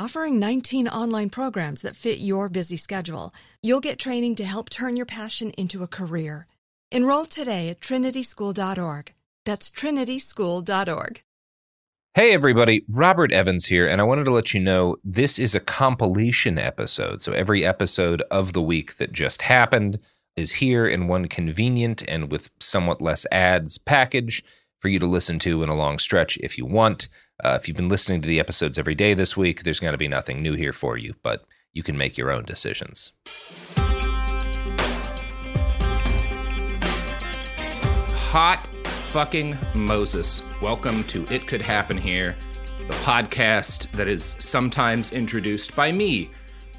Offering 19 online programs that fit your busy schedule, you'll get training to help turn your passion into a career. Enroll today at trinityschool.org. That's trinityschool.org. Hey everybody, Robert Evans here, and I wanted to let you know this is a compilation episode. So every episode of the week that just happened is here in one convenient and with somewhat less ads package for you to listen to in a long stretch if you want. Uh, if you've been listening to the episodes every day this week, there's going to be nothing new here for you, but you can make your own decisions. Hot fucking Moses. Welcome to It Could Happen Here, the podcast that is sometimes introduced by me,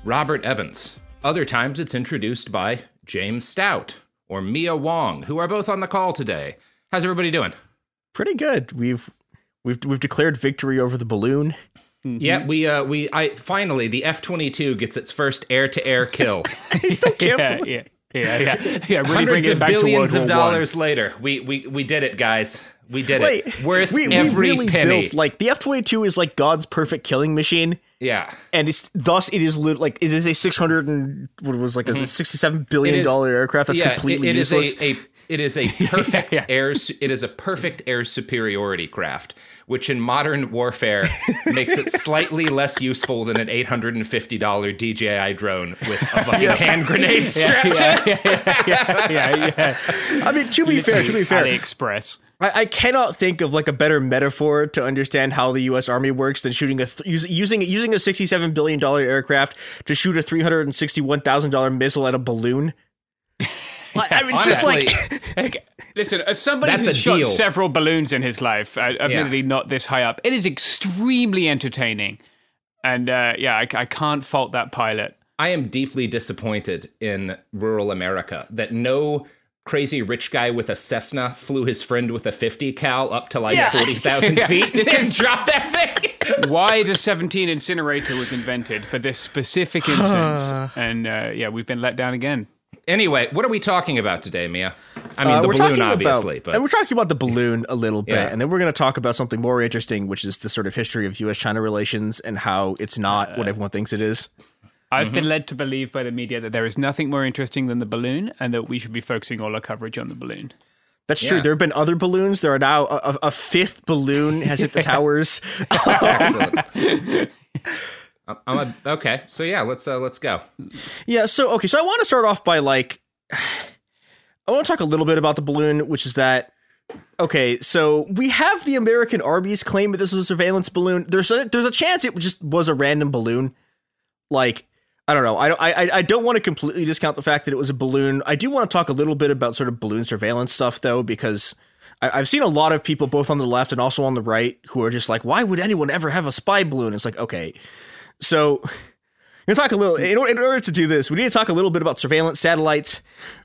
Robert Evans. Other times it's introduced by James Stout or Mia Wong, who are both on the call today. How's everybody doing? pretty good. We've we've we've declared victory over the balloon. Yeah, we uh we I finally the F-22 gets its first air-to-air kill. I still can't. yeah, believe- yeah, yeah, yeah, yeah. Really Hundreds bring it of back to billions World of War One. dollars later. We we we did it, guys. We did Wait, it. Worth we, we every really penny. built like the F twenty two is like God's perfect killing machine, yeah. and it's thus it is lit, like it is a six hundred and what was like a sixty seven billion Mm-hmm. It is- dollar aircraft that's yeah, completely it, it is useless. a, a it is a perfect air it is a perfect air superiority craft which in modern warfare makes it slightly less useful than an $850 DJI drone with a fucking hand grenade strapped yeah, to it. yeah, yeah, yeah. I mean, to be fair, to be fair, AliExpress. I, I cannot think of like a better metaphor to understand how the U.S. Army works than shooting a th- us- using using a sixty-seven billion dollar aircraft to shoot a three hundred and sixty-one thousand dollar missile at a balloon. Like, I mean, just Honestly, like Listen, as somebody That's who's shot deal. several balloons in his life, uh, admittedly not this high up, it is extremely entertaining. And uh, yeah, I, I can't fault that pilot. I am deeply disappointed in rural America that no crazy rich guy with a Cessna flew his friend with a 50 cal up to like Yeah. 40,000 Yeah. feet This and is- drop that thing. Why the 17 incinerator was invented for this specific instance. and uh, yeah, we've been let down again. Anyway, what are we talking about today, Mia? I mean, Uh, the we're balloon, talking obviously, about, but and we're talking about the balloon a little bit, Yeah. and then we're going to talk about something more interesting, which is the sort of history of U.S.-China relations and how it's not Uh, what everyone thinks it is. I've Mm-hmm. been led to believe by the media that there is nothing more interesting than the balloon and that we should be focusing all our coverage on the balloon. That's true. Yeah. There have been other balloons. There are now a, a, a fifth balloon has hit the towers. excellent. I'm- a, okay, so yeah, let's uh, let's go. Yeah, so okay, so I want to start off by like I want to talk a little bit about the balloon, which is that okay, so we have the American Arby's claim that this was a surveillance balloon. There's a there's a chance it just was a random balloon. Like I don't know. I don't. I, I don't want to completely discount the fact that it was a balloon. I do want to talk a little bit about sort of balloon surveillance stuff, though, because I, have seen a lot of people both on the left and also on the right who are just like, why would anyone ever have a spy balloon? It's like, okay, so we're talk a little in order, in order, to do this. We need to talk a little bit about surveillance satellites,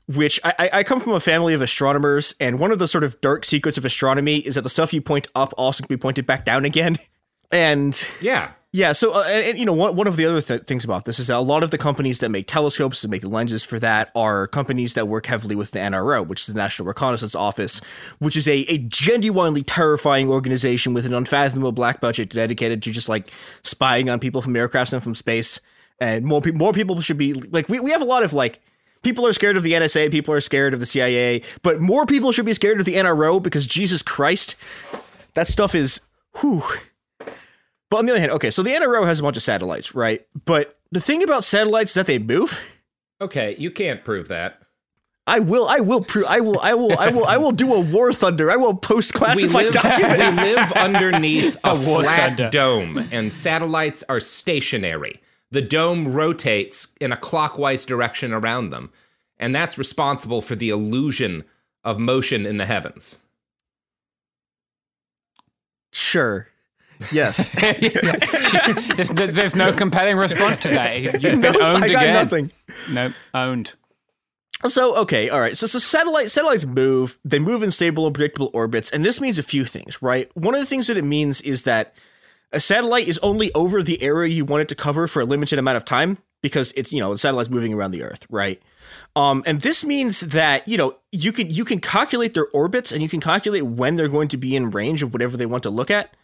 which I, I come from a family of astronomers, and one of the sort of dark secrets of astronomy is that the stuff you point up also can be pointed back down again. And yeah, yeah. So, uh, and, and, you know, one, one of the other th- things about this is that a lot of the companies that make telescopes and make the lenses for that are companies that work heavily with the NRO, which is the National Reconnaissance Office, which is a, a genuinely terrifying organization with an unfathomable black budget dedicated to just like spying on people from aircrafts and from space. And more people, more people should be like, we, we have a lot of like, people are scared of the NSA, people are scared of the CIA, but more people should be scared of the NRO because Jesus Christ, that stuff is, whew but on the other hand, okay, so the NRO has a bunch of satellites, right? But the thing about satellites is that they move. Okay, you can't prove that. I will. I will prove. I will. I will. I will. I will do a war thunder. I will post classified documents. We live underneath a, a flat thunder. dome, and satellites are stationary. The dome rotates in a clockwise direction around them, and that's responsible for the illusion of motion in the heavens. Sure. Yes. there's, there's, no compelling response to that. You've been no, owned I got again. Nothing. Nope, owned. So okay, all right. So so satellite satellites move. They move in stable and predictable orbits, and this means a few things, right? One of the things that it means is that a satellite is only over the area you want it to cover for a limited amount of time because it's you know the satellite's moving around the Earth, right? Um, and this means that you know you can you can calculate their orbits and you can calculate when they're going to be in range of whatever they want to look at.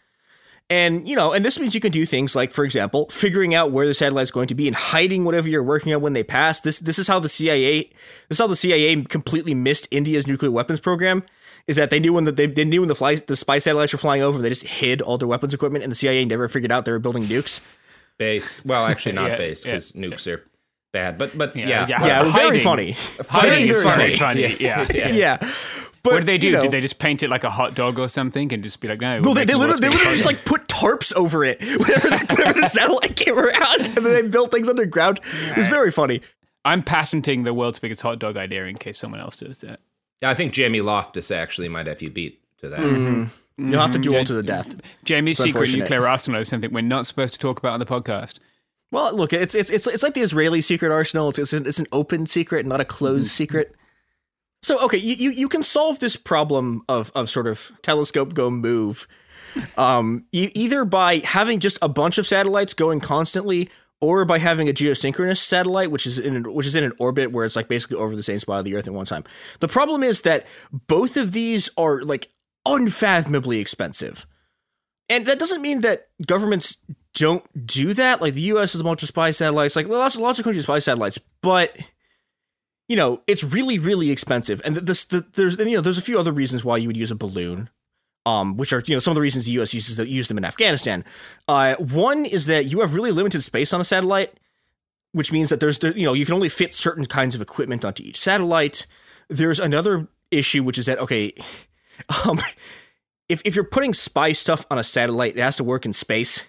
And, you know, and this means you can do things like, for example, figuring out where the satellite's going to be and hiding whatever you're working on when they pass. This this is how the CIA this is how the CIA completely missed India's nuclear weapons program. Is that they knew when the, they, they knew when the fly the spy satellites were flying over, they just hid all their weapons equipment, and the CIA never figured out they were building nukes. Base, well, actually not yeah, base because yeah, nukes yeah. are bad, but but yeah, yeah, yeah, yeah very funny. Hiding very, very funny. funny. Yeah, yeah. Yeah. But, what did they do? You know, did they just paint it like a hot dog or something and just be like, no? No, they, they literally, they literally just like put tarps over it whenever the, whenever the satellite came around, and then they built things underground. It was very funny. I'm patenting the world's biggest hot dog idea in case someone else does that. Yeah, I think Jamie Loftus actually might have you beat to that. Mm-hmm. You'll have to duel yeah. to the death. Jamie's secret nuclear arsenal is something we're not supposed to talk about on the podcast. Well, look, it's it's it's, it's like the Israeli secret arsenal. It's it's an, it's an open secret, not a closed mm-hmm. secret. So okay, you, you, you can solve this problem of of sort of telescope go move, um, either by having just a bunch of satellites going constantly, or by having a geosynchronous satellite, which is in which is in an orbit where it's like basically over the same spot of the Earth at one time. The problem is that both of these are like unfathomably expensive, and that doesn't mean that governments don't do that. Like the U.S. has a bunch of spy satellites, like lots lots of countries spy satellites, but you know, it's really, really expensive. And this, the, there's, you know, there's a few other reasons why you would use a balloon, um, which are, you know, some of the reasons the U.S. uses use them in Afghanistan. Uh, one is that you have really limited space on a satellite, which means that there's, the, you know, you can only fit certain kinds of equipment onto each satellite. There's another issue, which is that okay, um, if if you're putting spy stuff on a satellite, it has to work in space,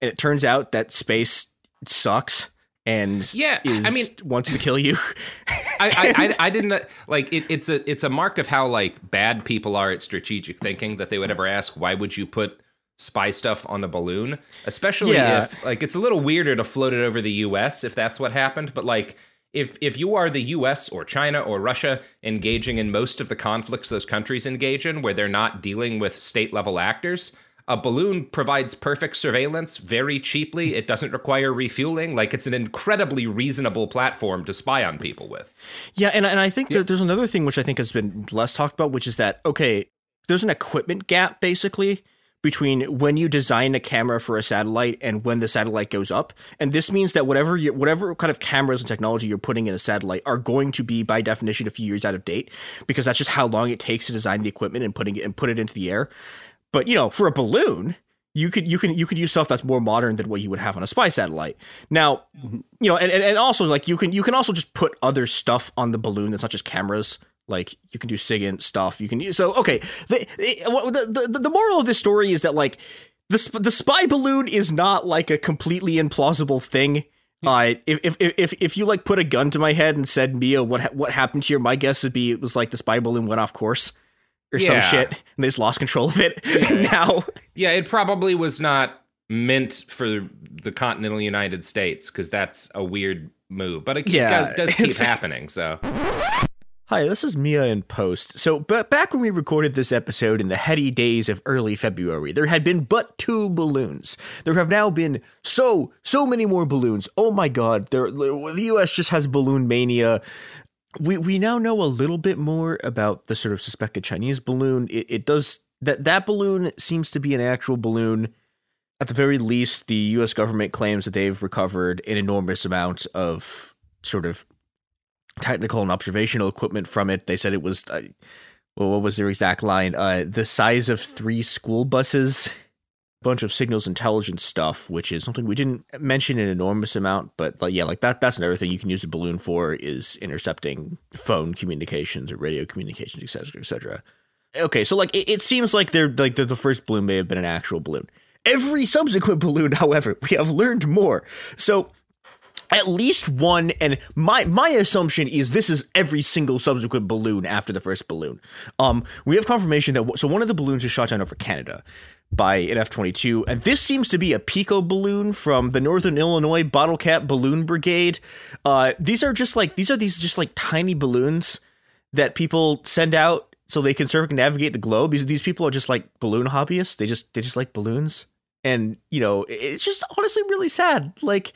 and it turns out that space sucks and yeah, I mean, wants to kill you. I, I, I, I, didn't like it, it's a it's a mark of how like bad people are at strategic thinking that they would ever ask why would you put spy stuff on a balloon, especially yeah. if like it's a little weirder to float it over the U.S. if that's what happened, but like. If, if you are the US or China or Russia engaging in most of the conflicts those countries engage in, where they're not dealing with state level actors, a balloon provides perfect surveillance very cheaply. It doesn't require refueling. Like it's an incredibly reasonable platform to spy on people with. Yeah, and and I think yeah. there's another thing which I think has been less talked about, which is that okay, there's an equipment gap basically between when you design a camera for a satellite and when the satellite goes up. And this means that whatever you, whatever kind of cameras and technology you're putting in a satellite are going to be by definition a few years out of date because that's just how long it takes to design the equipment and putting it and put it into the air. But you know, for a balloon, you could you can you could use stuff that's more modern than what you would have on a spy satellite. Now, mm-hmm. you know, and, and also like you can you can also just put other stuff on the balloon that's not just cameras. Like you can do SIGINT stuff. You can so okay. The the, the, the moral of this story is that like the the spy balloon is not like a completely implausible thing. Uh, if, if if if you like put a gun to my head and said Mia, what what happened here? My guess would be it was like the spy balloon went off course or Yeah. some shit, and they just lost control of it. and now, Yeah, it probably was not meant for the continental United States because that's a weird move, but it Yeah, does, does keep happening. So Hi, this is Mia in post. So, but back when we recorded this episode in the heady days of early February, there had been but two balloons. There have now been so, so many more balloons. Oh my god, there, the US just has balloon mania. We we now know a little bit more about the sort of suspected Chinese balloon. It, it does that that balloon seems to be an actual balloon. At the very least, the US government claims that they've recovered an enormous amount of sort of technical and observational equipment from it. They said it was, uh, well, what was their exact line? Uh, the size of three school buses. Bunch of signals intelligence stuff, which is something we didn't mention an enormous amount, but like yeah, like that that's another thing you can use a balloon for is intercepting phone communications or radio communications, et cetera, et cetera. Okay, so like it, it seems like they're like the, the first balloon may have been an actual balloon. Every subsequent balloon, however, we have learned more. So at least one and my my assumption is this is every single subsequent balloon after the first balloon um we have confirmation that so one of the balloons is shot down over canada by an f-22 and this seems to be a pico balloon from the northern illinois bottle cap balloon brigade. Uh these are just like these are these just like tiny balloons that people send out so they can circumnavigate the globe. These, these people are just like balloon hobbyists. They just they just like balloons. And you know it's just honestly really sad. Like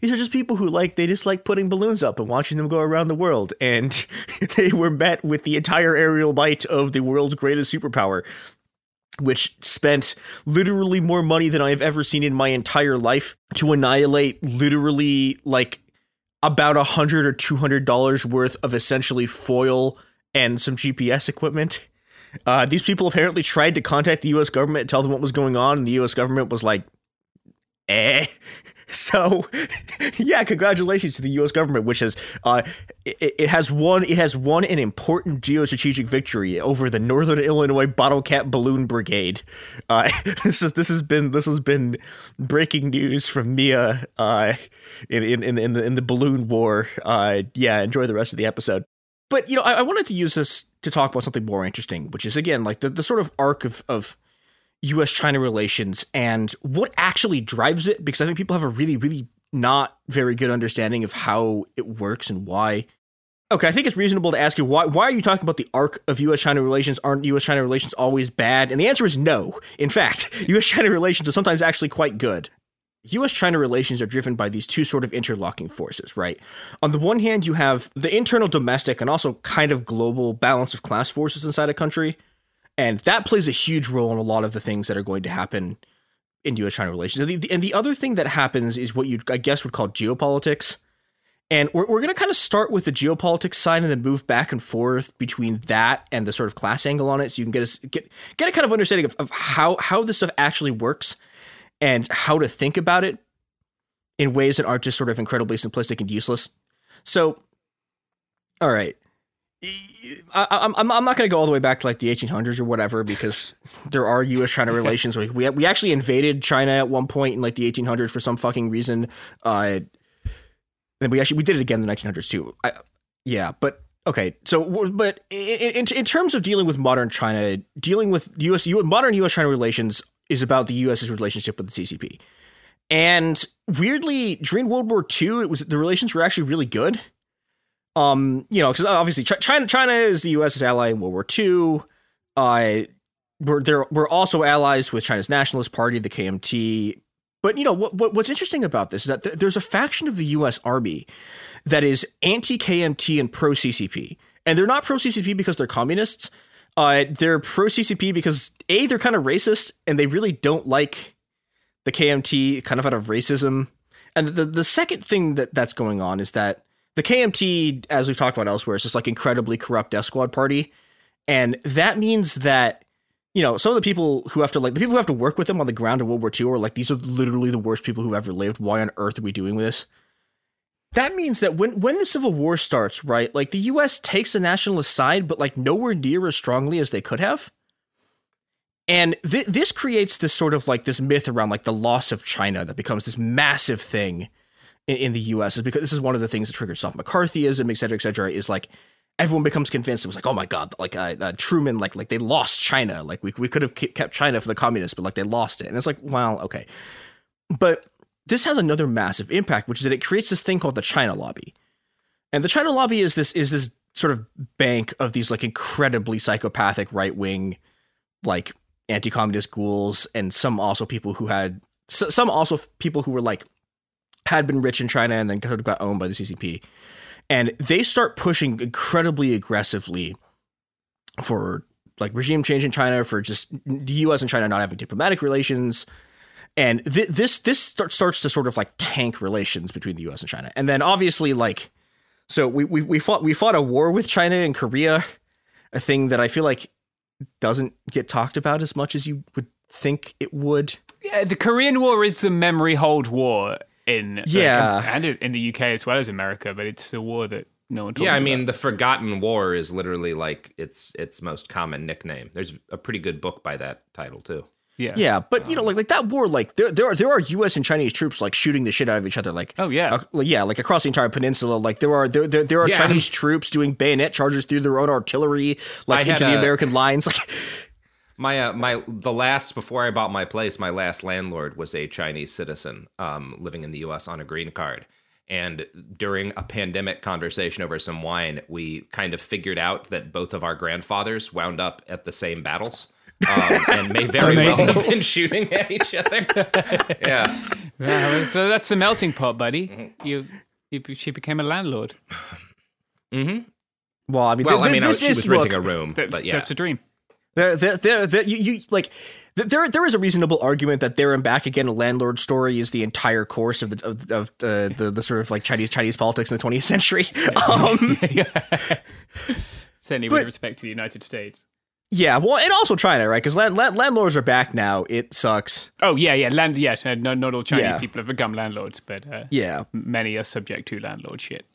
these are just people who like they just like putting balloons up and watching them go around the world. And they were met with the entire aerial might of the world's greatest superpower which spent literally more money than I've ever seen in my entire life to annihilate literally like about a hundred or two hundred dollars worth of essentially foil and some GPS equipment. Uh, these people apparently tried to contact the U.S. government tell them what was going on, and the U.S. government was like, "Eh." So, yeah, congratulations to the U.S. government, which has uh, it, it has won it has won an important geostrategic victory over the Northern Illinois Bottle Cap Balloon Brigade. Uh, this is this has been this has been breaking news from Mia uh, in in in in the, in the balloon war. Uh, yeah, enjoy the rest of the episode. But you know, I, I wanted to use this to talk about something more interesting, which is again like the, the sort of arc of of US China relations and what actually drives it, because I think people have a really, really not very good understanding of how it works and why. Okay, I think it's reasonable to ask you why why are you talking about the arc of US China relations? Aren't US China relations always bad? And the answer is no. In fact, US China relations are sometimes actually quite good. US China relations are driven by these two sort of interlocking forces, right? On the one hand, you have the internal domestic and also kind of global balance of class forces inside a country. And that plays a huge role in a lot of the things that are going to happen in US China relations. And the, and the other thing that happens is what you, I guess, would call geopolitics. And we're, we're going to kind of start with the geopolitics side and then move back and forth between that and the sort of class angle on it. So you can get a, get, get a kind of understanding of, of how, how this stuff actually works and how to think about it in ways that aren't just sort of incredibly simplistic and useless. So, all right. I, I'm I'm I'm not going to go all the way back to like the 1800s or whatever because there are U.S. China relations. Like we we actually invaded China at one point in like the 1800s for some fucking reason. Uh, then we actually we did it again in the 1900s too. I, yeah, but okay. So but in, in in terms of dealing with modern China, dealing with U.S. U, modern U.S. China relations is about the U.S.'s relationship with the CCP. And weirdly, during World War II, it was the relations were actually really good. Um, you know, because obviously China, China is the U.S.'s ally in World War II. Uh, we're there. We're also allies with China's Nationalist Party, the KMT. But you know what, what? What's interesting about this is that th- there's a faction of the U.S. Army that is anti-KMT and pro-CCP, and they're not pro-CCP because they're communists. Uh, they're pro-CCP because a they're kind of racist and they really don't like the KMT, kind of out of racism. And the the second thing that that's going on is that the KMT, as we've talked about elsewhere, is just like incredibly corrupt death squad party, and that means that you know some of the people who have to like the people who have to work with them on the ground in World War II are like these are literally the worst people who ever lived. Why on earth are we doing this? That means that when when the Civil War starts, right, like the U.S. takes the nationalist side, but like nowhere near as strongly as they could have. And th- this creates this sort of like this myth around like the loss of China that becomes this massive thing in, in the U.S. is because this is one of the things that triggers soft McCarthyism, et cetera, et cetera. Is like everyone becomes convinced it was like, oh my god, like uh, uh, Truman, like like they lost China, like we we could have kept China for the communists, but like they lost it, and it's like, well, okay, but this has another massive impact, which is that it creates this thing called the China lobby, and the China lobby is this is this sort of bank of these like incredibly psychopathic right wing, like anti-communist ghouls, and some also people who had some also people who were like had been rich in China and then kind of got owned by the CCP and they start pushing incredibly aggressively for like regime change in China, for just the U.S. and China not having diplomatic relations, and th- this this start, starts to sort of like tank relations between the U.S. and China, and then obviously like so we we we fought we fought a war with China and Korea, a thing that I feel like doesn't get talked about as much as you would think it would. Yeah, the Korean War is the memory hold war, in yeah, and in the UK as well as America, but it's a war that no one talks Yeah, I about. mean, the Forgotten War is literally like its its most common nickname. There's a pretty good book by that title too. Yeah, yeah, but you know, like like that war, like there there are there are U.S. and Chinese troops like shooting the shit out of each other, like oh yeah, uh, yeah, like across the entire peninsula. Like there are there there, there are Yeah. Chinese troops doing bayonet charges through their own artillery, like I had into the a- American lines. Like My uh, my the last before I bought my place, my last landlord was a Chinese citizen um, living in the U.S. on a green card. And during a pandemic conversation over some wine, we kind of figured out that both of our grandfathers wound up at the same battles. um, and may very well have been shooting at each other. yeah, Yeah, so that's the melting pot, buddy. Mm-hmm. You, you, she became a landlord. well, I mean, well, th- I mean, I, this she is, was renting look, a room, That's, but yeah, that's a dream. There, there, there, there you, you like. There, there is a reasonable argument that there and back again, a landlord story is the entire course of the of, of uh, the the sort of like Chinese Chinese politics in the 20th century. Um, Certainly But- with respect to the United States. yeah, well, and also China, right? Because land, land, landlords are back now. It sucks. Oh yeah, yeah, land. Yeah, no, not all Chinese Yeah. people have become landlords, but uh, Yeah, many are subject to landlord shit.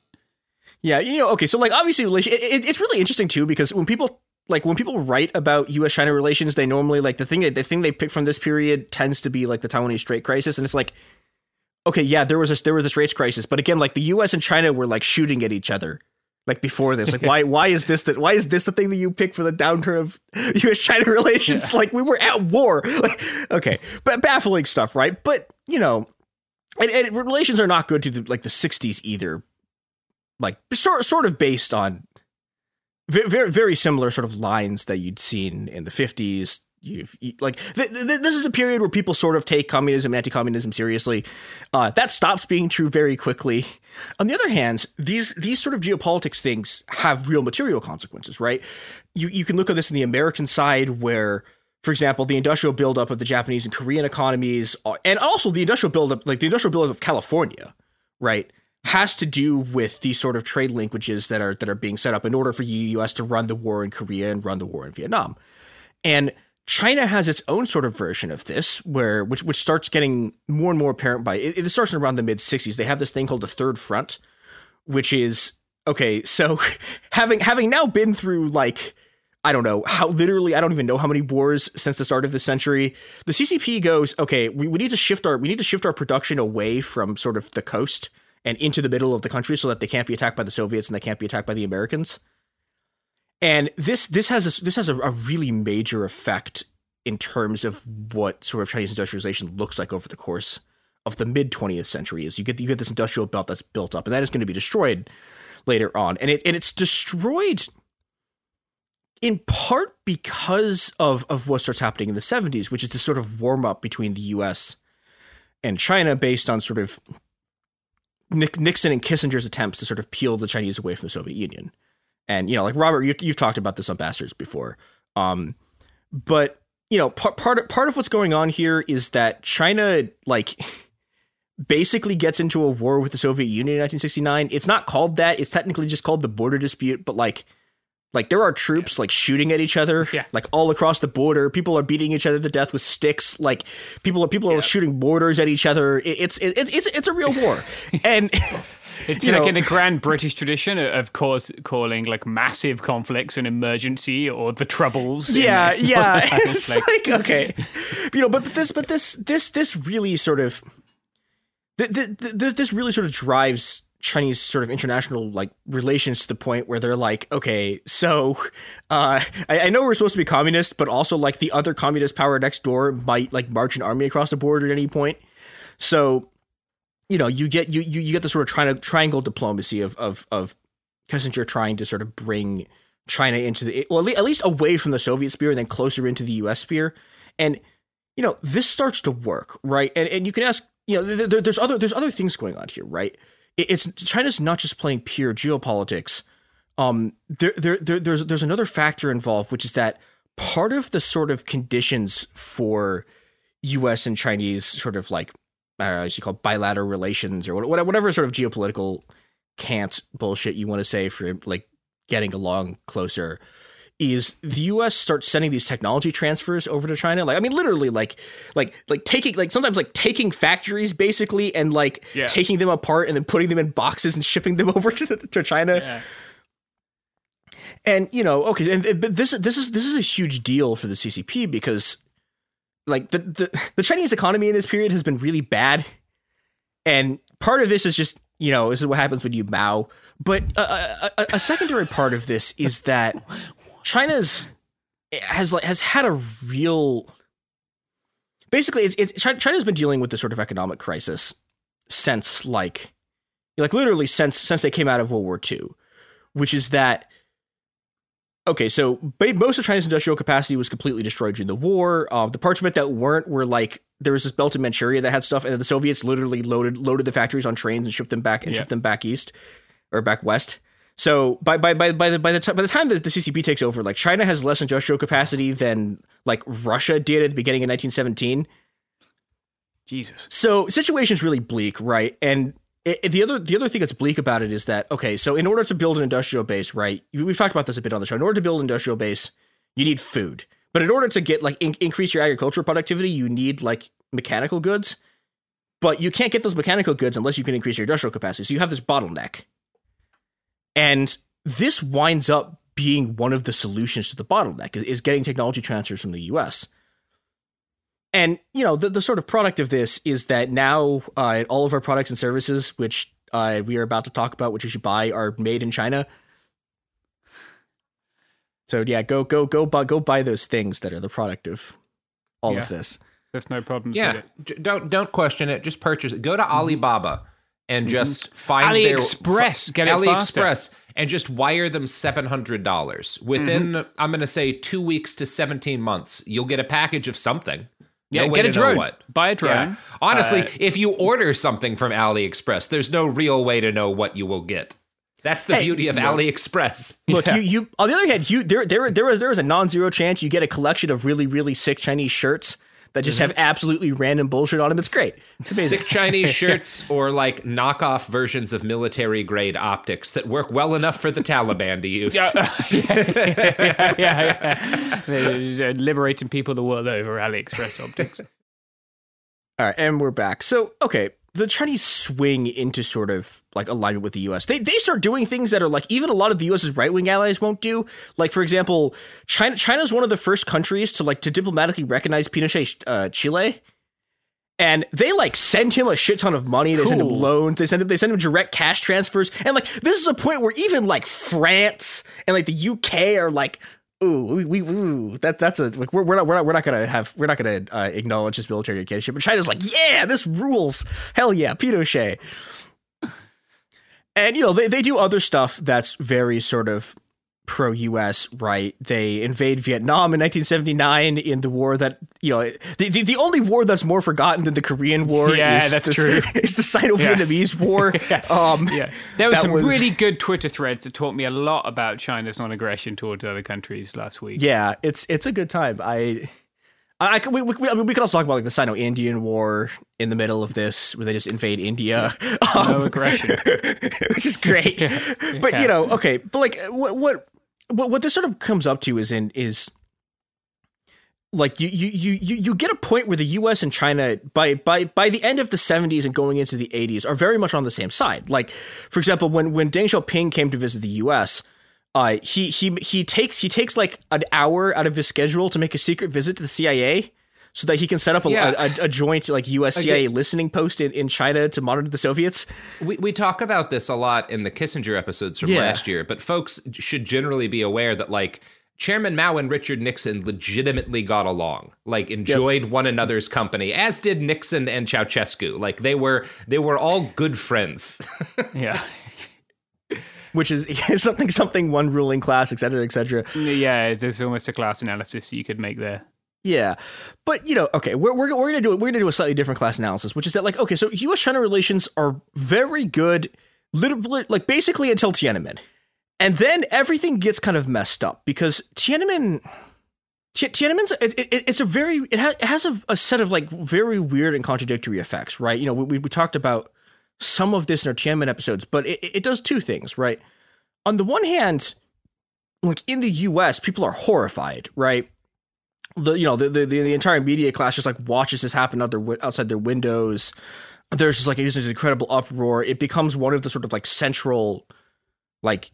Yeah, you know, okay, so like obviously, it, it, it's really interesting too because when people like when people write about U.S. China relations, they normally like the thing the thing they pick from this period tends to be like the Taiwanese Strait crisis, and it's like, okay, yeah, there was a there was a Straits crisis, but again, like the U.S. and China were like shooting at each other. Like before this, like why why is this that why is this the thing that you pick for the downturn of U.S. China relations? Like we were at war. Like okay, but baffling stuff, right? But you know, and, and relations are not good to the, like the '60s either like sort sort of based on very very, similar sort of lines that you'd seen in the 50s You've, you, like th- th- this is a period where people sort of take communism, anti-communism seriously. Uh, that stops being true very quickly. On the other hand, these these sort of geopolitics things have real material consequences, right? You you can look at this in the American side, where, for example, the industrial buildup of the Japanese and Korean economies, uh, and also the industrial buildup, like the industrial buildup of California, right? Has to do with these sort of trade linkages that are that are being set up in order for the U.S. to run the war in Korea and run the war in Vietnam, and China has its own sort of version of this, where which which starts getting more and more apparent by it, it starts around the mid '60s. They have this thing called the Third Front, which is okay. So having having now been through like I don't know how literally I don't even know how many wars since the start of the century. The CCP goes okay. We, we need to shift our we need to shift our production away from sort of the coast and into the middle of the country so that they can't be attacked by the Soviets and they can't be attacked by the Americans. And this this has a, this has a, a really major effect in terms of what sort of Chinese industrialization looks like over the course of the mid 20th century. Is you get you get this industrial belt that's built up, and that is going to be destroyed later on, and it and it's destroyed in part because of of what starts happening in the 70s, which is this sort of warm up between the U.S. and China based on sort of Nixon and Kissinger's attempts to sort of peel the Chinese away from the Soviet Union. And you know, like Robert, you've, you've talked about this on Bastards before. Um, but you know, part part of, part of what's going on here is that China like basically gets into a war with the Soviet Union in 1969. It's not called that. It's technically just called the border dispute, but like like there are troops like shooting at each other Yeah. like all across the border people are beating each other to death with sticks like people are people are shooting borders at each other It- it's it, it's it's it's a real war and It's like know- in the grand British tradition of course calling like massive conflicts an emergency or the troubles. yeah it. yeah It's it's like, okay you know but but this but this this this really sort of th- th- th- this this really sort of drives Chinese sort of international like relations to the point where they're like, okay, so uh, I, I, know we're supposed to be communist, but also like the other communist power next door might like march an army across the border at any point. So, you know, you get you you, you get the sort of tri- triangle diplomacy of of of Kissinger trying to sort of bring China into the well at least away from the Soviet sphere and then closer into the U.S. sphere, and you know this starts to work, right? And and you can ask, you know, there, there's other there's other things going on here, right? It's China's not just playing pure geopolitics. Um, there, there, there, there's there's another factor involved, which is that part of the sort of conditions for U.S. and Chinese sort of like I don't know, you call it, bilateral relations or whatever sort of geopolitical can't bullshit you want to say for like getting along closer is the US starts sending these technology transfers over to China. Like I mean literally like like like taking like sometimes like taking factories basically and like yeah. taking them apart and then putting them in boxes and shipping them over to, to China. Yeah. And you know, okay, and but this this is this is a huge deal for the CCP because like the, the the Chinese economy in this period has been really bad. And part of this is just, you know, this is what happens when you bow. But a, a, a secondary part of this is that China's has like has had a real basically it's, it's China's been dealing with this sort of economic crisis since like like literally since since they came out of World War II, which is that okay, so most of China's industrial capacity was completely destroyed during the war. Uh, the parts of it that weren't were like there was this belt in Manchuria that had stuff, and the Soviets literally loaded loaded the factories on trains and shipped them back and yeah. shipped them back east or back west. So by by by by the by the, t- by the time that the CCP takes over, like China has less industrial capacity than like Russia did at the beginning of 1917. Jesus. So situation's really bleak, right? And it, it, the other the other thing that's bleak about it is that okay, so in order to build an industrial base, right? We've talked about this a bit on the show. In order to build an industrial base, you need food. But in order to get like in- increase your agricultural productivity, you need like mechanical goods. But you can't get those mechanical goods unless you can increase your industrial capacity. So you have this bottleneck. And this winds up being one of the solutions to the bottleneck is, is getting technology transfers from the US. And you know the, the sort of product of this is that now uh, all of our products and services, which uh, we are about to talk about, which you should buy, are made in China. So yeah, go go go buy go buy those things that are the product of all yeah. of this. There's no problem. Yeah, don't don't question it. Just purchase it. Go to Alibaba and mm-hmm. just find AliExpress, their, get it AliExpress faster. and just wire them seven hundred dollars within. Mm-hmm. I'm going to say two weeks to seventeen months. You'll get a package of something. Yeah, no get a drone. What. Buy a drone. Yeah. Honestly, uh, if you order something from AliExpress, there's no real way to know what you will get. That's the hey, beauty of AliExpress. Look, yeah. you you on the other hand, you there there there was there was a non-zero chance you get a collection of really really sick Chinese shirts that just mm-hmm. have absolutely random bullshit on them. It's great. It's amazing. Sick Chinese shirts or like knockoff versions of military grade optics that work well enough for the Taliban to use. yeah, yeah, yeah, yeah. liberating people the world over AliExpress optics. All right, and we're back. So, okay, the Chinese swing into sort of like alignment with the US. They they start doing things that are like even a lot of the US's right wing allies won't do. Like for example, China China's one of the first countries to like to diplomatically recognize Pinochet uh, Chile. And they like send him a shit ton of money. They cool. send him loans. They send him they send him direct cash transfers. And like this is a point where even like France and like the UK are like, ooh, we, we ooh, that that's a like we're, we're not we're not we're not gonna have we're not gonna uh, acknowledge this military dictatorship. But China's like, yeah, this rules. Hell yeah, Pinochet. And you know they they do other stuff that's very sort of pro US, right? They invade Vietnam in 1979 in the war that, you know, the, the, the only war that's more forgotten than the Korean War yeah, that's the, true. Is the Sino-Vietnamese yeah. War. yeah. Um, yeah. There was some was, really good Twitter threads that taught me a lot about China's non-aggression towards other countries last week. Yeah, it's it's a good time. I I, we, we, I mean, we could also talk about like the Sino-Indian War in the middle of this, where they just invade India, um, no aggression, which is great. yeah. But you know, okay, but like, what what what what this sort of comes up to is in is like you you you you get a point where the U.S. and China by by by the end of the '70s and going into the '80s are very much on the same side. Like, for example, when when Deng Xiaoping came to visit the U.S., uh, he he he takes he takes like an hour out of his schedule to make a secret visit to the CIA so that he can set up a, yeah. a, a, joint like USCA listening post in, in China to monitor the Soviets. We, we talk about this a lot in the Kissinger episodes from yeah. last year, but folks should generally be aware that like Chairman Mao and Richard Nixon legitimately got along, like enjoyed yep. one another's company, as did Nixon and Ceausescu. Like they were they were all good friends. yeah. Which is something something one ruling class, et cetera, et cetera. Yeah, there's almost a class analysis you could make there. Yeah, but you know, okay, we're we're, we're gonna do it. We're gonna do a slightly different class analysis, which is that like, okay, so U.S.-China relations are very good, literally, like basically until Tiananmen. And then everything gets kind of messed up because Tiananmen. Tiananmen's it, it, it's a very it has, it has a, a, set of like very weird and contradictory effects, right? You know, we, we talked about some of this in our Tiananmen episodes, but it, it does two things, right? On the one hand, like in the U.S., people are horrified, right? The you know the the, the entire media class just like watches this happen out their, outside their windows. There's just like it is this incredible uproar. It becomes one of the sort of like central like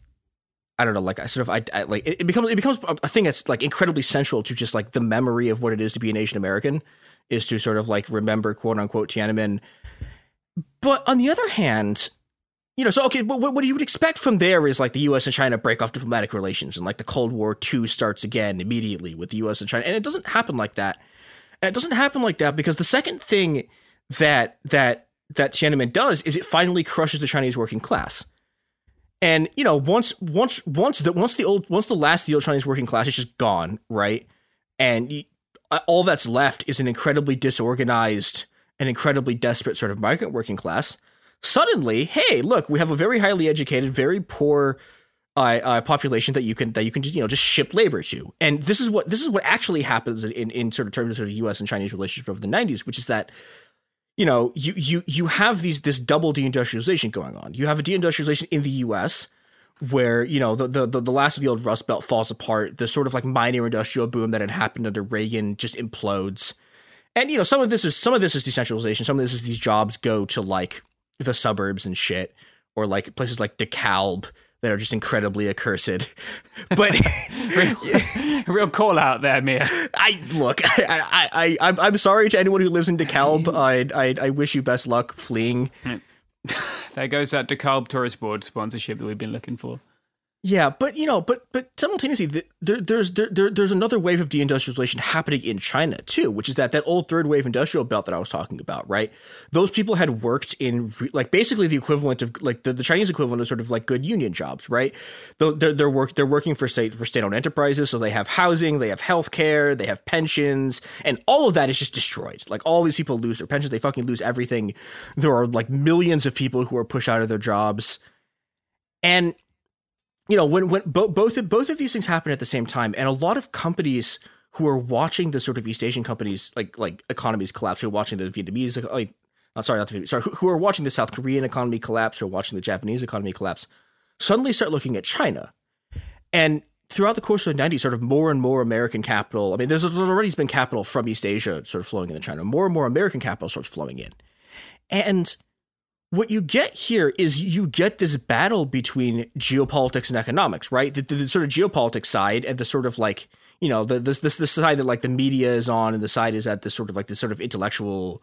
I don't know, like I sort of I, I like it, it, becomes it becomes a thing that's like incredibly central to just like the memory of what it is to be an Asian American is to sort of like remember quote unquote Tiananmen. But on the other hand, you know, so okay, but what, what you would expect from there is like the U.S. and China break off diplomatic relations and like the Cold War two starts again immediately with the U.S. and China, and it doesn't happen like that. And it doesn't happen like that because the second thing that that that Tiananmen does is it finally crushes the Chinese working class. And you know, once once once the once the old once the last of the old Chinese working class is just gone, right? And you, uh, all that's left is an incredibly disorganized and incredibly desperate sort of migrant working class. Suddenly, hey, look, we have a very highly educated, very poor uh, uh, population that you can that you can just you know just ship labor to. And this is what this is what actually happens in in sort of terms of of U.S. and Chinese relationship over the '90s, which is that you know, you you you have these this double deindustrialization going on. You have a deindustrialization in the U.S. where you know the, the the last of the old Rust Belt falls apart. The sort of like minor industrial boom that had happened under Reagan just implodes. And you know, some of this is some of this is decentralization. Some of this is these jobs go to like the suburbs and shit, or like places like DeKalb that are just incredibly accursed. But real, real, call out there, Mia. I look. I, I, I, I'm sorry to anyone who lives in DeKalb. I, I, I wish you best luck fleeing. there goes that DeKalb tourist board sponsorship that we've been looking for. Yeah, but you know, but but simultaneously, there, there's there, there's another wave of deindustrialization happening in China too, which is that that old third wave industrial belt that I was talking about, right? Those people had worked in like basically the equivalent of like the, the Chinese equivalent of sort of like good union jobs, right? They're, they're work they're working for state for state owned enterprises, so they have housing, they have health care, they have pensions, and all of that is just destroyed. Like all these people lose their pensions, they fucking lose everything. There are like millions of people who are pushed out of their jobs, and you know, when when bo- both of, both of these things happen at the same time, and a lot of companies who are watching the sort of East Asian companies like like economies collapse, are watching the Vietnamese like, oh, sorry, not the sorry, who, who are watching the South Korean economy collapse or watching the Japanese economy collapse, suddenly start looking at China, and throughout the course of the 90s, sort of more and more American capital. I mean, there's already been capital from East Asia sort of flowing into China. More and more American capital starts flowing in, and what you get here is you get this battle between geopolitics and economics, right? The, the, the, sort of geopolitics side and the sort of like you know the this this the side that like the media is on, and the side is at the sort of like the sort of intellectual,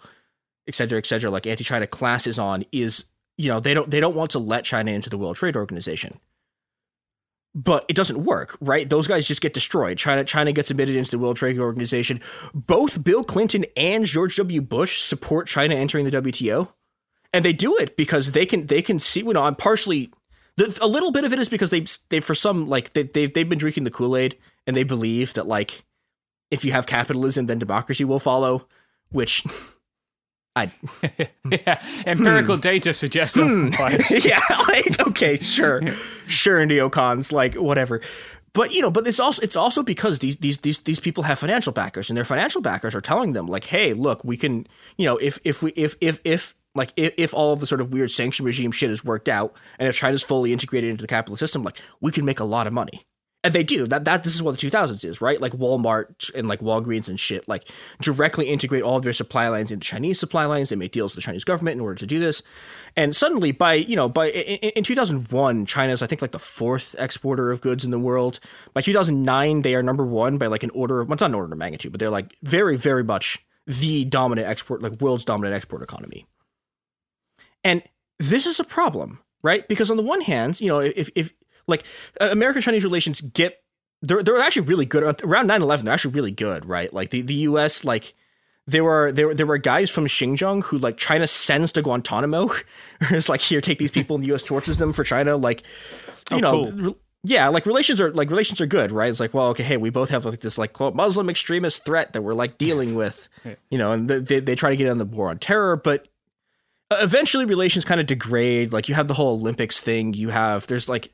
et cetera, et cetera, like anti-China class is on is you know they don't they don't want to let China into the World Trade Organization. But it doesn't work, right? Those guys just get destroyed. China China gets admitted into the World Trade Organization. Both Bill Clinton and George W. Bush support China entering the WTO and they do it because they can they can see. You know, I'm partially the, a little bit of it is because they they for some like they they've they've been drinking the Kool Aid and they believe that like if you have capitalism then democracy will follow, which. I, yeah, empirical hmm. data suggests hmm. yeah, like okay, sure, sure, neocons, like whatever but you know but it's also it's also because these these these these people have financial backers and their financial backers are telling them like hey look we can you know if if we if if if like if, if all of the sort of weird sanction regime shit is worked out and if china's fully integrated into the capitalist system like we can make a lot of money and they do. That that this is what the 2000s is right? Like walmart and like walgreens and shit like directly integrate all of their supply lines into chinese supply lines. They make deals with the chinese government in order to do this. And suddenly by you know by in, in 2001 china's i think like the fourth exporter of goods in the world. By 2009 they are number one by like an order of well, it's not an order of magnitude but they're like very very much the dominant export, like world's dominant export economy. And this is a problem, right? Because on the one hand, you know, if if like uh, American Chinese relations get they're they're actually really good uh, around 9/11 they're actually really good, right? Like the the US like there were there there were guys from Xinjiang who like China sends to Guantanamo. it's like here take these people and the US tortures them for China like you oh, know cool. yeah, like relations are like relations are good, right? It's like, well, okay, hey, we both have like this like quote Muslim extremist threat that we're like dealing with, you know, and they they try to get in the war on terror, but eventually relations kind of degrade. Like you have the whole Olympics thing. You have there's like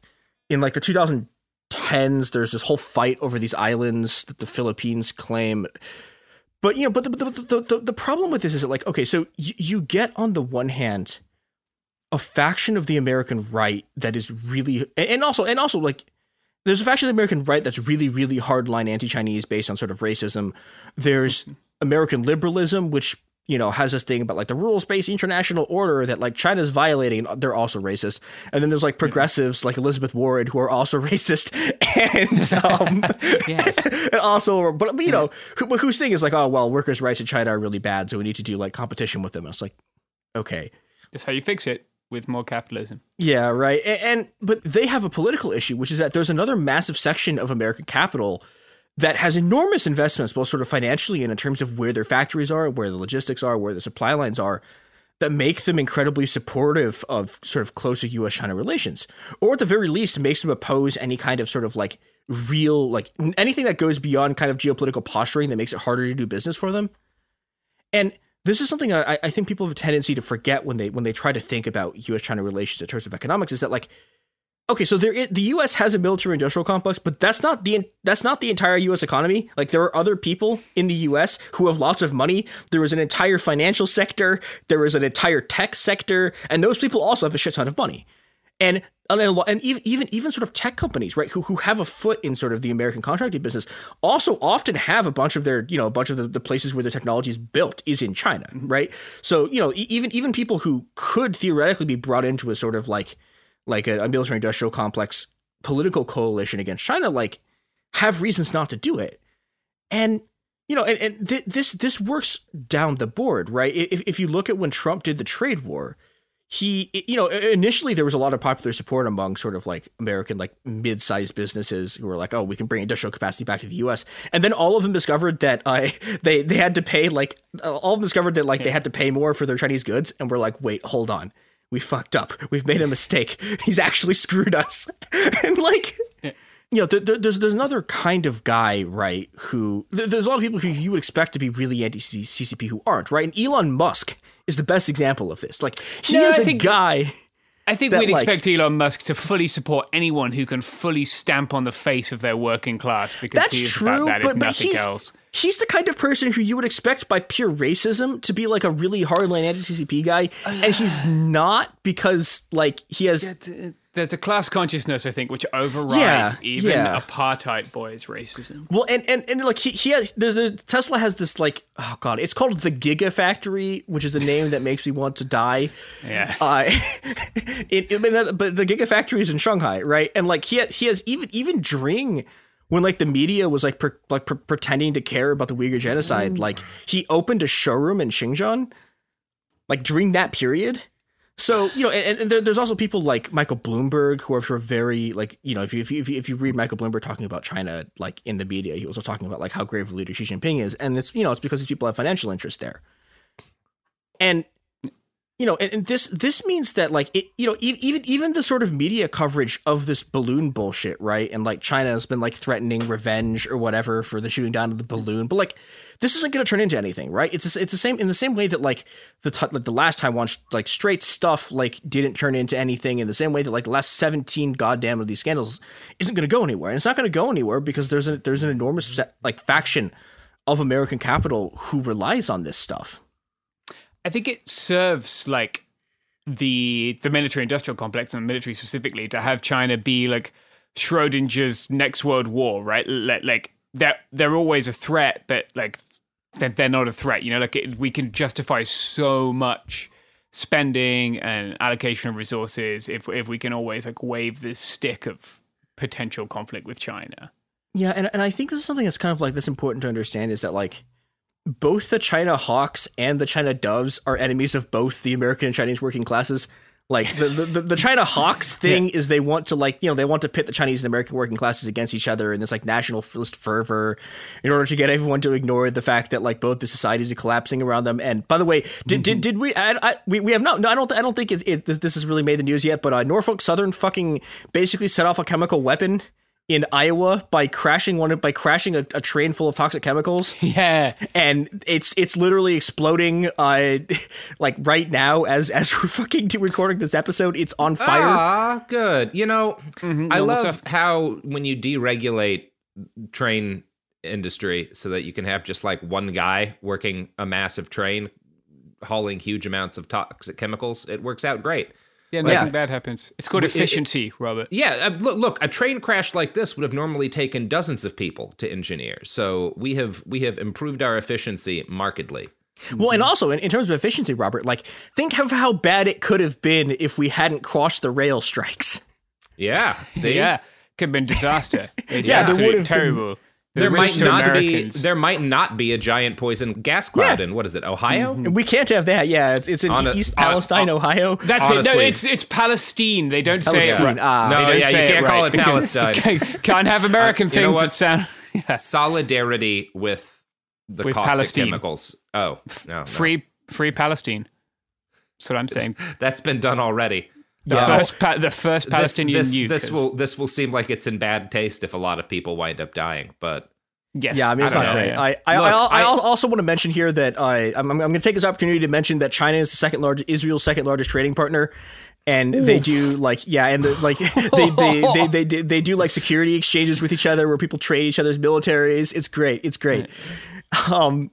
in like the 2010s, there's this whole fight over these islands that the Philippines claim. But you know, but the the, the, the, the problem with this is that like okay, so you, you get on the one hand a faction of the American right that is really and also and also like there's a faction of the American right that's really really hardline anti-Chinese based on sort of racism. There's mm-hmm. American liberalism, which you know, has this thing about like the rules based international order that like China's violating. They're also racist. And then there's like progressives like Elizabeth Warren who are also racist. And, um, yes. and also, but, you know, who, whose thing is like, oh, well, workers' rights in China are really bad. So we need to do like competition with them. And it's like, okay. That's how you fix it with more capitalism. Yeah, right. And, and but they have a political issue, which is that there's another massive section of American capital that has enormous investments, both sort of financially and in terms of where their factories are, where the logistics are, where the supply lines are, that make them incredibly supportive of sort of closer US China relations. Or at the very least, makes them oppose any kind of sort of like real, like anything that goes beyond kind of geopolitical posturing that makes it harder to do business for them. And this is something I, I think people have a tendency to forget when they when they try to think about U.S. China relations in terms of economics. Is that like okay, so there the U.S. has a military industrial complex, but that's not the that's not the entire U.S. economy. Like there are other people in the U.S. who have lots of money. There is an entire financial sector. There is an entire tech sector, and those people also have a shit ton of money. And and even even even sort of tech companies, right, who who have a foot in sort of the American contracting business, also often have a bunch of their you know a bunch of the, the places where the technology is built is in China, mm-hmm. right? So you know even even people who could theoretically be brought into a sort of like like a, a military industrial complex political coalition against China, like have reasons not to do it. And you know, and, and th- this this works down the board, right? If if you look at when Trump did the trade war, he you know initially there was a lot of popular support among sort of like American like mid-sized businesses who were like, oh, we can bring industrial capacity back to the U.S. And then all of them discovered that uh, they they had to pay like all of them discovered that like they had to pay more for their Chinese goods, and we're like, wait, hold on we fucked up. We've made a mistake. He's actually screwed us. and like, yeah. you know, there, there's there's another kind of guy, right? Who there's a lot of people who you would expect to be really anti CCP who aren't, right? And Elon Musk is the best example of this. Like, he no, is I a guy. I think we'd like, expect Elon Musk to fully support anyone who can fully stamp on the face of their working class because that's he is true, about that, but, if nothing he's, else. He's the kind of person who you would expect by pure racism to be like a really hardline anti-CCP guy, and he's not because like he has there's a class consciousness, I think, which overrides yeah, even yeah. apartheid boys' racism. Well, and, and, and like he, he has there's a, Tesla has this like oh god, it's called the Gigafactory, which is a name that makes me want to die. Yeah. Uh, it, it, but the Gigafactory is in Shanghai, right? And like he he has even even during when like the media was like per, like per, pretending to care about the Uyghur genocide, like mm. he opened a showroom in Xinjiang, like during that period. So you know, and, and, there's also people like Michael Bloomberg who are very like you know if you, if you if you read Michael Bloomberg talking about China like in the media, he was also talking about like how grave a leader Xi Jinping is, and it's you know it's because these people have financial interest there, and you know, and, and, this this means that like it, you know, even even the sort of media coverage of this balloon bullshit, right? And like China has been like threatening revenge or whatever for the shooting down of the balloon, but like this isn't going to turn into anything, right? It's it's the same in the same way that like the t- like the last time one like straight stuff like didn't turn into anything in the same way that like the last seventeen goddamn of these scandals isn't going to go anywhere, and it's not going to go anywhere because there's a there's an enormous like faction of American capital who relies on this stuff. I think it serves like the the military industrial complex and military specifically to have China be like Schrodinger's next world war, right? Like they're they're always a threat, but like they're, they're not a threat. You know, like it, we can justify so much spending and allocation of resources if if we can always like wave this stick of potential conflict with China. Yeah, and and I think this is something that's kind of like this important to understand is that like both the China Hawks and the China Doves are enemies of both the American and Chinese working classes. Like the the, the, China Hawks thing is they want to like you know they want to pit the Chinese and American working classes against each other in this like nationalist fervor in order to get everyone to ignore the fact that like both the societies are collapsing around them. And by the way, did did, did we I, I, we we have not no I don't I don't think it, it this, this has really made the news yet. But uh, Norfolk Southern fucking basically set off a chemical weapon in Iowa by crashing one by crashing a, a train full of toxic chemicals. Yeah. and it's it's literally exploding uh like right now as as we're fucking recording this episode it's on fire Ah, good. You know, I love stuff. how when you deregulate train industry so that you can have just like one guy working a massive train hauling huge amounts of toxic chemicals, it works out great. Yeah, nothing Yeah. bad happens. It's called But it- efficiency, Robert. Yeah, uh, look, look, a train crash like this would have normally taken dozens of people to engineer. So we have we have improved our efficiency markedly. well and also in, in terms of efficiency robert like think of how bad it could have been if we hadn't crossed the rail strikes Yeah, see, Yeah, could have been disaster. It's Yeah, there absolute would have terrible. The there might not Americans- be there might not be a giant poison gas cloud Yeah. in what is it, Ohio? Mm-hmm. we can't have that yeah it's, it's in On east on- palestine on- ohio That's it. No, it's it's Palestine. They don't say it Palestine, right. ah. No, yeah, you can't call right. it Palestine. Can't have American Uh, you know things what? that sound yeah. Solidarity with the With caustic Palestine. chemicals. Oh, no, no. free free Palestine. That's what I'm saying. That's been done already. The Yeah. first pa- the first This, Palestinian this, nuke. this is- will this will seem like it's in bad taste if a lot of people wind up dying, but yes. Yeah, I mean it's don't know, great. yeah. I I, Look, I, I, I- also want to mention here that I I'm, I'm going to take this opportunity to mention that China is the second largest Israel's second largest trading partner, and they do like yeah, and the, like they they, they they they they do like security exchanges with each other where people trade each other's militaries. It's great. It's great. Um.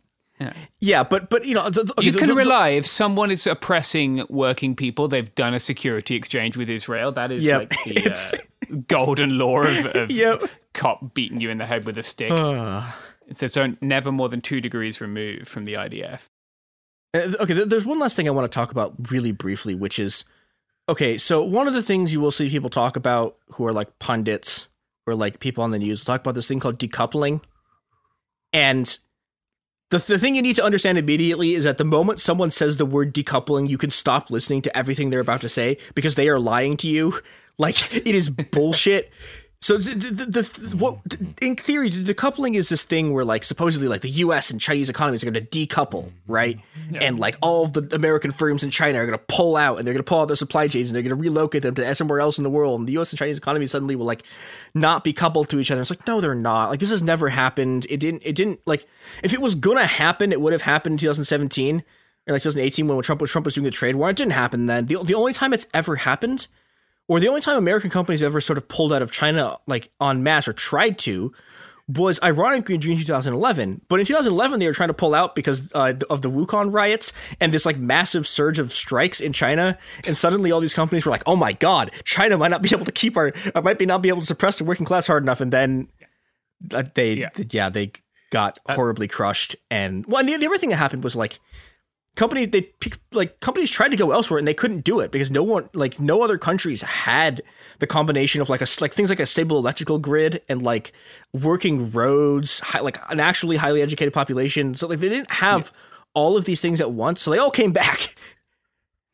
Yeah, but but you know the, the- okay, you can rely if someone is oppressing working people, they've done a security exchange with Israel. That is Yep, like the uh, golden law of, of Yep. cop beating you in the head with a stick. it says so never more than two degrees removed from the IDF. Uh, Okay, there's one last thing I want to talk about really briefly, which is okay. So one of the things you will see people talk about who are like pundits or like people on the news talk about this thing called decoupling, and the the thing you need to understand immediately is that the moment someone says the word decoupling, you can stop listening to everything they're about to say because they are lying to you. Like it is bullshit. So the, the, the, the what mm-hmm. in theory the decoupling is this thing where like supposedly like the U.S. and Chinese economies are going to decouple, mm-hmm. right? And like all of the American firms in China are going to pull out and they're going to pull out their supply chains and they're going to relocate them to somewhere else in the world. And the U.S. and Chinese economies suddenly will like not be coupled to each other. It's like no, they're not. Like this has never happened. It didn't. It didn't like if it was gonna happen, it would have happened in 2017 or like 2018 when Trump was Trump was doing the trade war. It didn't happen then. The the only time it's ever happened or the only time American companies ever sort of pulled out of China like en masse or tried to was ironically in June 2011. But in 2011, they were trying to pull out because uh, of the Wukan riots and this like massive surge of strikes in China. And suddenly, all these companies were like, "Oh my God, China might not be able to keep our, uh, might be not be able to suppress the working class hard enough." And then uh, they, Yeah. yeah. they got horribly crushed. And well, and the, the other thing that happened was like company they like companies tried to go elsewhere and they couldn't do it because no one like no other countries had the combination of like a like things like a stable electrical grid and like working roads hi, like an actually highly educated population. So like they didn't have all of these things at once. So they all came back.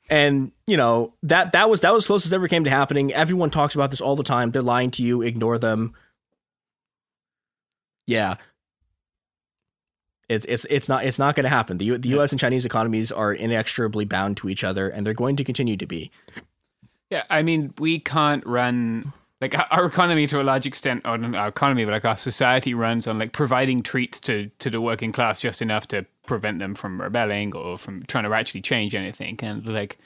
And you know that that was that was closest ever came to happening. Everyone talks about this all the time. They're lying to you. Ignore them. Yeah it's it's it's not it's not going to happen. The U, the U.S. and Chinese economies are inexorably bound to each other, and they're going to continue to be. Yeah, I mean, we can't run like our- our economy to a large extent, or not our economy, but like our society runs on like providing treats to to the working class just enough to prevent them from rebelling or from trying to actually change anything. And like,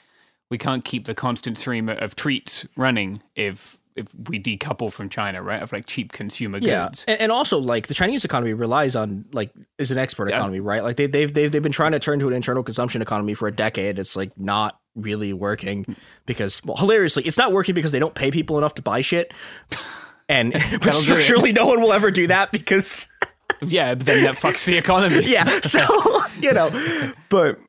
we can't keep the constant stream of treats running if if we decouple from China, right? Of like cheap consumer Yeah, goods. and, and also like the Chinese economy relies on like is an export Yeah. economy, right? Like they they've they've they've been trying to turn to an internal consumption economy for a decade. It's like not really working hmm. because well, hilariously, it's not working because they don't pay people enough to buy shit. And but That'll do it. surely no one will ever do that because Yeah, but then that fucks the economy. yeah. So you know, but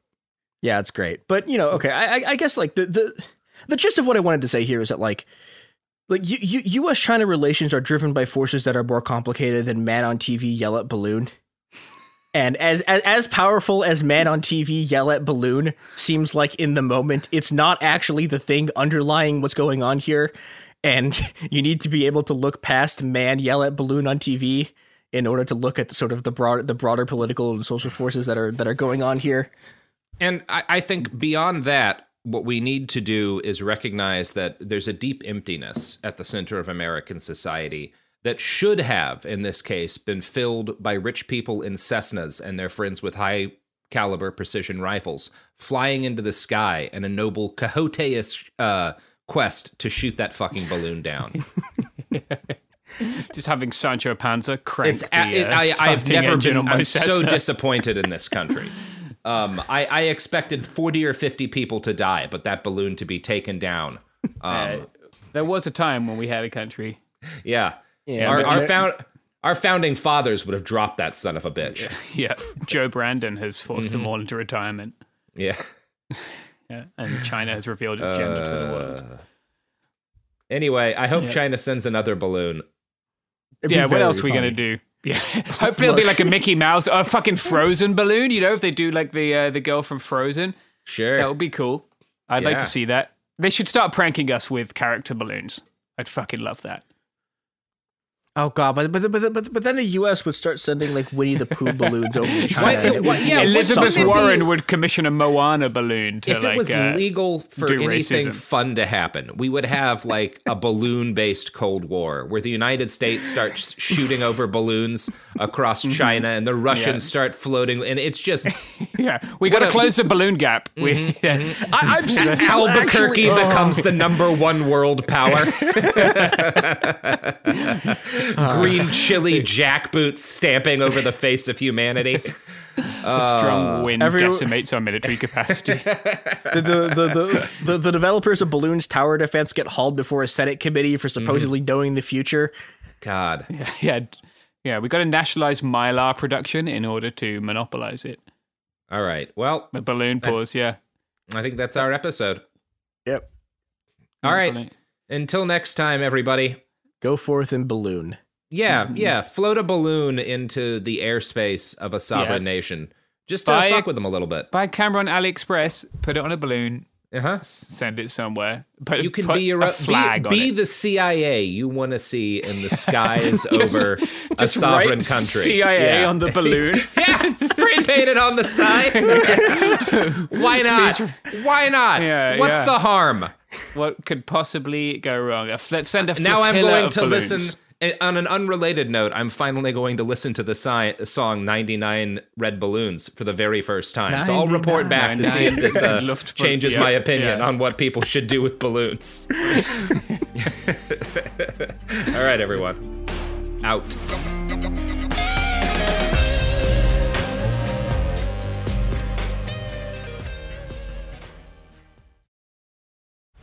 yeah, it's great. But you know, okay, I, I- I guess like the the the gist of what I wanted to say here is that like like U- U- U.S. China relations are driven by forces that are more complicated than man on TV yell at balloon. And as, as as powerful as man on TV yell at balloon seems like in the moment, it's not actually the thing underlying what's going on here. And you need to be able to look past man yell at balloon on TV in order to look at sort of the broad the broader political and social forces that are that are going on here. And I, I think beyond that, what we need to do is recognize that there's a deep emptiness at the center of American society that should have, in this case, been filled by rich people in Cessnas and their friends with high caliber precision rifles flying into the sky in a noble Quixote-ish uh, quest to shoot that fucking balloon down. Just having Sancho Panza crank it's the it- uh, I, I've never been I'm so disappointed in this country. Um, I, I expected 40 or 50 people to die, but that balloon to be taken down. Um, Uh, there was a time when we had a country. yeah. Yeah, our, our, found, our founding fathers would have dropped that son of a bitch. Yeah, Joe Brandon has forced Mm-hmm. them all into retirement. Yeah. Yeah, and China has revealed its gender to the Uh, world. Anyway, I hope Yeah. China sends another balloon. It'd Yeah, what else are we gonna do? Yeah, hopefully it'll be like a Mickey Mouse or a fucking Frozen balloon. You know, if they do like the uh, the girl from Frozen, Sure. that would be cool. I'd like to see that. They should start pranking us with character balloons. I'd fucking love that. Oh god, but but but but, but then the U.S. would start sending like Winnie the Pooh balloons over China. Why- and it why- yeah, Elizabeth wouldn't it suffer. Warren be- would commission a Moana balloon to if like it was uh, legal for anything racism. fun to happen, we would have like a balloon based Cold War where the United States starts shooting over balloons across China and the Russians Mm-hmm. Yeah. start floating. And it's just yeah, we got to close the balloon gap. We, Mm-hmm, yeah. I, I've seen Albuquerque actually- oh. becomes the number one world power. Green chili jackboots stamping over the face of humanity. A strong uh, wind every- decimates our military capacity. the, the, the, the, the, the developers of Bloons Tower Defense get hauled before a Senate committee for supposedly mm-hmm. knowing the future. God. yeah, d- yeah, we got to nationalize mylar production in order to monopolize it. All right. Well, The balloon pause, yeah. I think that's our episode. Yep. All right. Balloon- Until next time, everybody. Go forth in balloon. Yeah, yeah. Float a balloon into the airspace of a sovereign Yeah. nation. Just to Buy- fuck with them a little bit. Buy a camera on AliExpress, put it on a balloon, Uh huh. send it somewhere. Put, You can put be your a own- flag be, on be it. the CIA you want to see in the skies over a Just sovereign write country. CIA Yeah. on the balloon. yeah, spray painted on the side. Why not? Why not? Yeah, What's yeah. the harm? What could possibly go wrong? A fl- Let's send a Now I'm going to balloons. listen. eh, On an unrelated note, I'm finally going to listen to the si- song 99 Red Balloons for the very first time. So I'll report back to see if this uh, changes my opinion yeah. on what people should do with balloons. All right, everyone. Out.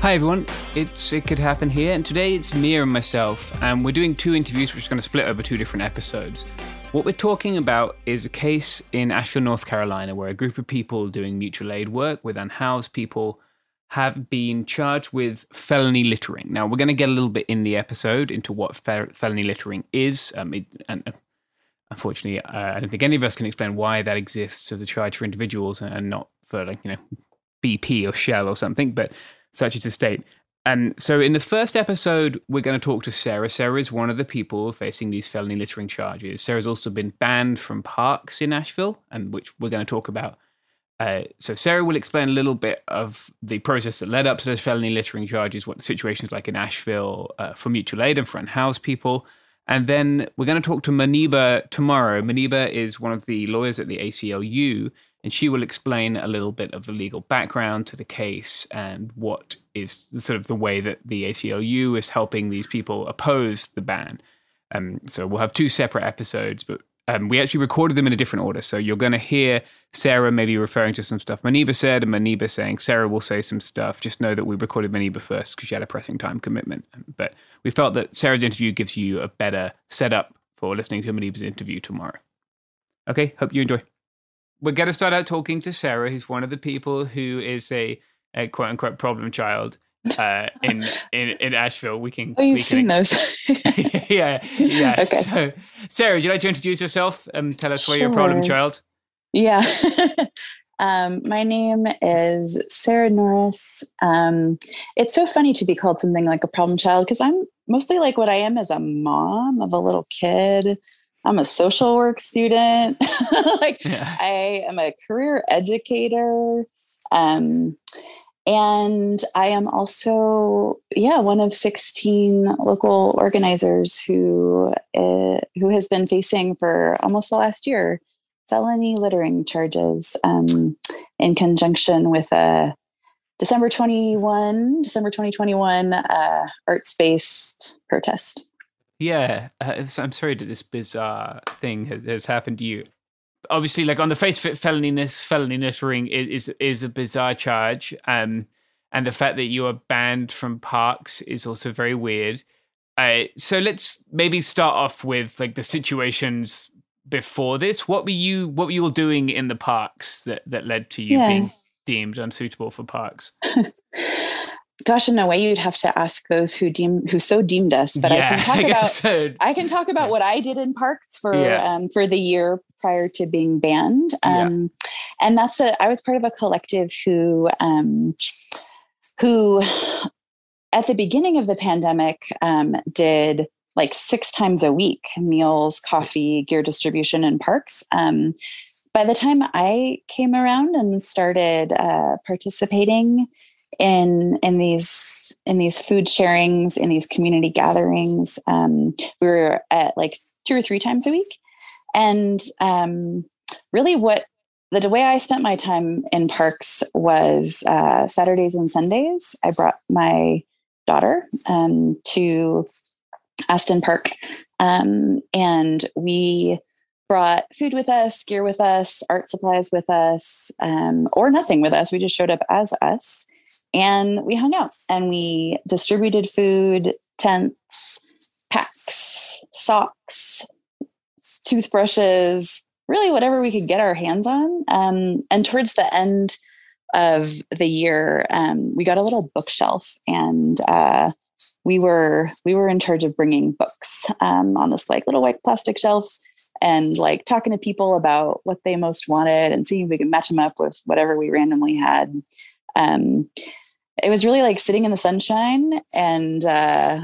Hi everyone, it's It Could Happen here, and today it's Mia and myself, and we're doing two interviews which are going to split over two different episodes. What we're talking about is a case in Asheville, North Carolina, where a group of people doing mutual aid work with unhoused people have been charged with felony littering. Now, we're going to get a little bit in the episode into what fel- felony littering is, um, it, and uh, unfortunately, uh, I don't think any of us can explain why that exists as a charge for individuals and not for, like, you know, BP or Shell or something, but such is the state. And so, in the first episode, we're going to talk to Sarah. Sarah is one of the people facing these felony littering charges. Sarah's also been banned from parks in Asheville, and which we're going to talk about. Uh, so, Sarah will explain a little bit of the process that led up to those felony littering charges, what the situation is like in Asheville uh, for mutual aid and for unhoused people. And then we're going to talk to Maniba tomorrow. Maniba is one of the lawyers at the ACLU, and she will explain a little bit of the legal background to the case and what is sort of the way that the ACLU is helping these people oppose the ban. Um, so we'll have two separate episodes, but um, we actually recorded them in a different order. So you're going to hear Sarah maybe referring to some stuff Maniba said, and Maniba saying Sarah will say some stuff. Just know that we recorded Maniba first because she had a pressing time commitment. But we felt that Sarah's interview gives you a better setup for listening to Maniba's interview tomorrow. Okay, hope you enjoy. We're going to start out talking to Sarah, who's one of the people who is a, a quote unquote problem child uh, in, in in Asheville. We can. Oh, you've we seen can those. yeah, yeah. Okay. So, Sarah, would you like to introduce yourself and tell us why you're a problem child? Yeah. um, my name is Sarah Norris. Um, it's so funny to be called something like a problem child because I'm mostly like what I am as a mom of a little kid. I'm a social work student. like Yeah. I am a career educator. Um, and I am also, yeah, one of 16 local organizers who uh, who has been facing for almost the last year felony littering charges um, in conjunction with a December 21, December 2021 uh, arts based protest. Yeah, uh, I'm sorry that this bizarre thing has, has happened to you. Obviously, like on the face of it, felony felony littering is, is is a bizarre charge, um, and the fact that you are banned from parks is also very weird. Uh, so let's maybe start off with like the situations before this. What were you What were you all doing in the parks that that led to you Yeah. being deemed unsuitable for parks? Gosh, in a way, you'd have to ask those who deem who so deemed us. But yeah, I can talk guess about so. I can talk about what I did in parks for Yeah. um, for the year prior to being banned, Yeah. um, and that's a. I was part of a collective who um, who at the beginning of the pandemic um, did like six times a week meals, coffee, gear distribution in parks. Um, by the time I came around and started uh, participating in in these in these food sharings, in these community gatherings, um, we were at like two or three times a week, and um, really what the way I spent my time in parks was uh, Saturdays and Sundays. I brought my daughter um, to Aston Park, um, and we brought food with us, gear with us, art supplies with us, um, or nothing with us. We just showed up as us and we hung out and we distributed food, tents, packs, socks, toothbrushes, really whatever we could get our hands on. Um, and towards the end of the year, um, we got a little bookshelf and uh, we were we were in charge of bringing books um, on this like little white plastic shelf and like talking to people about what they most wanted and seeing if we could match them up with whatever we randomly had. Um, it was really like sitting in the sunshine and uh,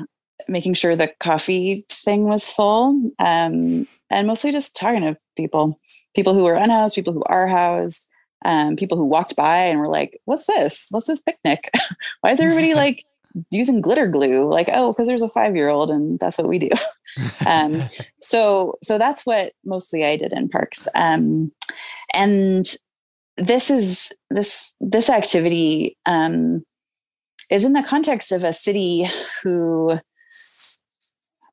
making sure the coffee thing was full, um, and mostly just talking to people, people who were unhoused, people who are housed, um, people who walked by and were like, "What's this? What's this picnic? Why is everybody like using glitter glue like oh because there's a five year old and that's what we do. Um, so so that's what mostly i did in parks. Um, and this is this this activity um, is in the context of a city who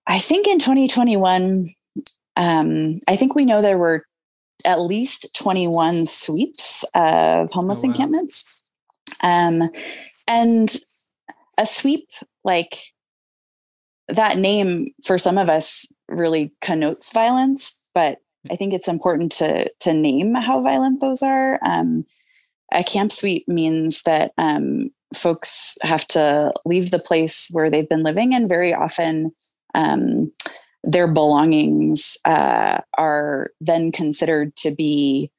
i think in 2021 um, i think we know there were at least 21 sweeps of homeless oh, wow. encampments. Um, and a sweep like that name for some of us really connotes violence but i think it's important to to name how violent those are. Um, a camp sweep means that um, folks have to leave the place where they've been living and very often um, their belongings uh, are then considered to be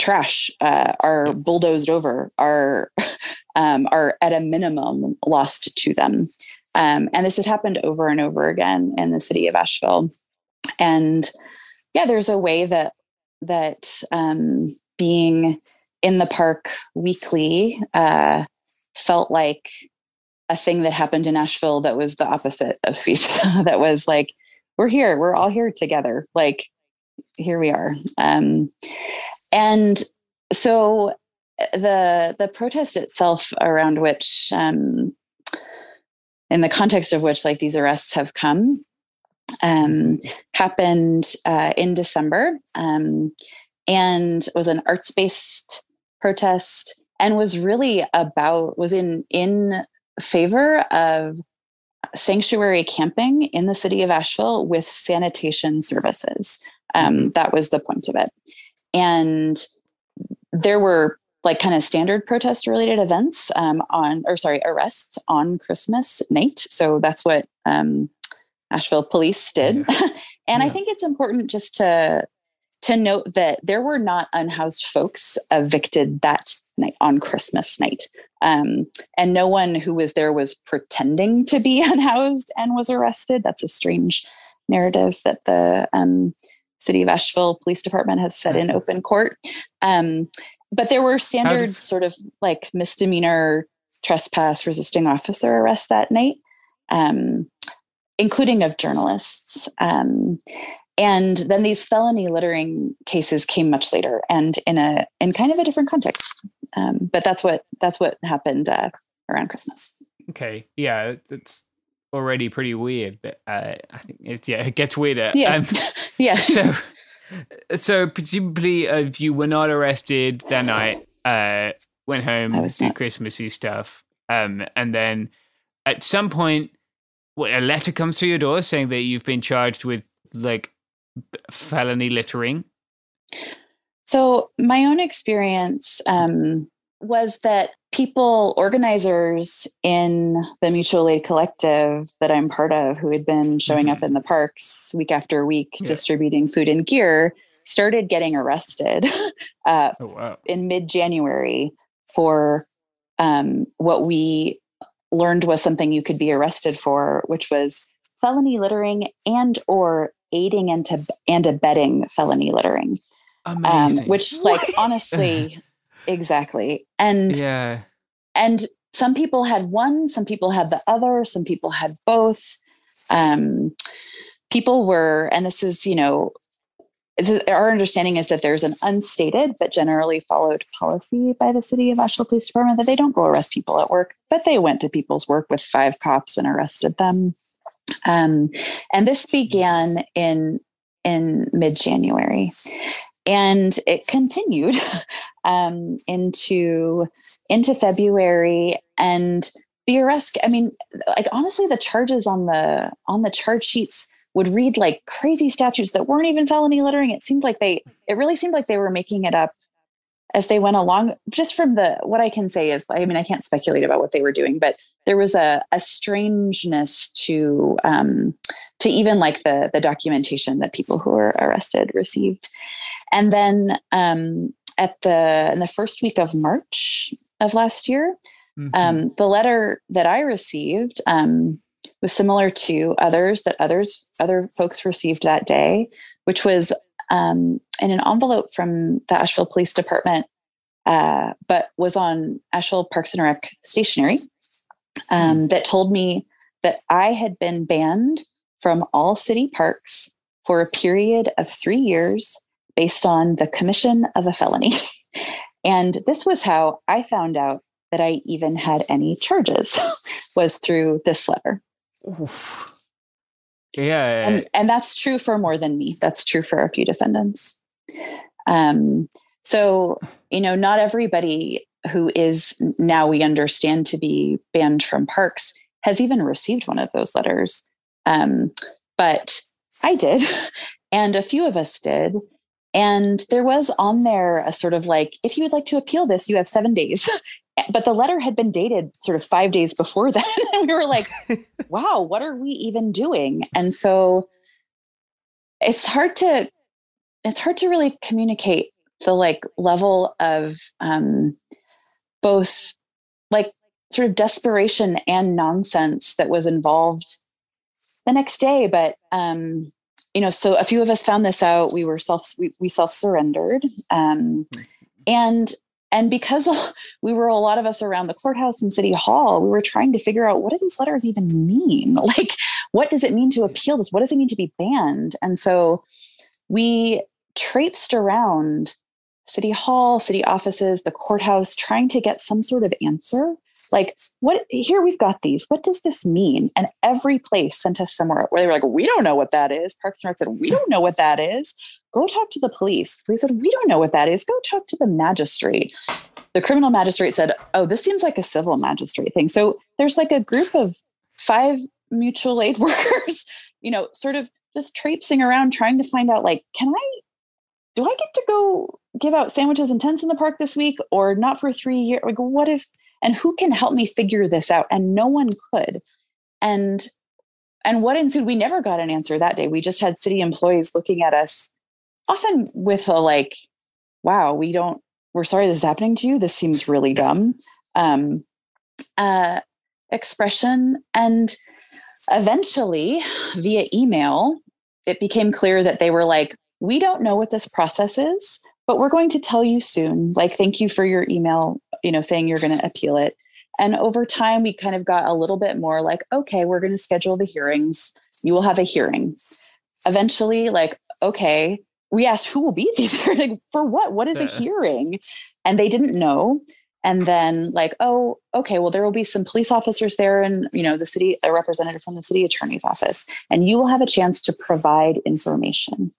trash uh, are bulldozed over are um, are at a minimum lost to them. Um, and this had happened over and over again in the city of asheville. And yeah there's a way that that um, being in the park weekly uh, felt like a thing that happened in asheville that was the opposite of sweeps that was like we're here we're all here together like here we are. Um, and so the the protest itself around which um, in the context of which like these arrests have come um, happened uh, in december um, and was an arts based protest and was really about was in in favor of sanctuary camping in the city of asheville with sanitation services. Um, that was the point of it and there were like kind of standard protest related events um, on or sorry arrests on christmas night so that's what um, asheville police did yeah. and yeah. i think it's important just to to note that there were not unhoused folks evicted that night on christmas night um, and no one who was there was pretending to be unhoused and was arrested that's a strange narrative that the um, City of Asheville Police Department has said in open court. Um, but there were standard does- sort of like misdemeanor trespass resisting officer arrests that night, um, including of journalists. Um, and then these felony littering cases came much later and in a in kind of a different context. Um, but that's what that's what happened uh, around Christmas. Okay, yeah, it's already pretty weird, but uh, I think it's yeah, it gets weirder. Yeah, um, yeah. So, so presumably, uh, you were not arrested that night. Uh, went home, did Christmassy stuff, um, and then at some point, what a letter comes to your door saying that you've been charged with like felony littering. So my own experience um, was that people, organizers in the mutual aid collective that I'm part of, who had been showing mm-hmm. up in the parks week after week yeah. distributing food and gear, started getting arrested uh, oh, wow. in mid January for um, what we learned was something you could be arrested for, which was felony littering and or aiding and, to, and abetting felony littering. Um, which, like, honestly, Exactly. And yeah. And some people had one, some people had the other, some people had both. Um, people were, and this is, you know, our understanding is that there's an unstated but generally followed policy by the city of Asheville Police Department that they don't go arrest people at work, but they went to people's work with five cops and arrested them. Um, and this began in in mid January. And it continued um, into into February. And the arrest i mean like honestly the charges on the on the charge sheets would read like crazy statutes that weren't even felony littering it seemed like they it really seemed like they were making it up as they went along. Just from the what i can say is i mean i can't speculate about what they were doing but there was a, a strangeness to um, to even like the the documentation that people who were arrested received and then um, at the in the first week of march of last year mm-hmm. um, the letter that i received um, was similar to others that others other folks received that day which was um, in an envelope from the Asheville Police Department, uh, but was on Asheville Parks and Rec stationery um, hmm. that told me that I had been banned from all city parks for a period of three years based on the commission of a felony. and this was how I found out that I even had any charges was through this letter. Oof. Yeah. And, and that's true for more than me. That's true for a few defendants. Um, so, you know, not everybody who is now we understand to be banned from parks has even received one of those letters. Um, but I did, and a few of us did. And there was on there a sort of like, if you would like to appeal this, you have seven days. but the letter had been dated sort of five days before that. and we were like, wow, what are we even doing? And so it's hard to it's hard to really communicate the like level of um both like sort of desperation and nonsense that was involved the next day. But um, you know, so a few of us found this out. We were self we, we self surrendered. Um, and and because we were a lot of us around the courthouse and city hall, we were trying to figure out what do these letters even mean? Like, what does it mean to appeal this? What does it mean to be banned? And so we traipsed around city hall, city offices, the courthouse, trying to get some sort of answer. Like, what here we've got these. What does this mean? And every place sent us somewhere where they were like, we don't know what that is. Parks and Rec said, we don't know what that is go talk to the police. The police said, we don't know what that is. Go talk to the magistrate. The criminal magistrate said, oh, this seems like a civil magistrate thing. So there's like a group of five mutual aid workers, you know, sort of just traipsing around trying to find out, like, can I, do I get to go give out sandwiches and tents in the park this week or not for three years? Like, what is, and who can help me figure this out? And no one could. And and what ensued, we never got an answer that day. We just had city employees looking at us often with a like, wow, we don't, we're sorry this is happening to you. This seems really dumb. Um, uh, expression. And eventually, via email, it became clear that they were like, we don't know what this process is, but we're going to tell you soon. Like, thank you for your email, you know, saying you're going to appeal it. And over time, we kind of got a little bit more like, okay, we're going to schedule the hearings. You will have a hearing. Eventually, like, okay, we asked who will be these hearings for what what is a hearing and they didn't know and then like oh okay well there will be some police officers there and you know the city a representative from the city attorney's office and you will have a chance to provide information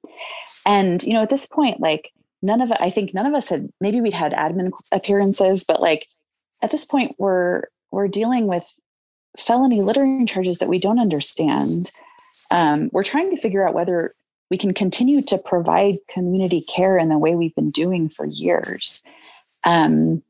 and you know at this point like none of i think none of us had maybe we'd had admin appearances but like at this point we're we're dealing with felony littering charges that we don't understand um, we're trying to figure out whether we can continue to provide community care in the way we've been doing for years. Um,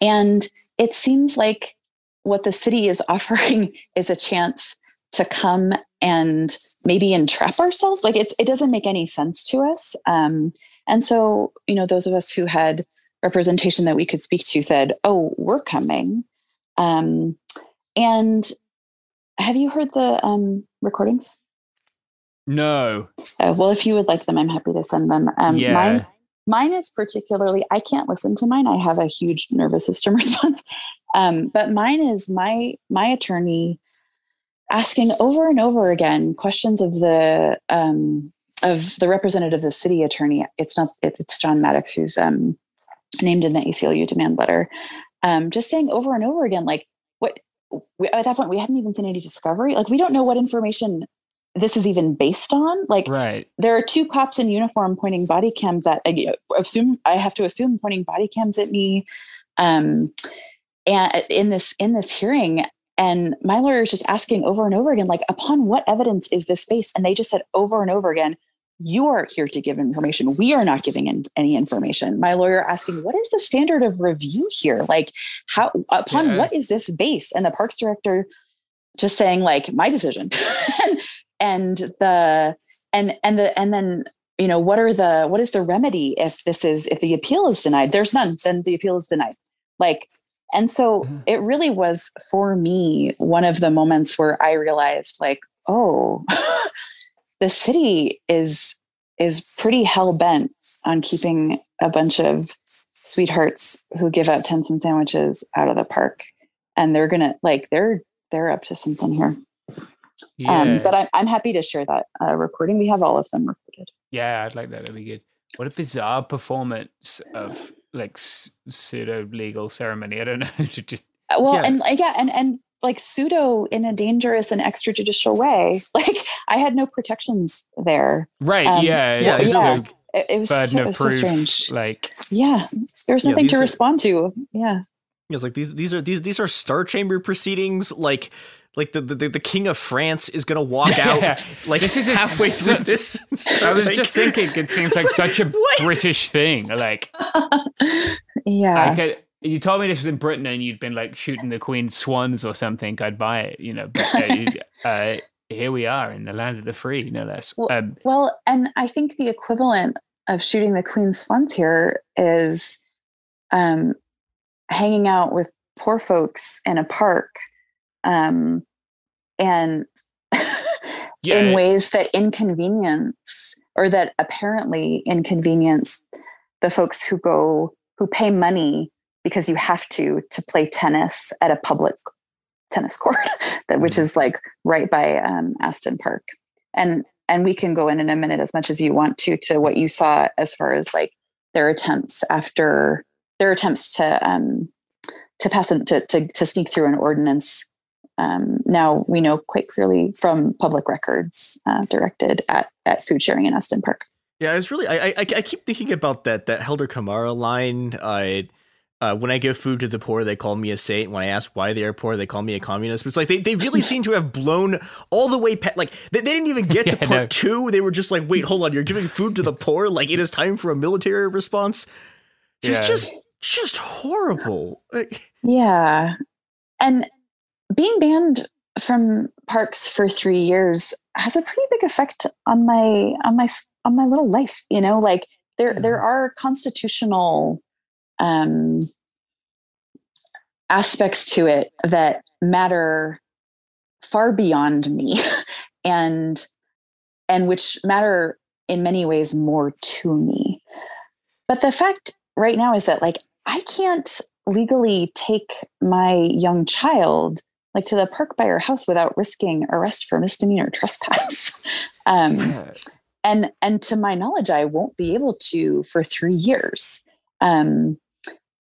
and it seems like what the city is offering is a chance to come and maybe entrap ourselves. Like it's it doesn't make any sense to us. Um, and so, you know, those of us who had representation that we could speak to said, "Oh, we're coming." Um, and have you heard the um, recordings? No. Uh, well, if you would like them, I'm happy to send them. Um, yeah. Mine, mine is particularly, I can't listen to mine. I have a huge nervous system response. Um, but mine is my my attorney asking over and over again questions of the um, of the representative, of the city attorney. It's not it's John Maddox who's um, named in the ACLU demand letter. Um, just saying over and over again, like what we, at that point we hadn't even seen any discovery. Like we don't know what information this is even based on. Like, right. there are two cops in uniform pointing body cams at. I assume I have to assume pointing body cams at me. Um, and in this in this hearing, and my lawyer is just asking over and over again, like, upon what evidence is this based? And they just said over and over again, you are here to give information. We are not giving in any information. My lawyer asking, what is the standard of review here? Like, how upon yeah. what is this based? And the parks director just saying, like, my decision. and, and the and and the and then you know what are the what is the remedy if this is if the appeal is denied? There's none. Then the appeal is denied. Like and so mm-hmm. it really was for me one of the moments where I realized, like, oh, the city is is pretty hell bent on keeping a bunch of sweethearts who give out tents and sandwiches out of the park, and they're gonna like they're they're up to something here. Um, yeah. Um, but I'm I'm happy to share that uh, recording. We have all of them recorded. Yeah, I'd like that. That'd be good. What a bizarre performance of like pseudo legal ceremony. I don't know to just uh, well, yeah. and like yeah, and and like pseudo in a dangerous and extrajudicial way. Like I had no protections there. Right. Um, yeah. Yeah. yeah. It, it, was so, it was so strange. Like yeah, there was nothing yeah, to are, respond to. Yeah. It's like these these are these these are star chamber proceedings. Like like the, the the king of France is gonna walk out yeah. like this is halfway through this. I was like, just thinking it seems like such a what? British thing. Like yeah, I could, you told me this was in Britain and you'd been like shooting the Queen's swans or something. I'd buy it, you know. But uh, uh, here we are in the land of the free, no less. Well, um, well, and I think the equivalent of shooting the Queen's swans here is um, hanging out with poor folks in a park um, and yeah. in ways that inconvenience or that apparently inconvenience the folks who go who pay money because you have to to play tennis at a public tennis court that which mm-hmm. is like right by um, aston park and and we can go in in a minute as much as you want to to what you saw as far as like their attempts after their attempts to um to pass to, to to sneak through an ordinance um, now we know quite clearly from public records uh, directed at at food sharing in Aston Park. Yeah, it's really I, I, I keep thinking about that that Helder Camara line. Uh, uh, when I give food to the poor, they call me a saint. When I ask why they are poor, they call me a communist. But it's like they, they really seem to have blown all the way. Pe- like they, they didn't even get to part no. two. They were just like, wait, hold on, you're giving food to the poor. Like it is time for a military response. Just yeah. just just horrible. Yeah, and being banned from parks for three years has a pretty big effect on my on my on my little life you know like there there are constitutional um aspects to it that matter far beyond me and and which matter in many ways more to me. But the fact right now is that like i can't legally take my young child like to the park by your house without risking arrest for misdemeanor trespass. um, and and to my knowledge, I won't be able to for three years. Um,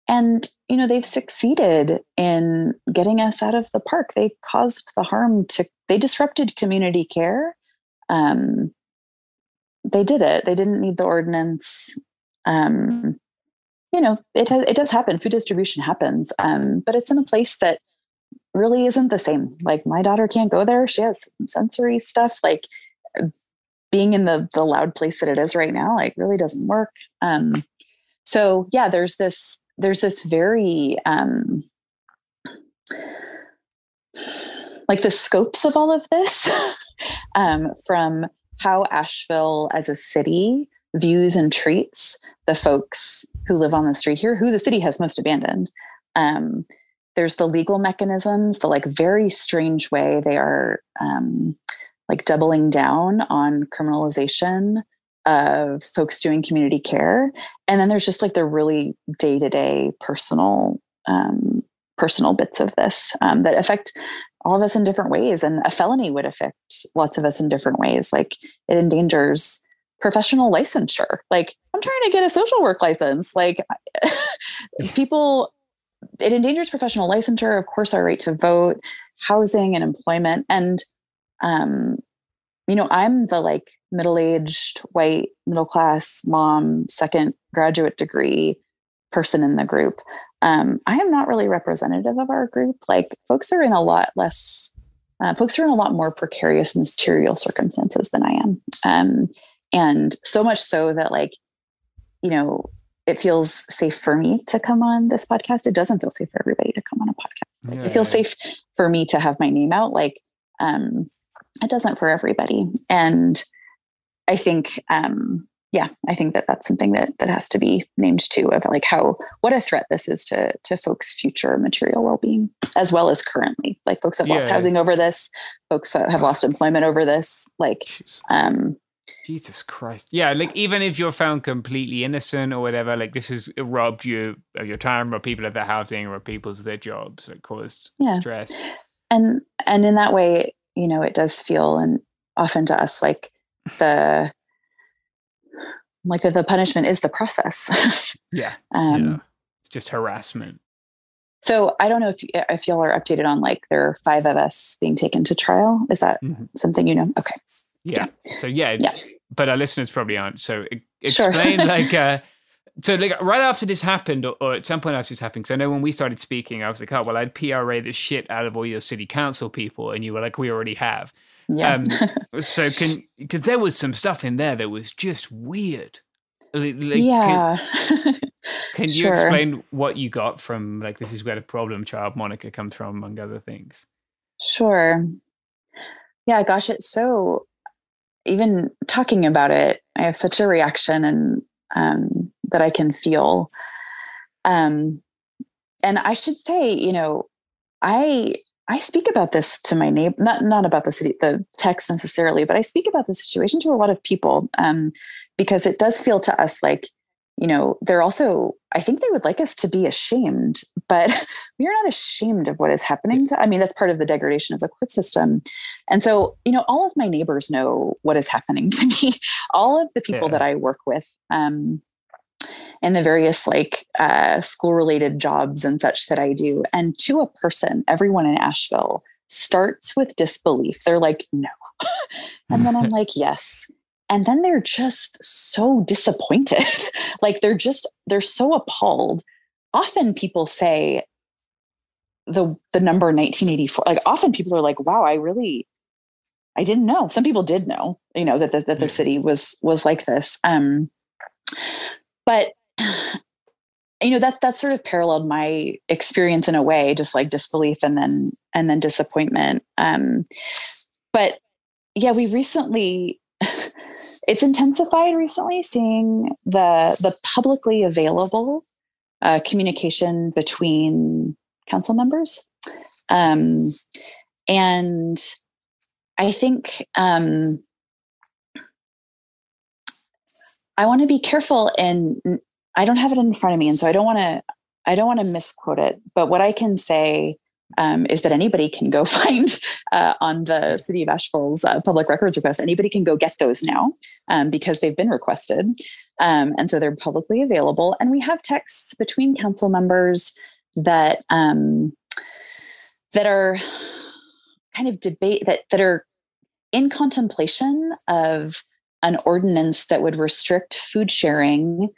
and you know they've succeeded in getting us out of the park. They caused the harm to. They disrupted community care. Um, they did it. They didn't need the ordinance. Um, you know, it has, it does happen. Food distribution happens, um, but it's in a place that really isn't the same. Like my daughter can't go there. She has sensory stuff. Like being in the the loud place that it is right now, like really doesn't work. Um, so yeah, there's this there's this very um, like the scopes of all of this um, from how Asheville as a city views and treats the folks who live on the street here, who the city has most abandoned, um, there's the legal mechanisms, the like very strange way they are um, like doubling down on criminalization of folks doing community care, and then there's just like the really day to day personal um, personal bits of this um, that affect all of us in different ways, and a felony would affect lots of us in different ways. Like it endangers professional licensure. Like I'm trying to get a social work license. Like people it endangers professional licensure, of course, our right to vote, housing, and employment. And um, you know, I'm the like middle aged, white, middle class mom, second graduate degree person in the group. Um, I am not really representative of our group. Like, folks are in a lot less, uh, folks are in a lot more precarious material circumstances than I am. Um, and so much so that, like, you know, it feels safe for me to come on this podcast. It doesn't feel safe for everybody to come on a podcast. Like, yeah. It feels safe for me to have my name out. Like, um, it doesn't for everybody. And I think, um, yeah, I think that that's something that that has to be named too of like how what a threat this is to to folks' future material well being as well as currently. Like folks have yeah, lost housing over this, folks have lost employment over this. Like, Jesus. um, Jesus Christ, yeah, like even if you're found completely innocent or whatever, like this has robbed you of your time or people of their housing or people's their jobs, it caused yeah. stress. And and in that way, you know, it does feel and often to us like the like the, the punishment is the process. yeah. um, yeah. It's just harassment. So I don't know if if y'all are updated on like there are five of us being taken to trial. Is that mm-hmm. something you know? Okay. Yeah. yeah. So yeah, yeah. But our listeners probably aren't. So explain sure. like uh so like right after this happened or, or, at some point after this happened because i know when we started speaking i was like oh well i'd pra the shit out of all your city council people and you were like we already have yeah. Um, so can because there was some stuff in there that was just weird. Like, yeah. Can, can you sure. explain what you got from like this is where the problem child Monica comes from, among other things? Sure. Yeah, gosh, it's so even talking about it, I have such a reaction and um, that I can feel. Um, and I should say, you know, I I speak about this to my neighbor, not not about the city, the text necessarily, but I speak about the situation to a lot of people um, because it does feel to us like, you know, they're also. I think they would like us to be ashamed, but we are not ashamed of what is happening. To, I mean, that's part of the degradation of the court system, and so you know, all of my neighbors know what is happening to me. all of the people yeah. that I work with. Um, and the various like uh, school related jobs and such that I do. And to a person, everyone in Asheville starts with disbelief. They're like, no. and then I'm like, yes. And then they're just so disappointed. like they're just, they're so appalled. Often people say the the number 1984. Like often people are like, wow, I really I didn't know. Some people did know, you know, that the, that the city was was like this. Um, but you know that that sort of paralleled my experience in a way just like disbelief and then and then disappointment um but yeah we recently it's intensified recently seeing the the publicly available uh, communication between council members um and i think um I want to be careful and I don't have it in front of me. And so I don't want to, I don't want to misquote it, but what I can say um, is that anybody can go find uh, on the City of Asheville's uh, public records request. Anybody can go get those now um, because they've been requested, um, and so they're publicly available. And we have texts between council members that um, that are kind of debate that that are in contemplation of an ordinance that would restrict food sharing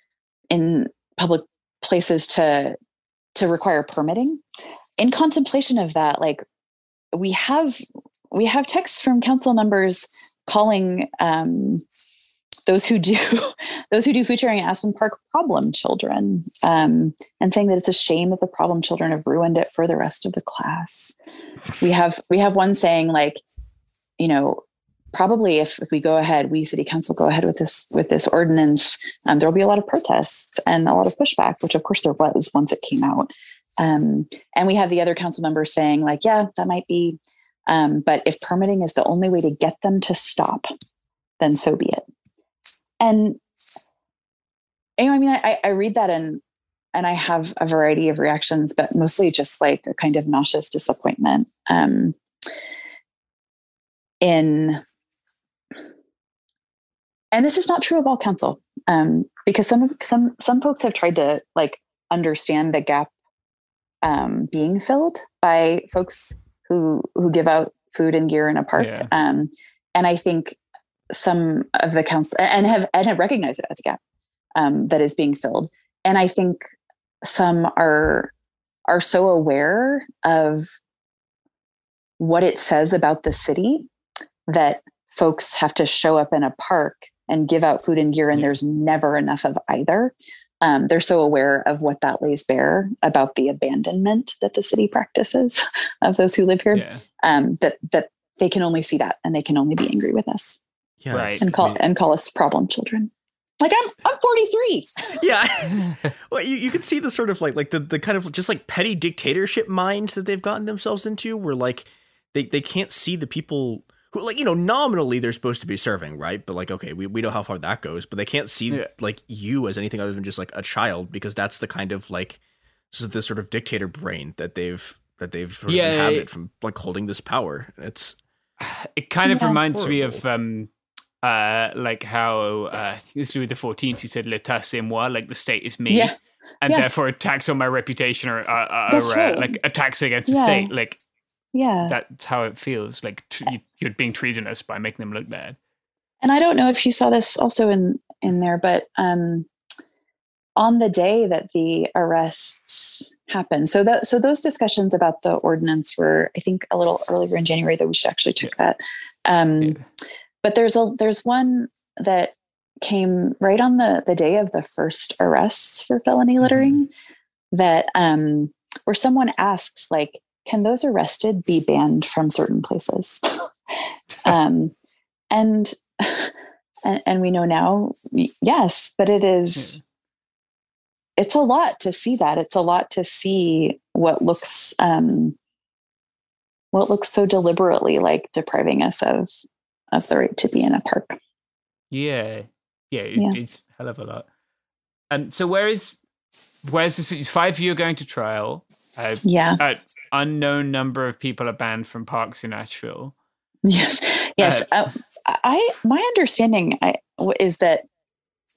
in public places to to require permitting in contemplation of that like we have we have texts from council members calling um, those who do those who do food sharing at Aston Park problem children, um, and saying that it's a shame that the problem children have ruined it for the rest of the class. We have we have one saying like, you know, probably if, if we go ahead, we city council go ahead with this with this ordinance, um, there'll be a lot of protests and a lot of pushback, which of course there was once it came out. Um, and we have the other council members saying like, yeah, that might be, um, but if permitting is the only way to get them to stop, then so be it. And you know, I mean, I, I read that and and I have a variety of reactions, but mostly just like a kind of nauseous disappointment. Um, in and this is not true of all council um, because some of some some folks have tried to like understand the gap um, being filled by folks who who give out food and gear in a park yeah. um, and i think some of the council and have and have recognized it as a gap um, that is being filled. And I think some are are so aware of what it says about the city that folks have to show up in a park and give out food and gear, and there's never enough of either. Um, they're so aware of what that lays bare about the abandonment that the city practices of those who live here Yeah. um, that that they can only see that and they can only be angry with us Yeah, Right. and call and call us problem children. Like I'm I'm 43. Yeah. well, you, you can see the sort of like like the, the kind of just like petty dictatorship mind that they've gotten themselves into where like they, they can't see the people who like you know nominally they're supposed to be serving, right? But like okay, we, we know how far that goes, but they can't see Yeah. like you as anything other than just like a child because that's the kind of like this is the sort of dictator brain that they've that they've sort of Yeah, inhabited it- from like holding this power. It's It kind of Yeah. reminds me of um uh like how uh I think it was Louis the Fourteenth who said "L'état c'est moi," like the state is me, Yeah. and Yeah. therefore attacks on my reputation or, uh, uh, or uh, right. like attacks against the state. Like Yeah. that's how it feels. Like you're being treasonous by making them look bad. And I don't know if you saw this also in in there, but um, on the day that the arrests happened, so that so those discussions about the ordinance were, I think, a little earlier in January that we should actually check that. Um, Yeah. But there's a there's one that came right on the the day of the first arrests for felony littering that um, where someone asks like, can those arrested be banned from certain places? um, and and, and we know now yes but it is it's a lot to see that it's a lot to see what looks um what looks so deliberately like depriving us of of the right to be in a park Yeah, yeah, it, Yeah. it's a hell of a lot. Um, so where is where's the city? Five of you are going to trial. Uh, yeah an unknown number of people are banned from parks in Asheville. yes yes uh, i my understanding I, w- is that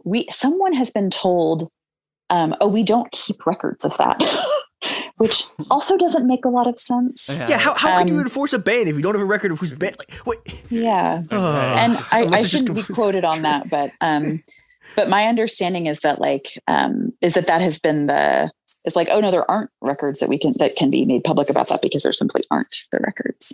we someone has been told um oh we don't keep records of that which also doesn't make a lot of sense yeah. How, how can you Um, enforce a ban if you don't have a record of who's banned? Like, wait, yeah Ugh. and I, I shouldn't be quoted on that, but um, but my understanding is that like um, is that that has been the it's like oh no, there aren't records that we can that can be made public about that because there simply aren't the records.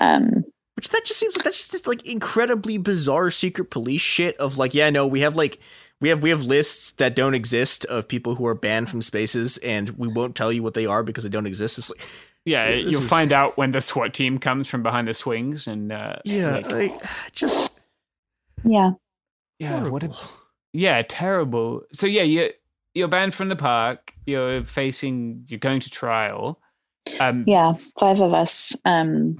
Um, Which that just seems like that's just like incredibly bizarre secret police shit of like, yeah, no, we have like we have we have lists that don't exist of people who are banned from spaces and we won't tell you what they are because they don't exist. It's like Yeah, This you'll is- find out when the SWAT team comes from behind the swings, and uh, Yeah, like, like, just yeah, yeah, what a yeah, terrible. So yeah, you you're banned from the park. You're facing. You're going to trial. Um, yeah. Five of us um,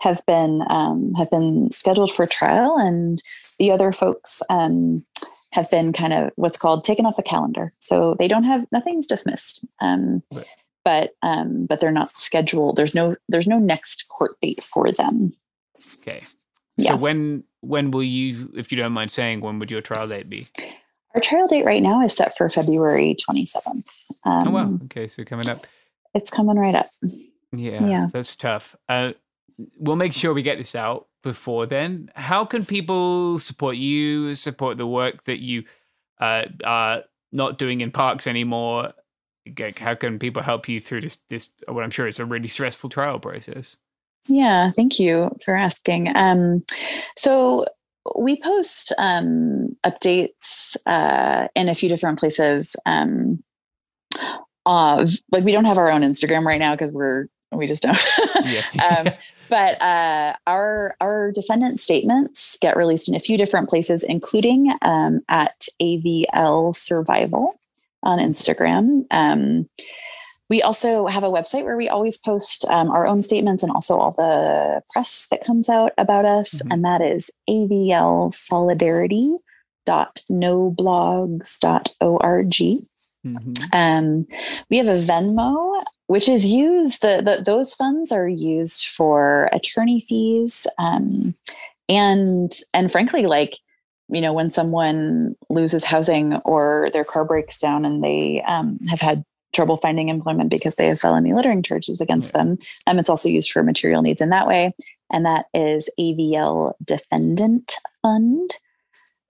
have been um, have been scheduled for trial, and the other folks um, have been kind of what's called taken off the calendar. So they don't have nothing's dismissed. Um, Right. But um, but they're not scheduled. There's no there's no next court date for them. Okay. Yeah. So when when will you, if you don't mind saying, when would your trial date be? Our trial date right now is set for February 27th. Um, oh wow. Okay, so coming up. It's coming right up. Yeah, Yeah. that's tough. Uh, we'll make sure we get this out before then. How can people support you, support the work that you uh, are not doing in parks anymore? Like, How can people help you through this? This, what I'm sure is a really stressful trial process. Yeah, thank you for asking. Um, so we post um, updates uh, in a few different places. Um, uh, like we don't have our own Instagram right now because we're we just don't. Yeah. um, but uh, our our defendant statements get released in a few different places, including um, at AVL Survival on Instagram. Um, we also have a website where we always post um, our own statements and also all the press that comes out about us, Mhm. and that is avlsolidarity.noblogs.org. Mhm. Um, we have a Venmo, which is used. The, the those funds are used for attorney fees, um, and and frankly, like you know, when someone loses housing or their car breaks down and they um, have had trouble finding employment because they have felony littering charges against them, um, it's also used for material needs in that way. and that is AVL Defendant Fund.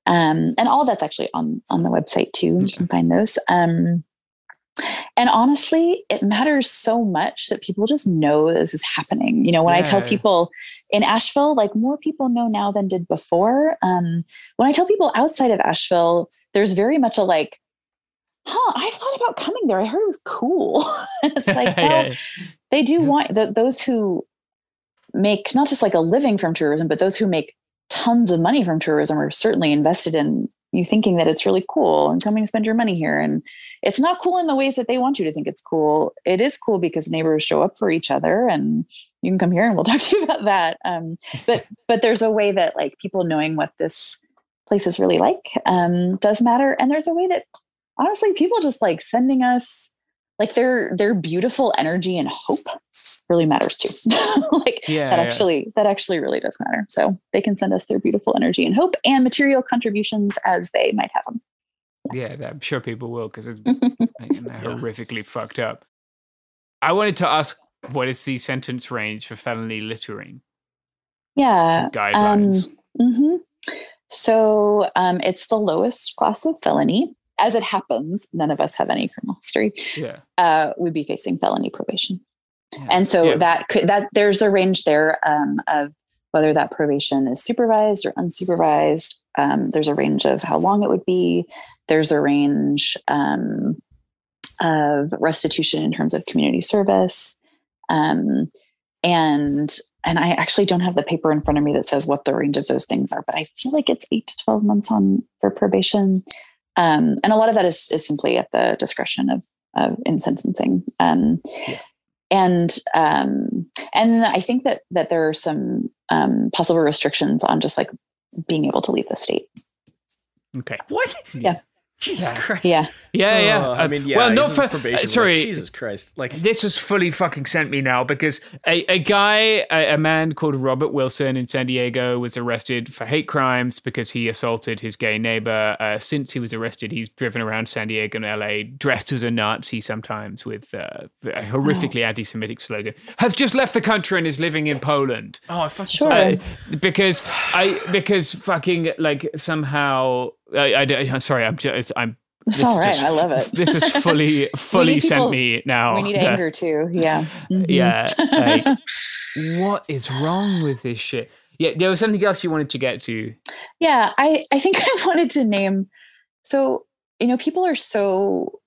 Um, and all that's actually on on the website too. You can find those. Um, and honestly, it matters so much that people just know this is happening. You know, when yeah. I tell people in Asheville, like more people know now than did before. Um, when I tell people outside of Asheville, there's very much a like, huh, I thought about coming there. I heard it was cool. it's like, well, yeah. they do want the, those who make not just like a living from tourism, but those who make tons of money from tourism are certainly invested in you thinking that it's really cool and coming to spend your money here. And it's not cool in the ways that they want you to think it's cool. It is cool because neighbors show up for each other and you can come here and we'll talk to you about that. Um, but but there's a way that like people knowing what this place is really like um, does matter. And there's a way that honestly people just like sending us like their their beautiful energy and hope really matters too. Like yeah, that actually that actually really does matter. So they can send us their beautiful energy and hope and material contributions as they might have them yeah, yeah i'm sure people will because it's horrifically fucked up. I wanted to ask what is the sentence range for felony littering? Yeah guidelines. um, mm-hmm. so um, it's the lowest class of felony as it happens, none of us have any criminal history. Yeah. Uh, we'd be facing felony probation. Yeah. And so yeah. that could that there's a range there um, of whether that probation is supervised or unsupervised. Um, there's a range of how long it would be. There's a range um, of restitution in terms of community service. Um, and and I actually don't have the paper in front of me that says what the range of those things are, but I feel like it's eight to twelve months on for probation. Um, and a lot of that is, is simply at the discretion of, of in sentencing. Um, yeah. And um, and I think that that there are some um, possible restrictions on just like being able to leave the state. Okay. What? Yeah. Jesus yeah. Christ. Yeah. Yeah, yeah. Oh, I mean, yeah. Well, not for probation. Uh, sorry. Like, Jesus Christ. Like this has fully fucking sent me now because a, a guy, a, a, man called Robert Wilson in San Diego was arrested for hate crimes because he assaulted his gay neighbor. Uh, since he was arrested, he's driven around San Diego and LA dressed as a Nazi sometimes with uh, a horrifically oh. anti-Semitic slogan. Has just left the country and is living in Poland. Oh, I fucking sure. Uh, because I because fucking like somehow I, I, am sorry. I'm just. I'm. It's all right. Just, I love it. This is fully, fully people, sent me now. We need anger too. Yeah. Mm-hmm. Yeah. Like, what is wrong with this shit? Yeah. There was something else you wanted to get to. Yeah. I, I think I wanted to name. So, you know, people are so,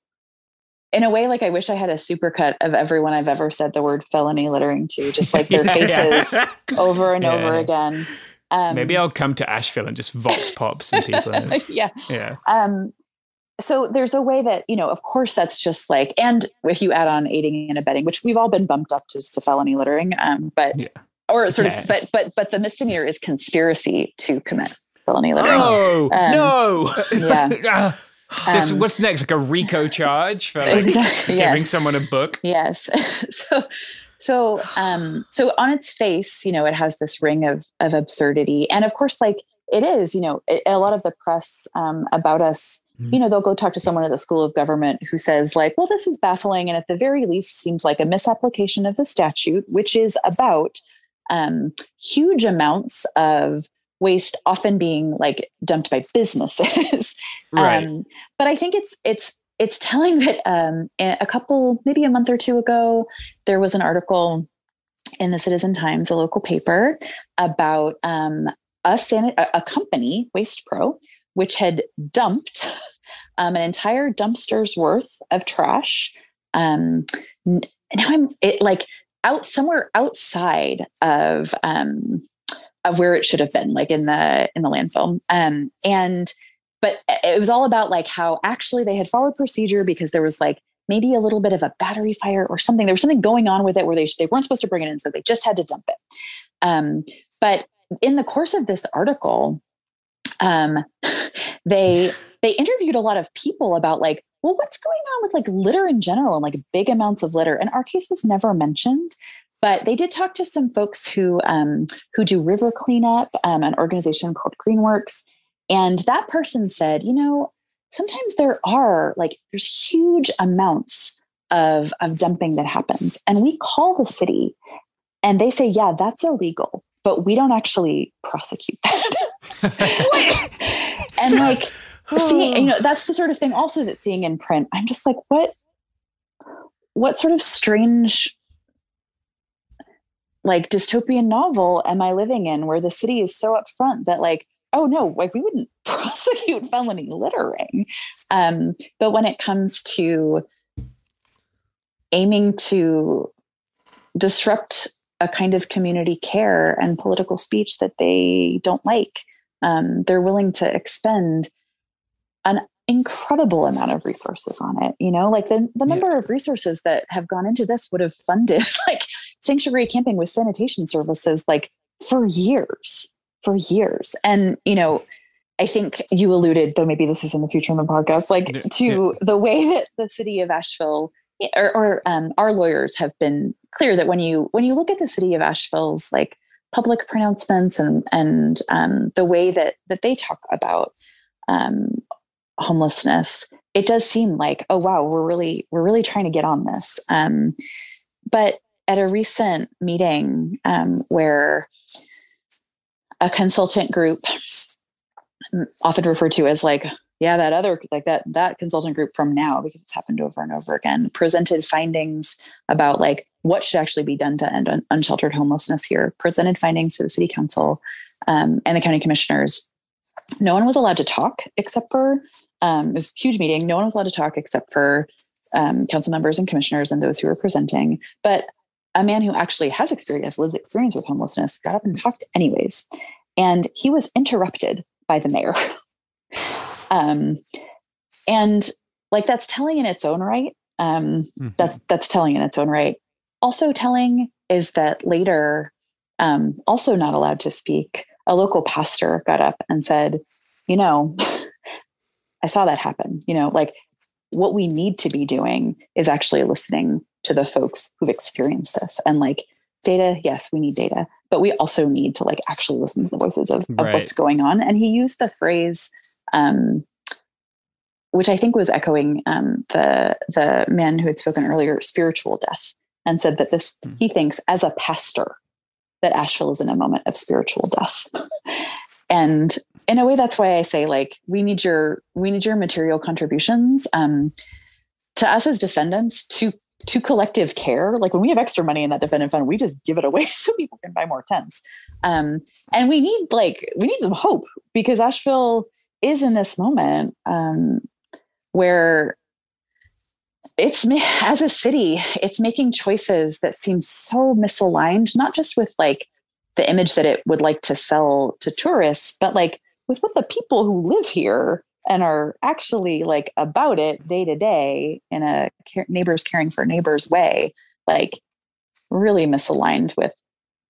in a way, like I wish I had a supercut of everyone I've ever said the word felony littering to, just like their yeah, faces yeah. over and yeah. over again. Um, Maybe I'll come to Asheville and just vox pop some people. yeah. Yeah. Um, so there's a way that, you know, of course, that's just like, and if you add on aiding and abetting, which we've all been bumped up to, to felony littering, um, but, yeah. or sort yeah. of, but, but, but the misdemeanor is conspiracy to commit felony littering. Oh, no. Yeah. um, what's next? Like a RICO charge for like exactly, giving someone a book? Yes. so so, um, so on its face, you know, it has this ring of of absurdity, and of course, like it is, you know, it, a lot of the press um, about us, you know, they'll go talk to someone at the School of Government who says, like, well, this is baffling, and at the very least, seems like a misapplication of the statute, which is about um, huge amounts of waste often being like dumped by businesses. right. Um, but I think it's it's it's telling that um, a couple, maybe a month or two ago, there was an article in the Citizen Times, a local paper, about um, a, a company, Waste Pro, which had dumped um, an entire dumpster's worth of trash. Um, now I'm it, like out somewhere outside of um, of where it should have been, like in the in the landfill, um, and but it was all about like how actually they had followed procedure because there was like maybe a little bit of a battery fire or something. There was something going on with it where they they weren't supposed to bring it in, so they just had to dump it. Um, but in the course of this article, um, they they interviewed a lot of people about like, well, what's going on with like litter in general and like big amounts of litter. And our case was never mentioned. But they did talk to some folks who um, who do river cleanup, um, an organization called Greenworks, and that person said, you know, sometimes there are like, there's huge amounts of, of dumping that happens. And we call the city and they say, yeah, that's illegal. but we don't actually prosecute that. and like seeing, you know, that's the sort of thing also that seeing in print, I'm just like, what, what sort of strange like dystopian novel am I living in where the city is so upfront that like, oh no, like we wouldn't prosecute felony littering. Um, but when it comes to aiming to disrupt a kind of community care and political speech that they don't like, um, they're willing to expend an incredible amount of resources on it you know like the, the number yeah. of resources that have gone into this would have funded like sanctuary camping with sanitation services like for years for years and you know i think you alluded though maybe this is in the future in the podcast like to yeah. the way that the city of asheville or, or um, our lawyers have been clear that when you when you look at the city of asheville's like public pronouncements and and um, the way that that they talk about um, homelessness, it does seem like, oh wow, we're really we're really trying to get on this. Um, but at a recent meeting um, where a consultant group, often referred to as like yeah that other like that that consultant group from now because it's happened over and over again presented findings about like what should actually be done to end un- unsheltered homelessness here presented findings to the city council um, and the county commissioners no one was allowed to talk except for um, a huge meeting. No one was allowed to talk except for um, council members and commissioners and those who were presenting. But a man who actually has experience, lives experience with homelessness, got up and talked anyways. And he was interrupted by the mayor. um, and like that's telling in its own right. Um, mm-hmm. That's that's telling in its own right. Also telling is that later, um, also not allowed to speak, a local pastor got up and said, you know, I saw that happen. You know, like what we need to be doing is actually listening to the folks who've experienced this and like data. Yes, we need data, but we also need to like actually listen to the voices of, of right. what's going on. And he used the phrase, um, which I think was echoing um, the the man who had spoken earlier, spiritual death, and said that this mm. he thinks as a pastor that Asheville is in a moment of spiritual death. and in a way that's why i say like we need your we need your material contributions um, to us as defendants to to collective care like when we have extra money in that defendant fund we just give it away so people can buy more tents. Um, and we need like we need some hope because asheville is in this moment um, where it's as a city it's making choices that seem so misaligned not just with like the image that it would like to sell to tourists but like with what the people who live here and are actually like about it day to day in a neighbors caring for neighbors way like really misaligned with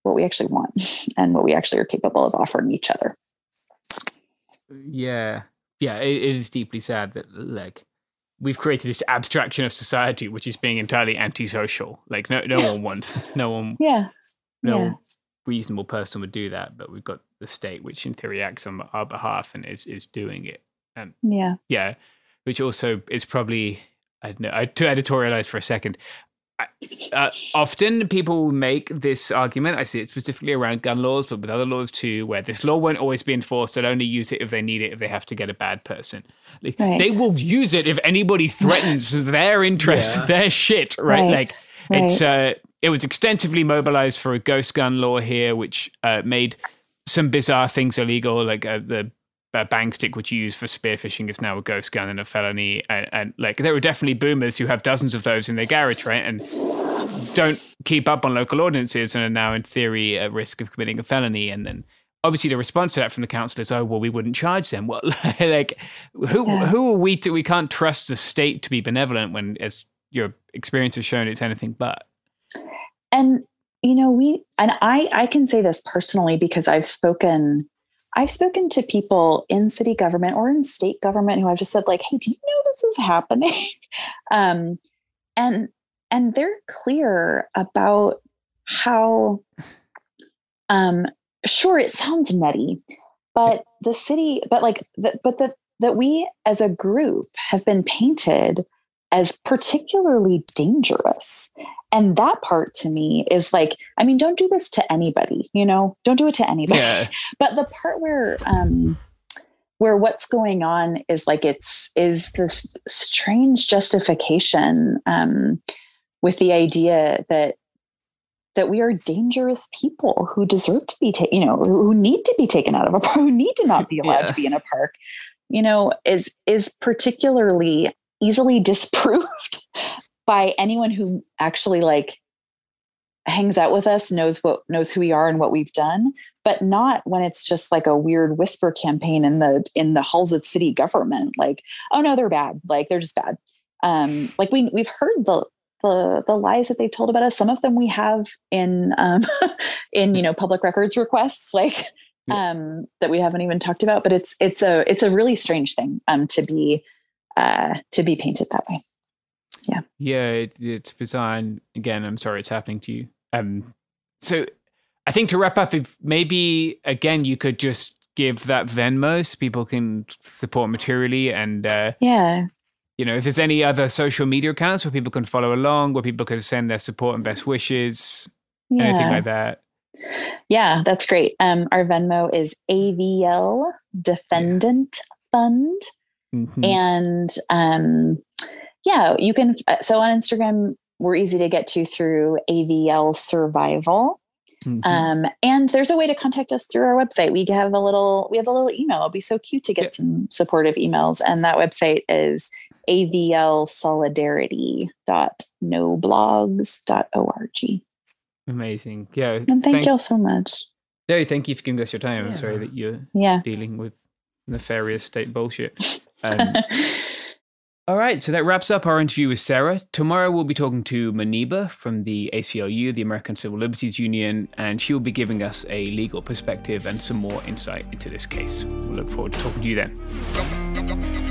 what we actually want and what we actually are capable of offering each other. Yeah. Yeah it, it is deeply sad that like we've created this abstraction of society which is being entirely antisocial. Like no no one wants no one yeah. no yeah. reasonable person would do that but we've got the state, which in theory acts on our behalf and is is doing it. And yeah, yeah, which also is probably I don't know. I, to editorialize for a second. Uh, often people make this argument. I see it specifically around gun laws, but with other laws too, where this law won't always be enforced. They'll only use it if they need it, if they have to get a bad person. Like, right. They will use it if anybody threatens their interests, yeah. their shit. Right? right. Like right. it's uh, it was extensively mobilized for a ghost gun law here, which uh, made some bizarre things illegal, like uh, the uh, bang stick which you use for spearfishing is now a ghost gun and a felony and, and, like there are definitely boomers who have dozens of those in their garage right and don't keep up on local ordinances and are now in theory at risk of committing a felony and then obviously the response to that from the council is oh well we wouldn't charge them well like who yeah. who are we to we can't trust the state to be benevolent when as your experience has shown it's anything but and you know we and i i can say this personally because i've spoken i've spoken to people in city government or in state government who i've just said like hey do you know this is happening? Um and and they're clear about how um sure it sounds nutty but the city but like the, but that that we as a group have been painted as particularly dangerous. And that part to me is like, I mean, don't do this to anybody, you know, don't do it to anybody. Yeah. but the part where, um, where what's going on is like it's is this strange justification um, with the idea that that we are dangerous people who deserve to be taken, you know, who need to be taken out of a park, who need to not be allowed Yeah. to be in a park, you know, is is particularly easily disproved by anyone who actually like hangs out with us, knows what knows who we are and what we've done, but not when it's just like a weird whisper campaign in the in the halls of city government. Like, oh no, they're bad. Like they're just bad. Um, like we we've heard the the the lies that they've told about us. Some of them we have in um, in you know public records requests, like um, that we haven't even talked about. But it's it's a it's a really strange thing um, to be uh, to be painted that way. Yeah. Yeah, it, it's bizarre. And again, I'm sorry it's happening to you. Um, so I think to wrap up, if maybe again you could just give that Venmo so people can support materially, and uh, Yeah. you know if there's any other social media accounts where people can follow along, where people can send their support and best wishes, anything like that. Yeah, that's great. Um, our Venmo is AVL Defendant Fund. Mhm. And um, yeah, you can. uh, So on Instagram, we're easy to get to through AVL Survival. Mhm. Um, and there's a way to contact us through our website. We have a little, we have a little email. It'll be so cute to get some supportive emails. And that website is avlsolidarity.noblogs.org. Amazing. Yeah. And thank, y'all so much. No, thank you for giving us your time. I'm sorry that you're Yeah. dealing with nefarious state bullshit. Um, all right, so that wraps up our interview with Sarah. Tomorrow we'll be talking to Muniba from the ACLU, the American Civil Liberties Union, and she'll be giving us a legal perspective and some more insight into this case. We'll look forward to talking to you then.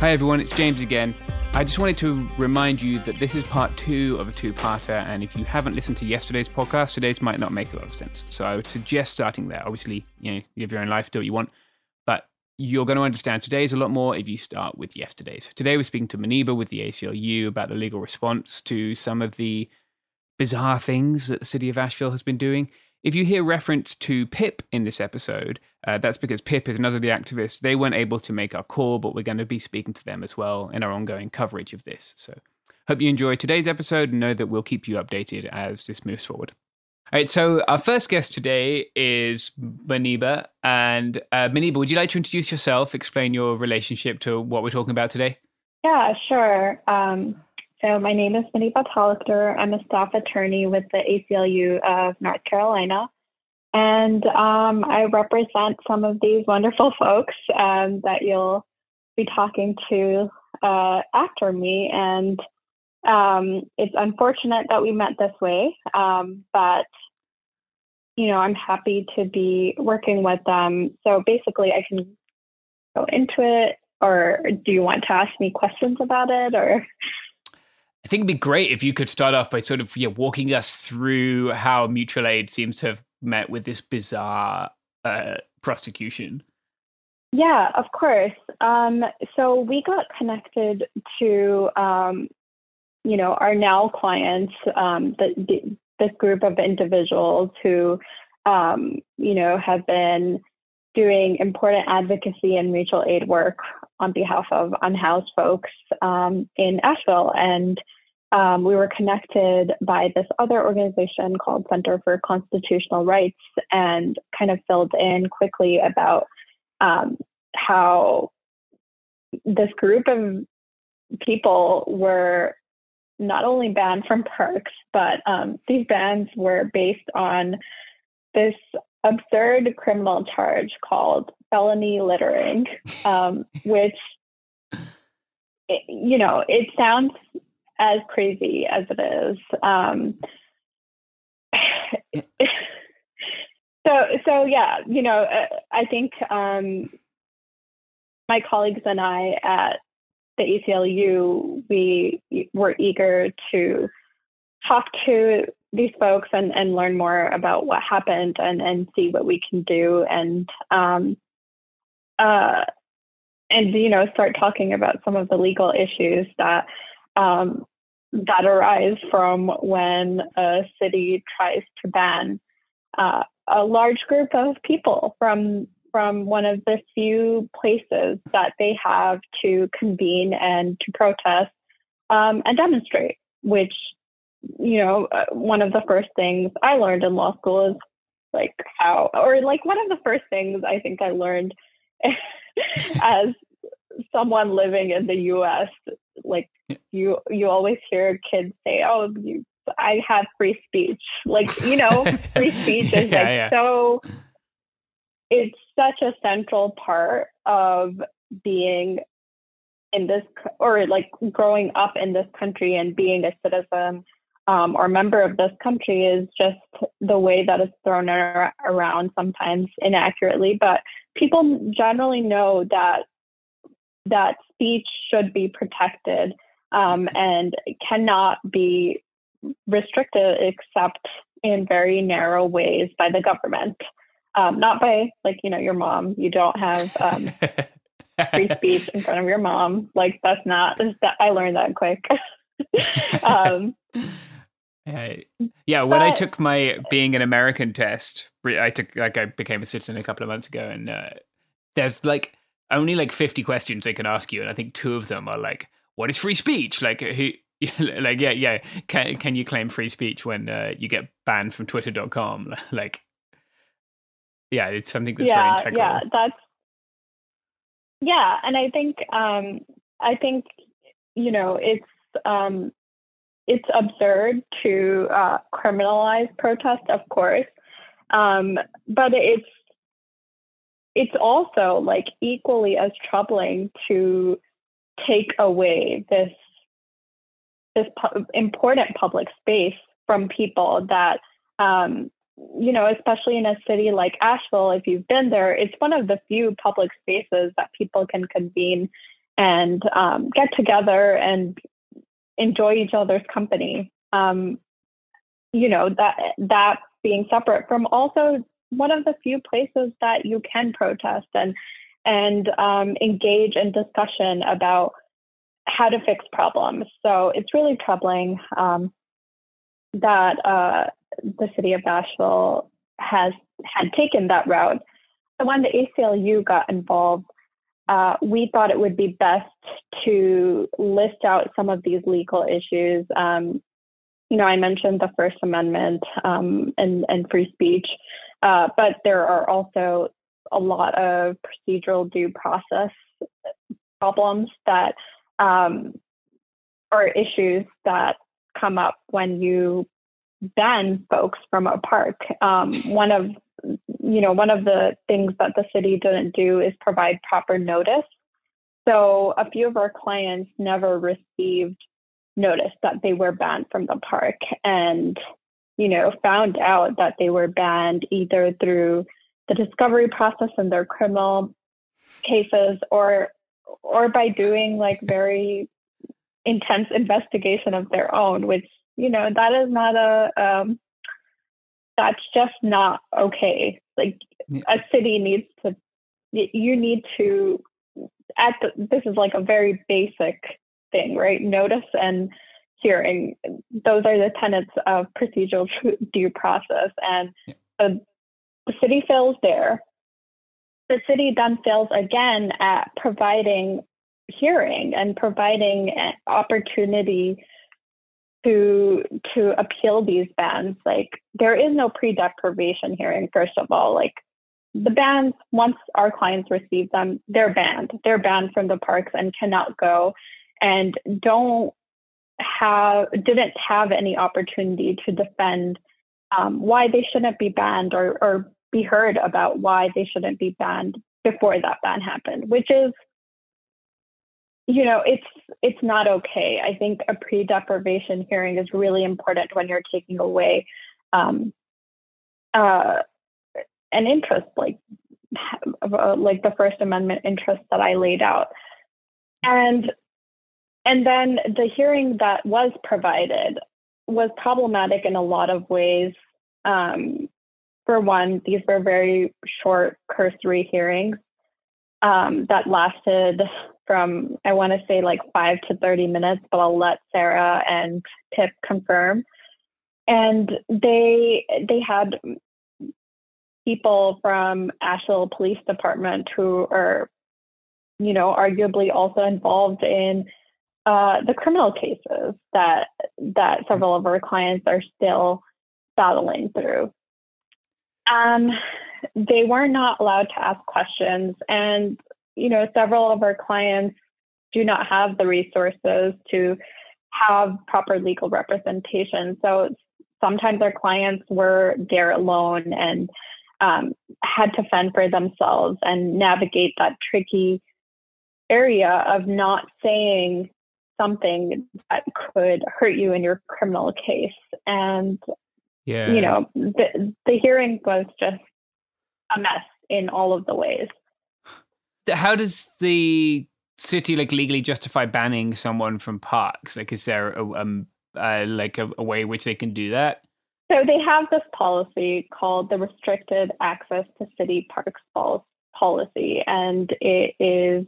Hi everyone, it's James again. I just wanted to remind you that this is part two of a two-parter, and if you haven't listened to yesterday's podcast, today's might not make a lot of sense. So I would suggest starting there. Obviously, you know, you have your own life, do what you want, but you're going to understand today's a lot more if you start with yesterday's. Today we're speaking to Muniba with the ACLU about the legal response to some of the bizarre things that the city of Asheville has been doing. If you hear reference to PIP in this episode, uh, that's because PIP is another of the activists. They weren't able to make our call, but we're going to be speaking to them as well in our ongoing coverage of this. So Hope you enjoy today's episode and know that we'll keep you updated as this moves forward. All right, so our first guest today is Muniba. And uh, Muniba, would you like to introduce yourself, explain your relationship to what we're talking about today? Yeah, sure. Um, so my name is Muniba Talukder. I'm a staff attorney with the ACLU of North Carolina. And um, I represent some of these wonderful folks um, that you'll be talking to uh, after me. And um, it's unfortunate that we met this way, um, but you know, I'm happy to be working with them. So basically, I can go into it, or do you want to ask me questions about it, or? I think it'd be great if you could start off by sort of yeah, walking us through how mutual aid seems to have met with this bizarre uh, prosecution. Yeah, of course. Um, so we got connected to um, you know, our now clients, um, the, the, this group of individuals who, um, you know, have been doing important advocacy and mutual aid work on behalf of unhoused folks um, in Asheville. And um, we were connected by this other organization called Center for Constitutional Rights and kind of filled in quickly about um, how this group of people were not only banned from parks, but um, these bans were based on this absurd criminal charge called felony littering, um, which, you know, it sounds as crazy as it is. Um, so, so yeah, you know, uh, I think um, my colleagues and I at the ACLU, we were eager to talk to these folks and, and learn more about what happened and, and see what we can do. And um, uh, and you know start talking about some of the legal issues that um, that arise from when a city tries to ban uh, a large group of people from from one of the few places that they have to convene and to protest um, and demonstrate, which, you know, uh, one of the first things I learned in law school is like how, or like one of the first things I think I learned as someone living in the US, like you, you always hear kids say, oh, you, I have free speech. Like, you know, free speech is yeah, like yeah. so it's such a central part of being in this or like growing up in this country and being a citizen um, or member of this country is just the way that it's thrown around sometimes inaccurately but people generally know that that speech should be protected um, and cannot be restricted except in very narrow ways by the government um, not by like you know your mom. You don't have um, free speech in front of your mom. Like that's not. That, I learned that quick. um, yeah, when but, I took my being an American test, I took like I became a citizen a couple of months ago, and uh, there's like only like 50 questions they can ask you, and I think two of them are like, "What is free speech?" Like who. like yeah yeah can can you claim free speech when uh, you get banned from twitter.com like yeah, it's something that's yeah, very integral. Yeah, that's yeah, and I think um, I think you know it's um, it's absurd to uh, criminalize protest, of course, um, but it's it's also like equally as troubling to take away this this pu- important public space from people that um, you know, especially in a city like Asheville, if you've been there, it's one of the few public spaces that people can convene and um, get together and enjoy each other's company. Um, you know that that being separate from also one of the few places that you can protest and and um, engage in discussion about how to fix problems. So it's really troubling um, that uh, the city of Asheville has had taken that route. So when the ACLU got involved, uh, we thought it would be best to list out some of these legal issues. Um, you know, I mentioned the First Amendment um, and, and free speech, uh, but there are also a lot of procedural due process problems that um, are issues that come up when you ban folks from a park. Um, one of you know, one of the things that the city didn't do is provide proper notice. So a few of our clients never received notice that they were banned from the park and, you know, found out that they were banned either through the discovery process in their criminal cases or or by doing like very intense investigation of their own, which, you know, that is not a um, that's just not okay. Like yeah. a city needs to, you need to, at the, this is like a very basic thing, right? Notice and hearing. Those are the tenets of procedural due process. And yeah. the, the city fails there. The city then fails again at providing hearing and providing eh, opportunity to to appeal these bans like there is no pre-deprivation hearing first of all. Like the bans once our clients receive them they're banned. They're banned from the parks and cannot go. And don't have didn't have any opportunity to defend um, why they shouldn't be banned or, or be heard about why they shouldn't be banned before that ban happened which is you know it's it's not okay. I think a pre-deprivation hearing is really important when you're taking away um, uh, an interest like uh, like the first amendment interest that i laid out. And and then the hearing that was provided was problematic in a lot of ways. Um, for one these were very short cursory hearings um, that lasted from I want to say like five to thirty minutes, but I'll let Sarah and Pip confirm. And they they had people from Asheville Police Department who are, you know, arguably also involved in uh, the criminal cases that that several of our clients are still battling through. Um, they were not allowed to ask questions, and you know, several of our clients do not have the resources to have proper legal representation. So sometimes our clients were there alone and um, had to fend for themselves and navigate that tricky area of not saying something that could hurt you in your criminal case. And, yeah. you know, the, the hearing was just a mess in all of the ways how does the city like legally justify banning someone from parks? Like, is there a, um, uh, like a, a way which they can do that? So they have this policy called the Restricted Access to City Parks policy, and it is,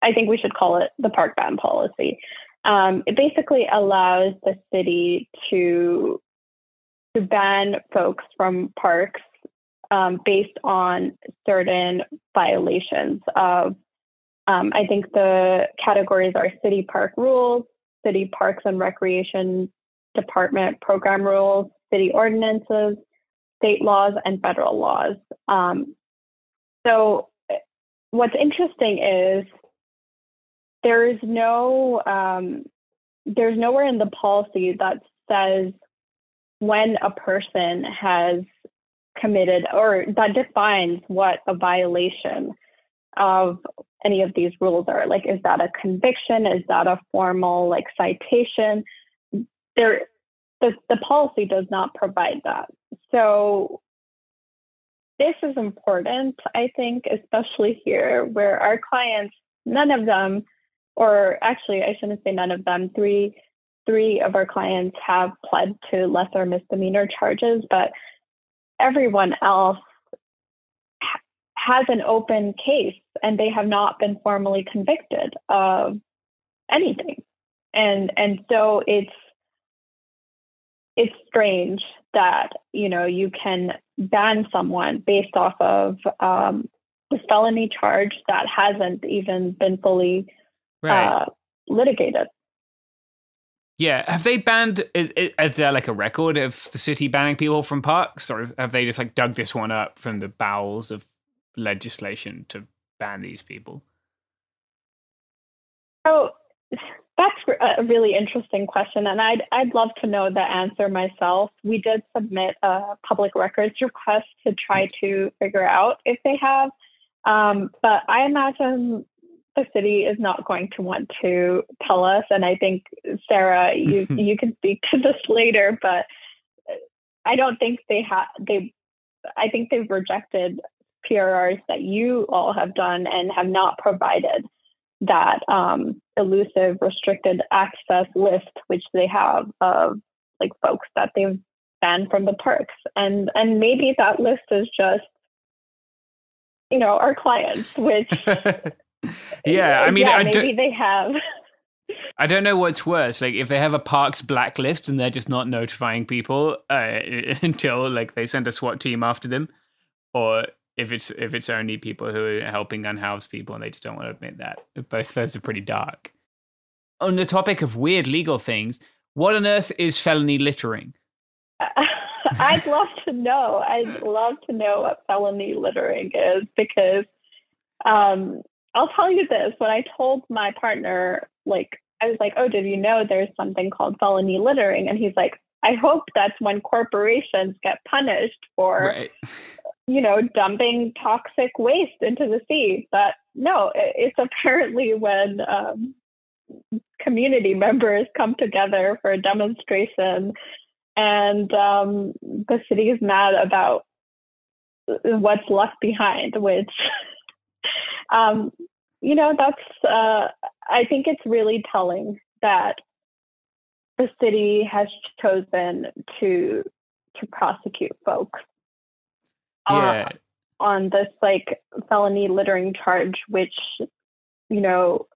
I think we should call it the park ban policy. Um, it basically allows the city to to ban folks from parks um, based on certain violations of, um, I think the categories are city park rules, city parks and recreation department program rules, city ordinances, state laws, and federal laws. Um, so, what's interesting is there is no um, there's nowhere in the policy that says when a person has committed or that defines what a violation of any of these rules are. Like, is that a conviction? Is that a formal like citation? There, the, the policy does not provide that. So this is important, I think, especially here where our clients, none of them, or actually I shouldn't say none of them, three three of our clients have pled to lesser misdemeanor charges, but everyone else has an open case and they have not been formally convicted of anything and and so it's it's strange that you know you can ban someone based off of um, this felony charge that hasn't even been fully Right. uh, litigated. Yeah, have they banned? Is, is, there like a record of the city banning people from parks, or have they just like dug this one up from the bowels of legislation to ban these people? So that's a really interesting question, and I'd I'd love to know the answer myself. We did submit a public records request to try to figure out if they have, um, but I imagine the city is not going to want to tell us. And I think Sarah, you you can speak to this later, but I don't think they have they. I think they've rejected PRRs that you all have done and have not provided that um, elusive restricted access list, which they have of like folks that they've banned from the parks, and and maybe that list is just you know our clients, which yeah, I mean, yeah, I maybe don't, they have. I don't know what's worse. Like, if they have a parks blacklist and they're just not notifying people uh, until like they send a SWAT team after them, or if it's if it's only people who are helping unhoused people and they just don't want to admit that. Both those are pretty dark. On the topic of weird legal things, what on earth is felony littering? I'd love to know. I'd love to know what felony littering is because um, I'll tell you this. When I told my partner, like, I was like, oh, did you know there's something called felony littering? And he's like, I hope that's when corporations get punished for, Right. you know, dumping toxic waste into the sea. But no, it's apparently when um, community members come together for a demonstration and um, the city is mad about what's left behind, which, um, you know, that's, uh, I think it's really telling that the city has chosen to to prosecute folks uh, on this like felony littering charge, which you know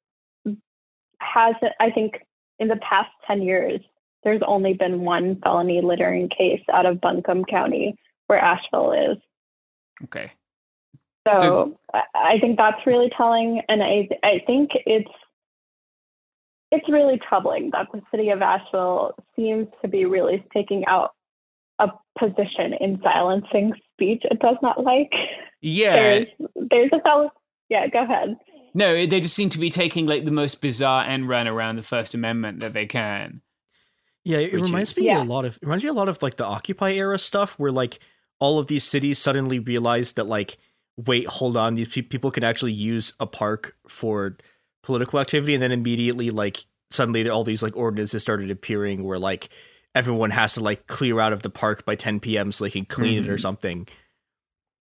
has I think in the past ten years there's only been one felony littering case out of Buncombe County where Asheville is. Okay. So, So- I, I think that's really telling, and I I think it's it's really troubling that the city of Asheville seems to be really taking out a position in silencing speech it does not like. Yeah. There's there's a fellow. Yeah, go ahead. No, they just seem to be taking like the most bizarre end run around the First Amendment that they can. Yeah, it Which reminds is- me Yeah. a lot of it reminds me a lot of like the Occupy era stuff where like all of these cities suddenly realized that like wait, hold on, these pe- people can actually use a park for political activity and then immediately like suddenly all these like ordinances started appearing where like everyone has to like clear out of the park by 10 p.m. so they can clean it or Mhm. something.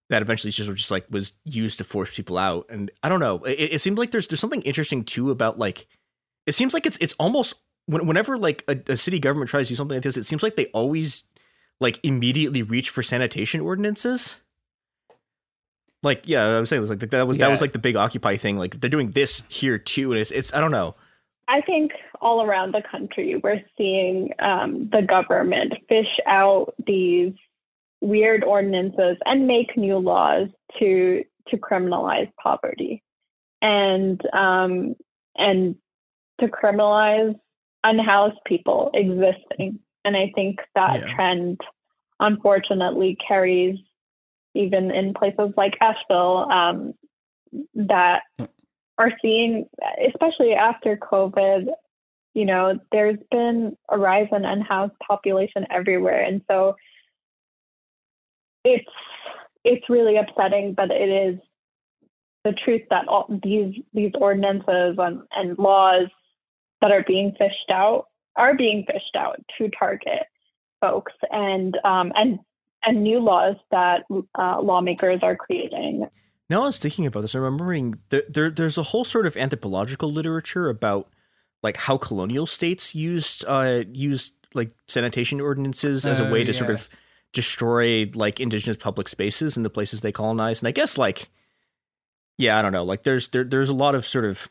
That eventually just just like was used to force people out, and I don't know. It, it seemed like there's there's something interesting too about like it seems like it's it's almost whenever like a, a city government tries to do something like this, it seems like they always like immediately reach for sanitation ordinances. Like yeah, I was saying this like that was that was like the big Occupy thing. Like they're doing this here too, and it's it's I don't know. I think all around the country, we're seeing um, the government fish out these weird ordinances and make new laws to to criminalize poverty and um, and to criminalize unhoused people existing. And I think that Yeah. trend, unfortunately, carries even in places like Asheville um, that are seeing, especially after COVID, you know, there's been a rise in unhoused population everywhere. And so it's it's really upsetting, but it is the truth that all these these ordinances and, and laws that are being fished out are being fished out to target folks and um, and and new laws that uh, lawmakers are creating. Now I was thinking about this. I'm remembering there, there there's a whole sort of anthropological literature about like how colonial states used uh used like sanitation ordinances as a Oh, way to sort of destroy like indigenous public spaces in the places they colonized. And I guess like yeah, I don't know. Like there's there there's a lot of sort of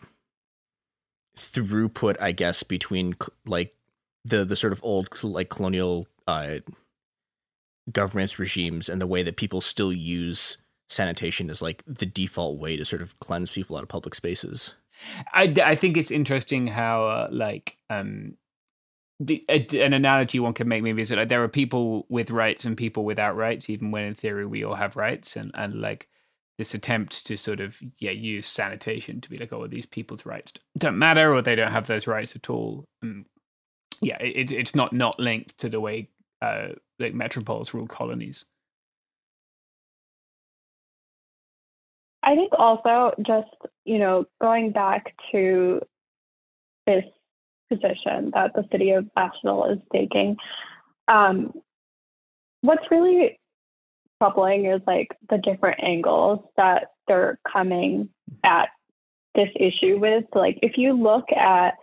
throughput, I guess, between like the the sort of old like colonial uh governments regimes and the way that people still use sanitation is like the default way to sort of cleanse people out of public spaces. I, I think it's interesting how uh, like um the, a, an analogy one can make maybe is that like, there are people with rights and people without rights, even when in theory we all have rights, and and like this attempt to sort of yeah use sanitation to be like oh these people's rights don't matter or they don't have those rights at all. And yeah, it, it's not not linked to the way uh, like metropoles rule colonies. I think also just, you know, going back to this position that the city of Asheville is taking, um, what's really troubling is like the different angles that they're coming at this issue with. Like, if you look at,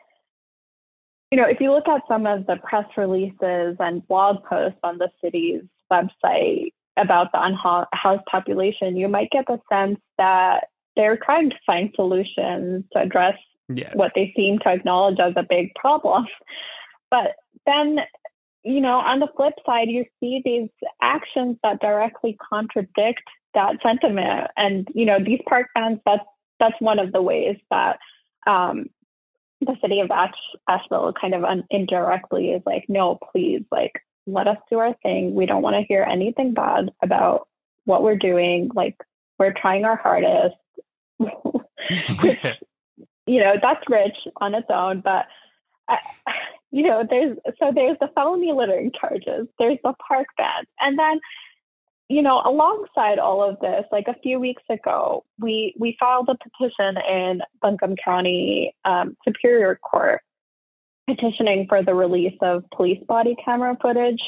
you know, if you look at some of the press releases and blog posts on the city's website about the unhoused population, you might get the sense that they're trying to find solutions to address yeah. what they seem to acknowledge as a big problem. But then, you know, on the flip side, you see these actions that directly contradict that sentiment. And, you know, these park bans, that's, that's one of the ways that um, the city of Ash- Asheville kind of un- indirectly is like, no, please, like, let us do our thing. We don't want to hear anything bad about what we're doing. Like we're trying our hardest. Which, you know, that's rich on its own, but I, you know, there's so there's the felony littering charges, there's the park ban, and then you know, alongside all of this, like a few weeks ago, we we filed a petition in Buncombe County um, Superior Court petitioning for the release of police body camera footage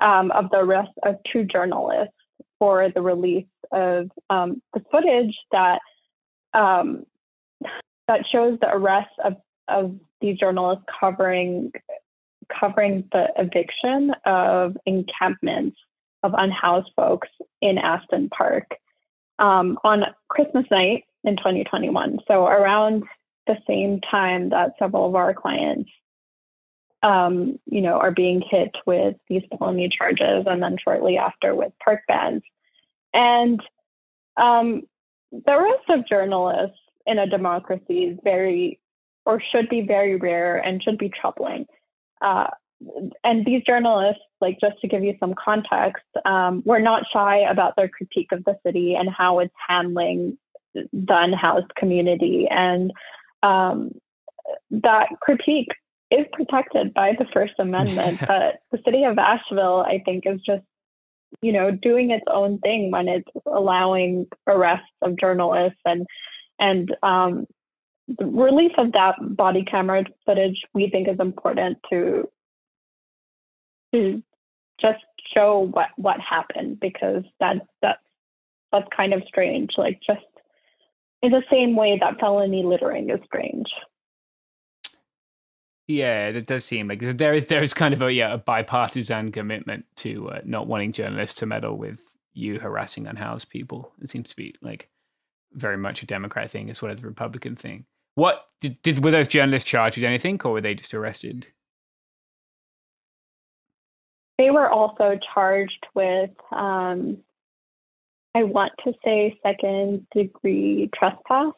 um, of the arrest of two journalists for the release of um, the footage that um, that shows the arrest of, of these journalists covering covering the eviction of encampments of unhoused folks in Aston Park um, on Christmas night in 2021. So around the same time that several of our clients um, you know, are being hit with these felony charges and then shortly after with park bans. And um, the arrest of journalists in a democracy is very, or should be very rare and should be troubling. Uh, and these journalists, like just to give you some context, um, were not shy about their critique of the city and how it's handling the unhoused community. And um, that critique is protected by the First Amendment, but the city of Asheville, I think, is just, you know, doing its own thing when it's allowing arrests of journalists and and um, the release of that body camera footage. We think is important to to just show what what happened because that that's that's kind of strange. Like just in the same way that felony littering is strange. Yeah, it does seem like there is there is kind of a yeah a bipartisan commitment to uh, not wanting journalists to meddle with you harassing unhoused people. It seems to be like very much a Democrat thing as well as a Republican thing. What did, did were those journalists charged with anything, or were they just arrested? They were also charged with, um, I want to say, second degree trespass.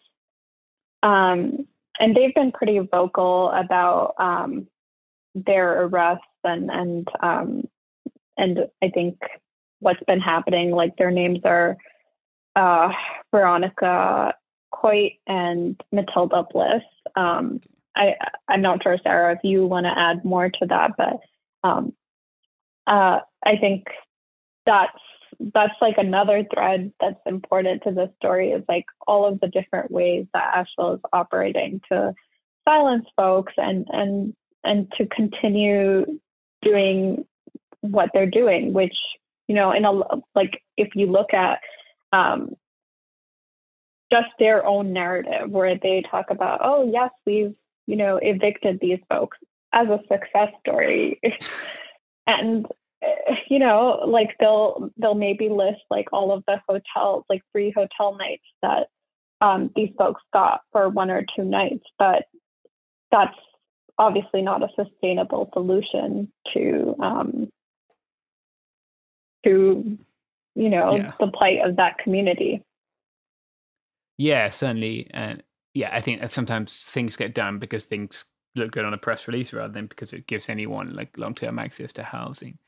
Um, and they've been pretty vocal about um, their arrests and and um, and I think what's been happening. Like their names are uh, Veronica Coit and Matilda Bliss. Um, I I'm not sure, Sarah, if you want to add more to that, but um, uh, I think that's that's like another thread that's important to this story is like all of the different ways that Asheville is operating to silence folks and and and to continue doing what they're doing, which you know, in a like if you look at um, just their own narrative where they talk about, oh yes, we've you know evicted these folks as a success story, and you know, like they'll they'll maybe list like all of the hotels, like free hotel nights that um, these folks got for one or two nights, but that's obviously not a sustainable solution to um, to you know Yeah. the plight of that community. Yeah, certainly. And yeah, I think that sometimes things get done because things look good on a press release rather than because it gives anyone like long term access to housing.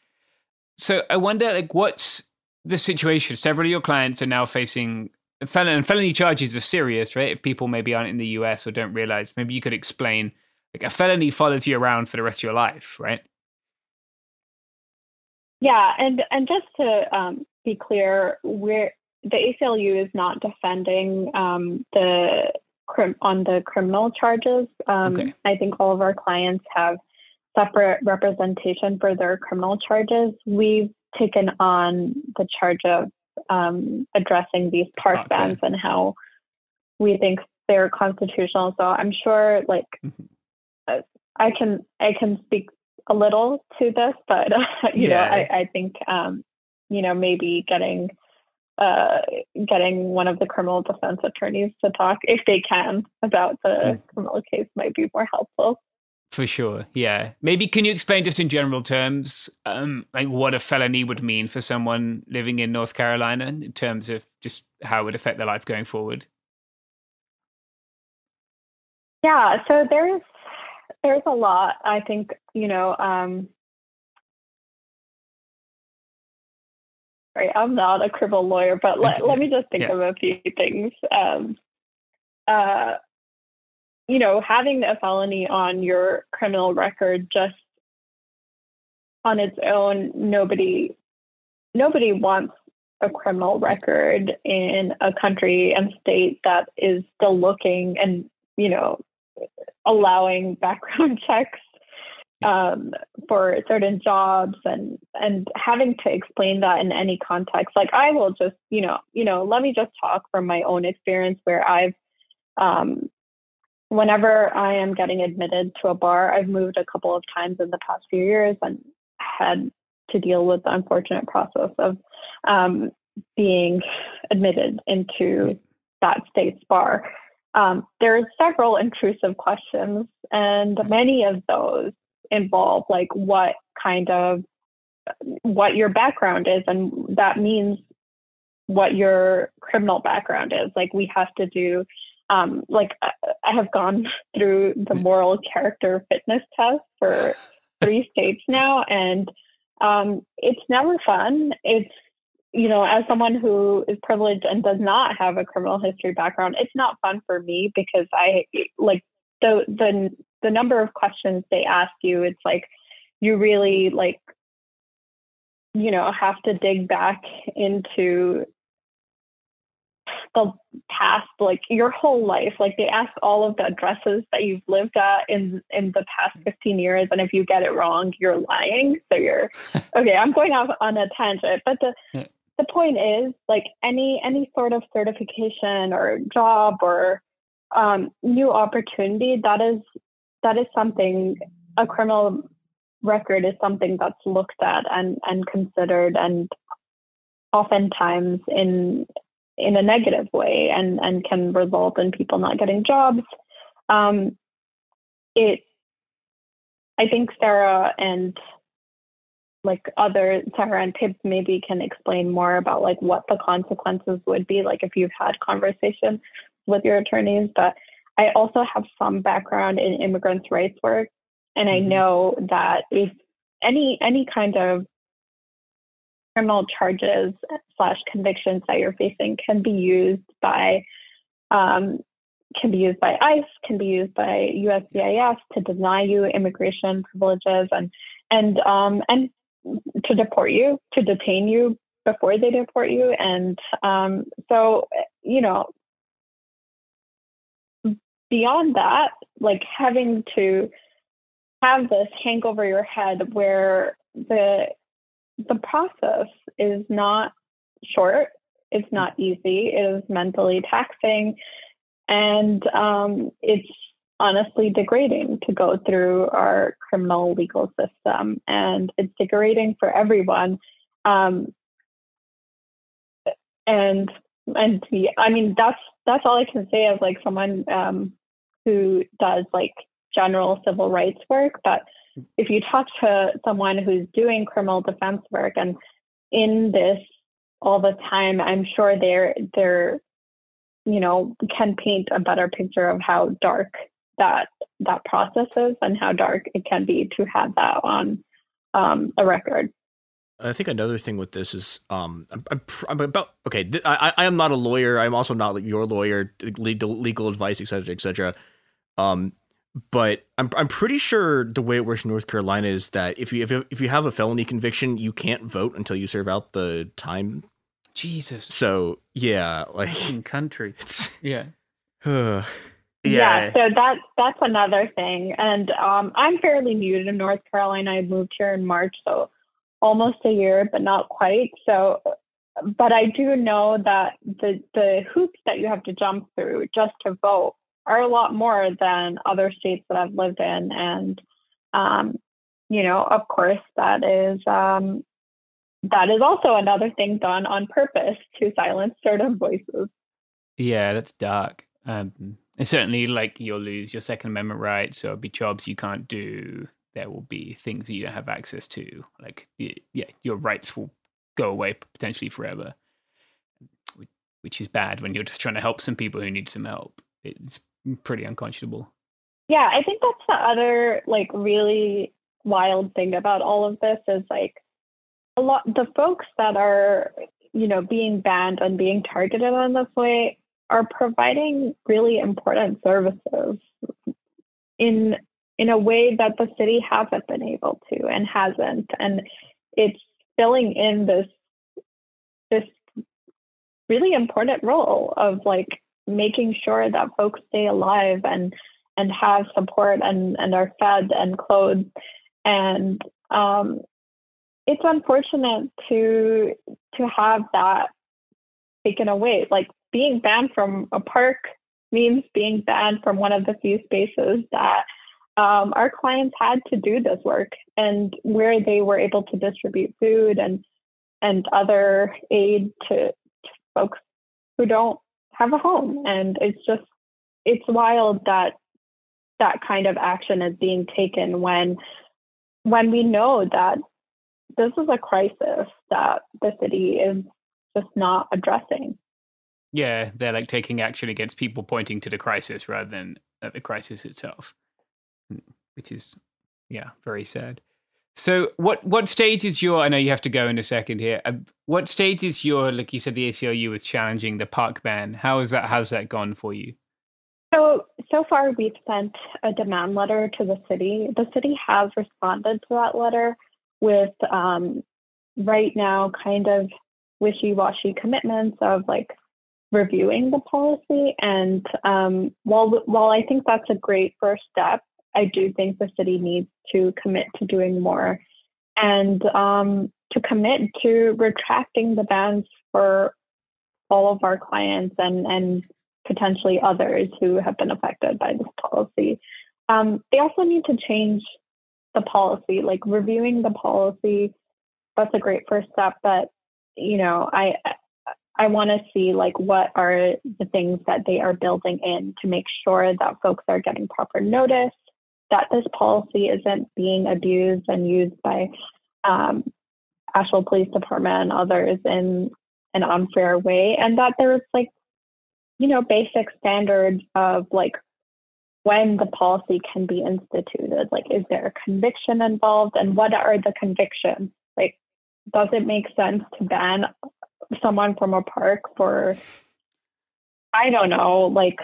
So I wonder, like, what's the situation? Several of your clients are now facing felon and felony charges are serious, right? If people maybe aren't in the US or don't realize, maybe you could explain like a felony follows you around for the rest of your life, right? Yeah, and and just to um, be clear, we're the ACLU is not defending um, the on the criminal charges. Um, Okay. I think all of our clients have separate representation for their criminal charges. We've taken on the charge of um, addressing these park Okay. bans and how we think they're constitutional. So I'm sure, like, uh, I can I can speak a little to this, but you Yeah. know, I, I think um, you know maybe getting uh, getting one of the criminal defense attorneys to talk, if they can, about the criminal case might be more helpful. For sure, yeah. Maybe can you explain just in general terms, um, like what a felony would mean for someone living in North Carolina in terms of just how it would affect their life going forward? Yeah, so there's there's a lot. I think you know. Um, sorry, I'm not a criminal lawyer, but let, let me just think Yeah. of a few things. Um, uh, you know, having a felony on your criminal record just on its own, nobody nobody wants a criminal record in a country and state that is still looking and you know allowing background checks um, for certain jobs and and having to explain that in any context. Like i will just you know you know let me just talk from my own experience where i've um, whenever i am getting admitted to a bar i've moved a couple of times in the past few years and had to deal with the unfortunate process of um, being admitted into that state's bar. Um, there are several intrusive questions, and many of those involve like what kind of what your background is, and that means what your criminal background is. Like we have to do, um, like I I have gone through the moral character fitness test for three states now, and um, it's never fun. It's you know, as someone who is privileged and does not have a criminal history background, it's not fun for me because I like the the the number of questions they ask you. It's like you really like you know have to dig back into the past like your whole life like they ask all of the addresses that you've lived at in in the past 15 years and if you get it wrong you're lying so you're okay i'm going off on a tangent but the Yeah. the point is like any any sort of certification or job or um, new opportunity that is that is something a criminal record is something that's looked at and and considered and oftentimes in in a negative way and and can result in people not getting jobs um, it i think sarah and like other Sarah and Tibbs maybe can explain more about like what the consequences would be, like if you've had conversations with your attorneys. But I also have some background in immigrants' rights work, and I know that if any any kind of criminal charges slash convictions that you're facing can be used by um, can be used by ICE, can be used by USCIS to deny you immigration privileges and and um, and to deport you, to detain you before they deport you. And um, so, you know, beyond that, like having to have this hang over your head where the the process is not short, it's not easy, it is mentally taxing, and um, it's honestly degrading to go through our criminal legal system and it's degrading for everyone um, and and yeah, i mean that's that's all i can say as like someone um, who does like general civil rights work but if you talk to someone who's doing criminal defense work and in this all the time, I'm sure they're they're you know can paint a better picture of how dark that that process is and how dark it can be to have that on um, a record. I think another thing with this is um, I'm, I'm, I'm about okay. I, I am not a lawyer. I'm also not your lawyer, legal legal advice, etc., etc. Um, but I'm I'm pretty sure the way it works in North Carolina is that if you if you, if you have a felony conviction, you can't vote until you serve out the time. Jesus. So yeah, like in country. It's yeah. yeah. yeah. So that that's another thing, and um, I'm fairly new to North Carolina. I moved here in March, so almost a year, but not quite. So, but I do know that the the hoops that you have to jump through just to vote are a lot more than other states that I've lived in. And, um, you know, of course, that is um, that is also another thing done on purpose to silence certain voices. Yeah, that's dark. Um, and certainly, like you'll lose your Second Amendment rights. So there'll be jobs you can't do. There will be things you don't have access to. Like, yeah, your rights will go away potentially forever, which is bad when you're just trying to help some people who need some help. It's pretty unconscionable. Yeah, I think that's the other like really wild thing about all of this is like a lot the folks that are you know being banned and being targeted in this way are providing really important services in in a way that the city hasn't been able to and hasn't and it's filling in this this really important role of like making sure that folks stay alive and and have support and and are fed and clothed. And um, it's unfortunate to to have that taken away. Like being banned from a park means being banned from one of the few spaces that um, our clients had to do this work and where they were able to distribute food and and other aid to, to folks who don't have a home. And it's just, it's wild that that kind of action is being taken when when we know that this is a crisis that the city is just not addressing. Yeah, they're like taking action against people pointing to the crisis rather than at the crisis itself, hmm, which is, yeah, very sad. So, what what stage is your? I know you have to go in a second here. Uh, what stage is your? Like you said, the ACLU was challenging the park ban. How is that? How's that gone for you? So so far, we've sent a demand letter to the city. The city has responded to that letter with um, right now kind of wishy-washy commitments of like reviewing the policy. And um, while while I think that's a great first step, I do think the city needs to commit to doing more and um, to commit to retracting the bans for all of our clients and, and potentially others who have been affected by this policy. Um, they also need to change the policy, like reviewing the policy. That's a great first step, but you know, I I want to see like what are the things that they are building in to make sure that folks are getting proper notice, that this policy isn't being abused and used by um, Asheville Police Department and others in an unfair way, and that there's like, you know, basic standards of like when the policy can be instituted. Like, is there a conviction involved, and what are the convictions? Like, does it make sense to ban someone from a park for, I don't know, like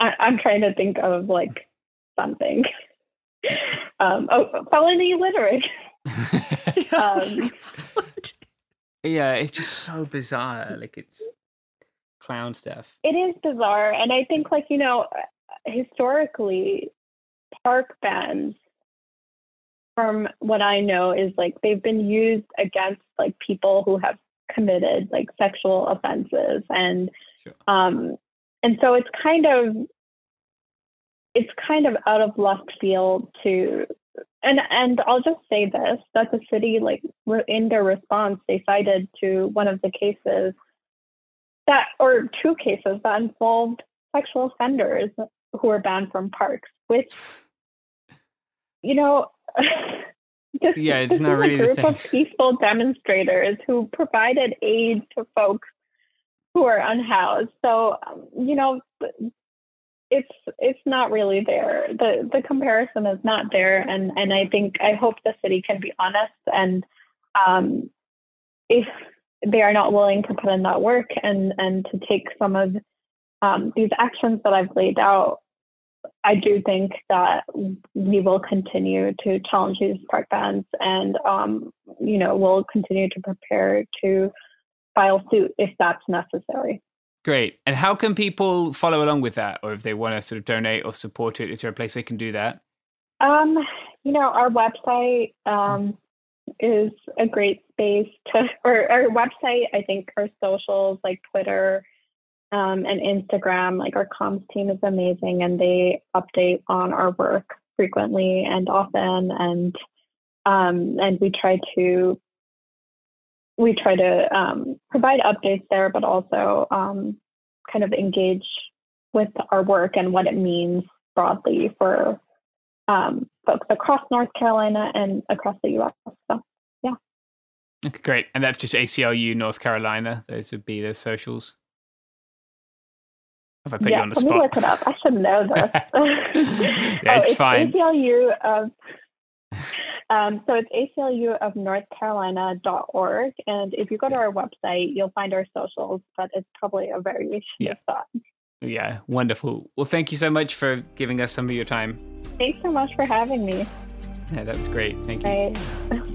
I, am trying to think of like something. um, oh, felony littering. um, yeah, it's just so bizarre. Like it's clown stuff. It is bizarre, and I think like you know, historically, park bans, from what I know, is like they've been used against like people who have committed like sexual offenses and sure. um and so it's kind of it's kind of out of left field to and and I'll just say this that the city like in their response they cited to one of the cases that or two cases that involved sexual offenders who were banned from parks which you know This, yeah, it's this not is really a the group same. of peaceful demonstrators who provided aid to folks who are unhoused. So um, you know, it's it's not really there. the The comparison is not there, and and I think I hope the city can be honest and um, if they are not willing to put in that work and and to take some of um, these actions that I've laid out, I do think that we will continue to challenge these park bans, and um, you know we'll continue to prepare to file suit if that's necessary. Great. And how can people follow along with that, or if they want to sort of donate or support it? Is there a place they can do that? Um, you know, our website um, is a great space to, or our website, I think our socials like Twitter um, and Instagram, like our comms team is amazing and they update on our work frequently and often. And, um, and we try to, we try to um, provide updates there, but also um, kind of engage with our work and what it means broadly for um, folks across North Carolina and across the U.S. So, yeah. Okay, great. And that's just ACLU North Carolina. Those would be the socials. Have I put yeah, you on the let spot? me look it up. I should know this. Yeah, oh, it's fine. ACLU of, um, so it's ACLU of North Carolina.org. And if you go to our website, you'll find our socials, but it's probably a variation Yeah. of that. Yeah, wonderful. Well, thank you so much for giving us some of your time. Thanks so much for having me. Yeah, that was great. Thank you. Bye.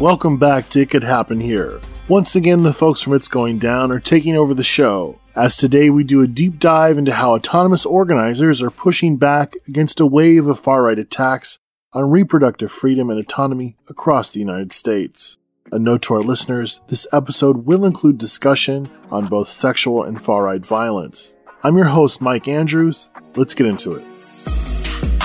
Welcome back to It Could Happen Here. Once again, the folks from It's Going Down are taking over the show, as today we do a deep dive into how autonomous organizers are pushing back against a wave of far right attacks on reproductive freedom and autonomy across the United States. A note to our listeners this episode will include discussion on both sexual and far right violence. I'm your host, Mike Andrews. Let's get into it.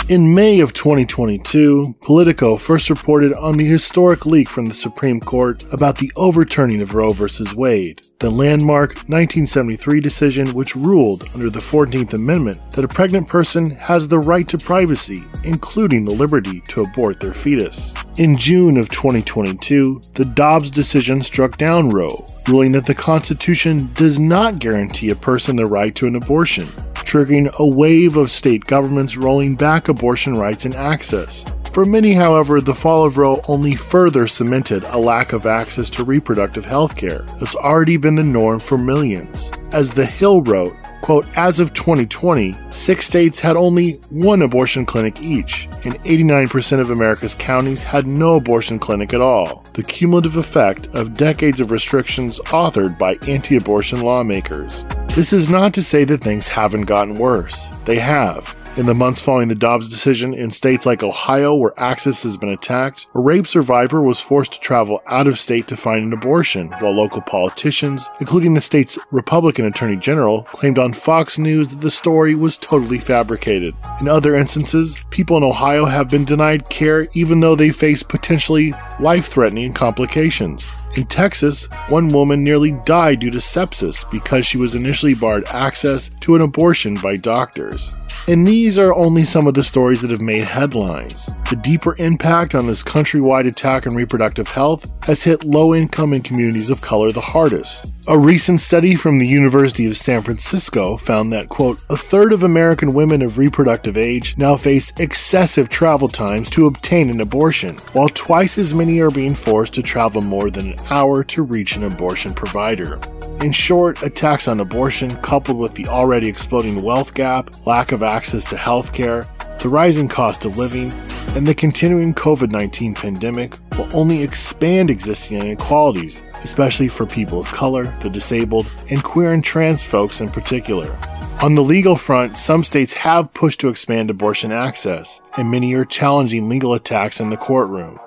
In May of 2022, Politico first reported on the historic leak from the Supreme Court about the overturning of Roe v. Wade, the landmark 1973 decision which ruled under the 14th Amendment that a pregnant person has the right to privacy, including the liberty to abort their fetus. In June of 2022, the Dobbs decision struck down Roe, ruling that the Constitution does not guarantee a person the right to an abortion triggering a wave of state governments rolling back abortion rights and access. For many, however, the fall of Roe only further cemented a lack of access to reproductive health care that's already been the norm for millions. As The Hill wrote, quote, as of 2020, six states had only one abortion clinic each, and 89% of America's counties had no abortion clinic at all. The cumulative effect of decades of restrictions authored by anti abortion lawmakers. This is not to say that things haven't gotten worse. They have. In the months following the Dobbs decision, in states like Ohio, where access has been attacked, a rape survivor was forced to travel out of state to find an abortion, while local politicians, including the state's Republican Attorney General, claimed on Fox News that the story was totally fabricated. In other instances, people in Ohio have been denied care even though they face potentially life threatening complications. In Texas, one woman nearly died due to sepsis because she was initially barred access to an abortion by doctors. And these are only some of the stories that have made headlines. The deeper impact on this countrywide attack on reproductive health has hit low income and communities of color the hardest. A recent study from the University of San Francisco found that, quote, a third of American women of reproductive age now face excessive travel times to obtain an abortion, while twice as many are being forced to travel more than an hour to reach an abortion provider. In short, attacks on abortion, coupled with the already exploding wealth gap, lack of access to health care, the rising cost of living, and the continuing COVID 19 pandemic will only expand existing inequalities, especially for people of color, the disabled, and queer and trans folks in particular. On the legal front, some states have pushed to expand abortion access, and many are challenging legal attacks in the courtroom.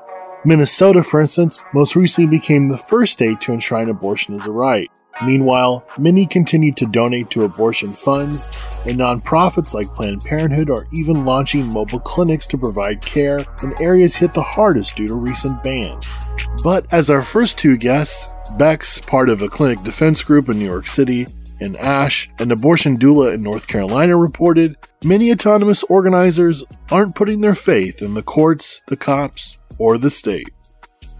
Minnesota, for instance, most recently became the first state to enshrine abortion as a right. Meanwhile, many continue to donate to abortion funds, and nonprofits like Planned Parenthood are even launching mobile clinics to provide care in areas hit the hardest due to recent bans. But as our first two guests, Bex, part of a clinic defense group in New York City, and Ash, an abortion doula in North Carolina, reported, many autonomous organizers aren't putting their faith in the courts, the cops, or the state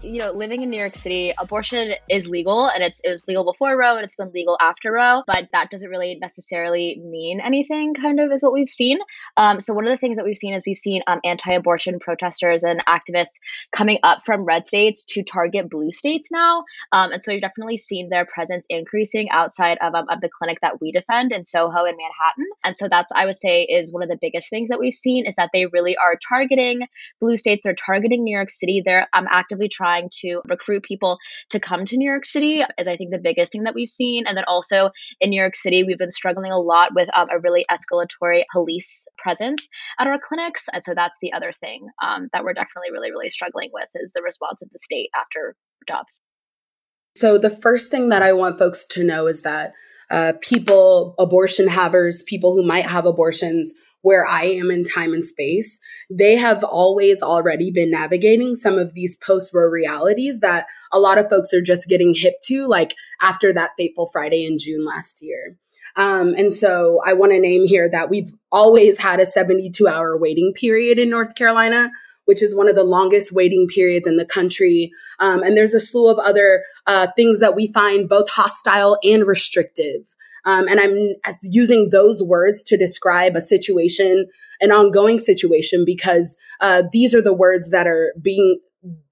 you know, living in New York City, abortion is legal and it's it was legal before Roe and it's been legal after Roe, but that doesn't really necessarily mean anything, kind of is what we've seen. Um, so one of the things that we've seen is we've seen um, anti-abortion protesters and activists coming up from red states to target blue states now. Um, and so we've definitely seen their presence increasing outside of, um, of the clinic that we defend in Soho and Manhattan. And so that's, I would say, is one of the biggest things that we've seen is that they really are targeting blue states. They're targeting New York City. They're um, actively trying trying to recruit people to come to New York City is I think the biggest thing that we've seen. And then also in New York City, we've been struggling a lot with um, a really escalatory police presence at our clinics. And so that's the other thing um, that we're definitely really, really struggling with is the response of the state after Dobbs. So the first thing that I want folks to know is that uh, people, abortion havers, people who might have abortions, where I am in time and space, they have always already been navigating some of these post Roe realities that a lot of folks are just getting hip to, like after that fateful Friday in June last year. Um, and so I want to name here that we've always had a 72 hour waiting period in North Carolina, which is one of the longest waiting periods in the country. Um, and there's a slew of other uh, things that we find both hostile and restrictive. Um, and I'm using those words to describe a situation, an ongoing situation, because uh, these are the words that are being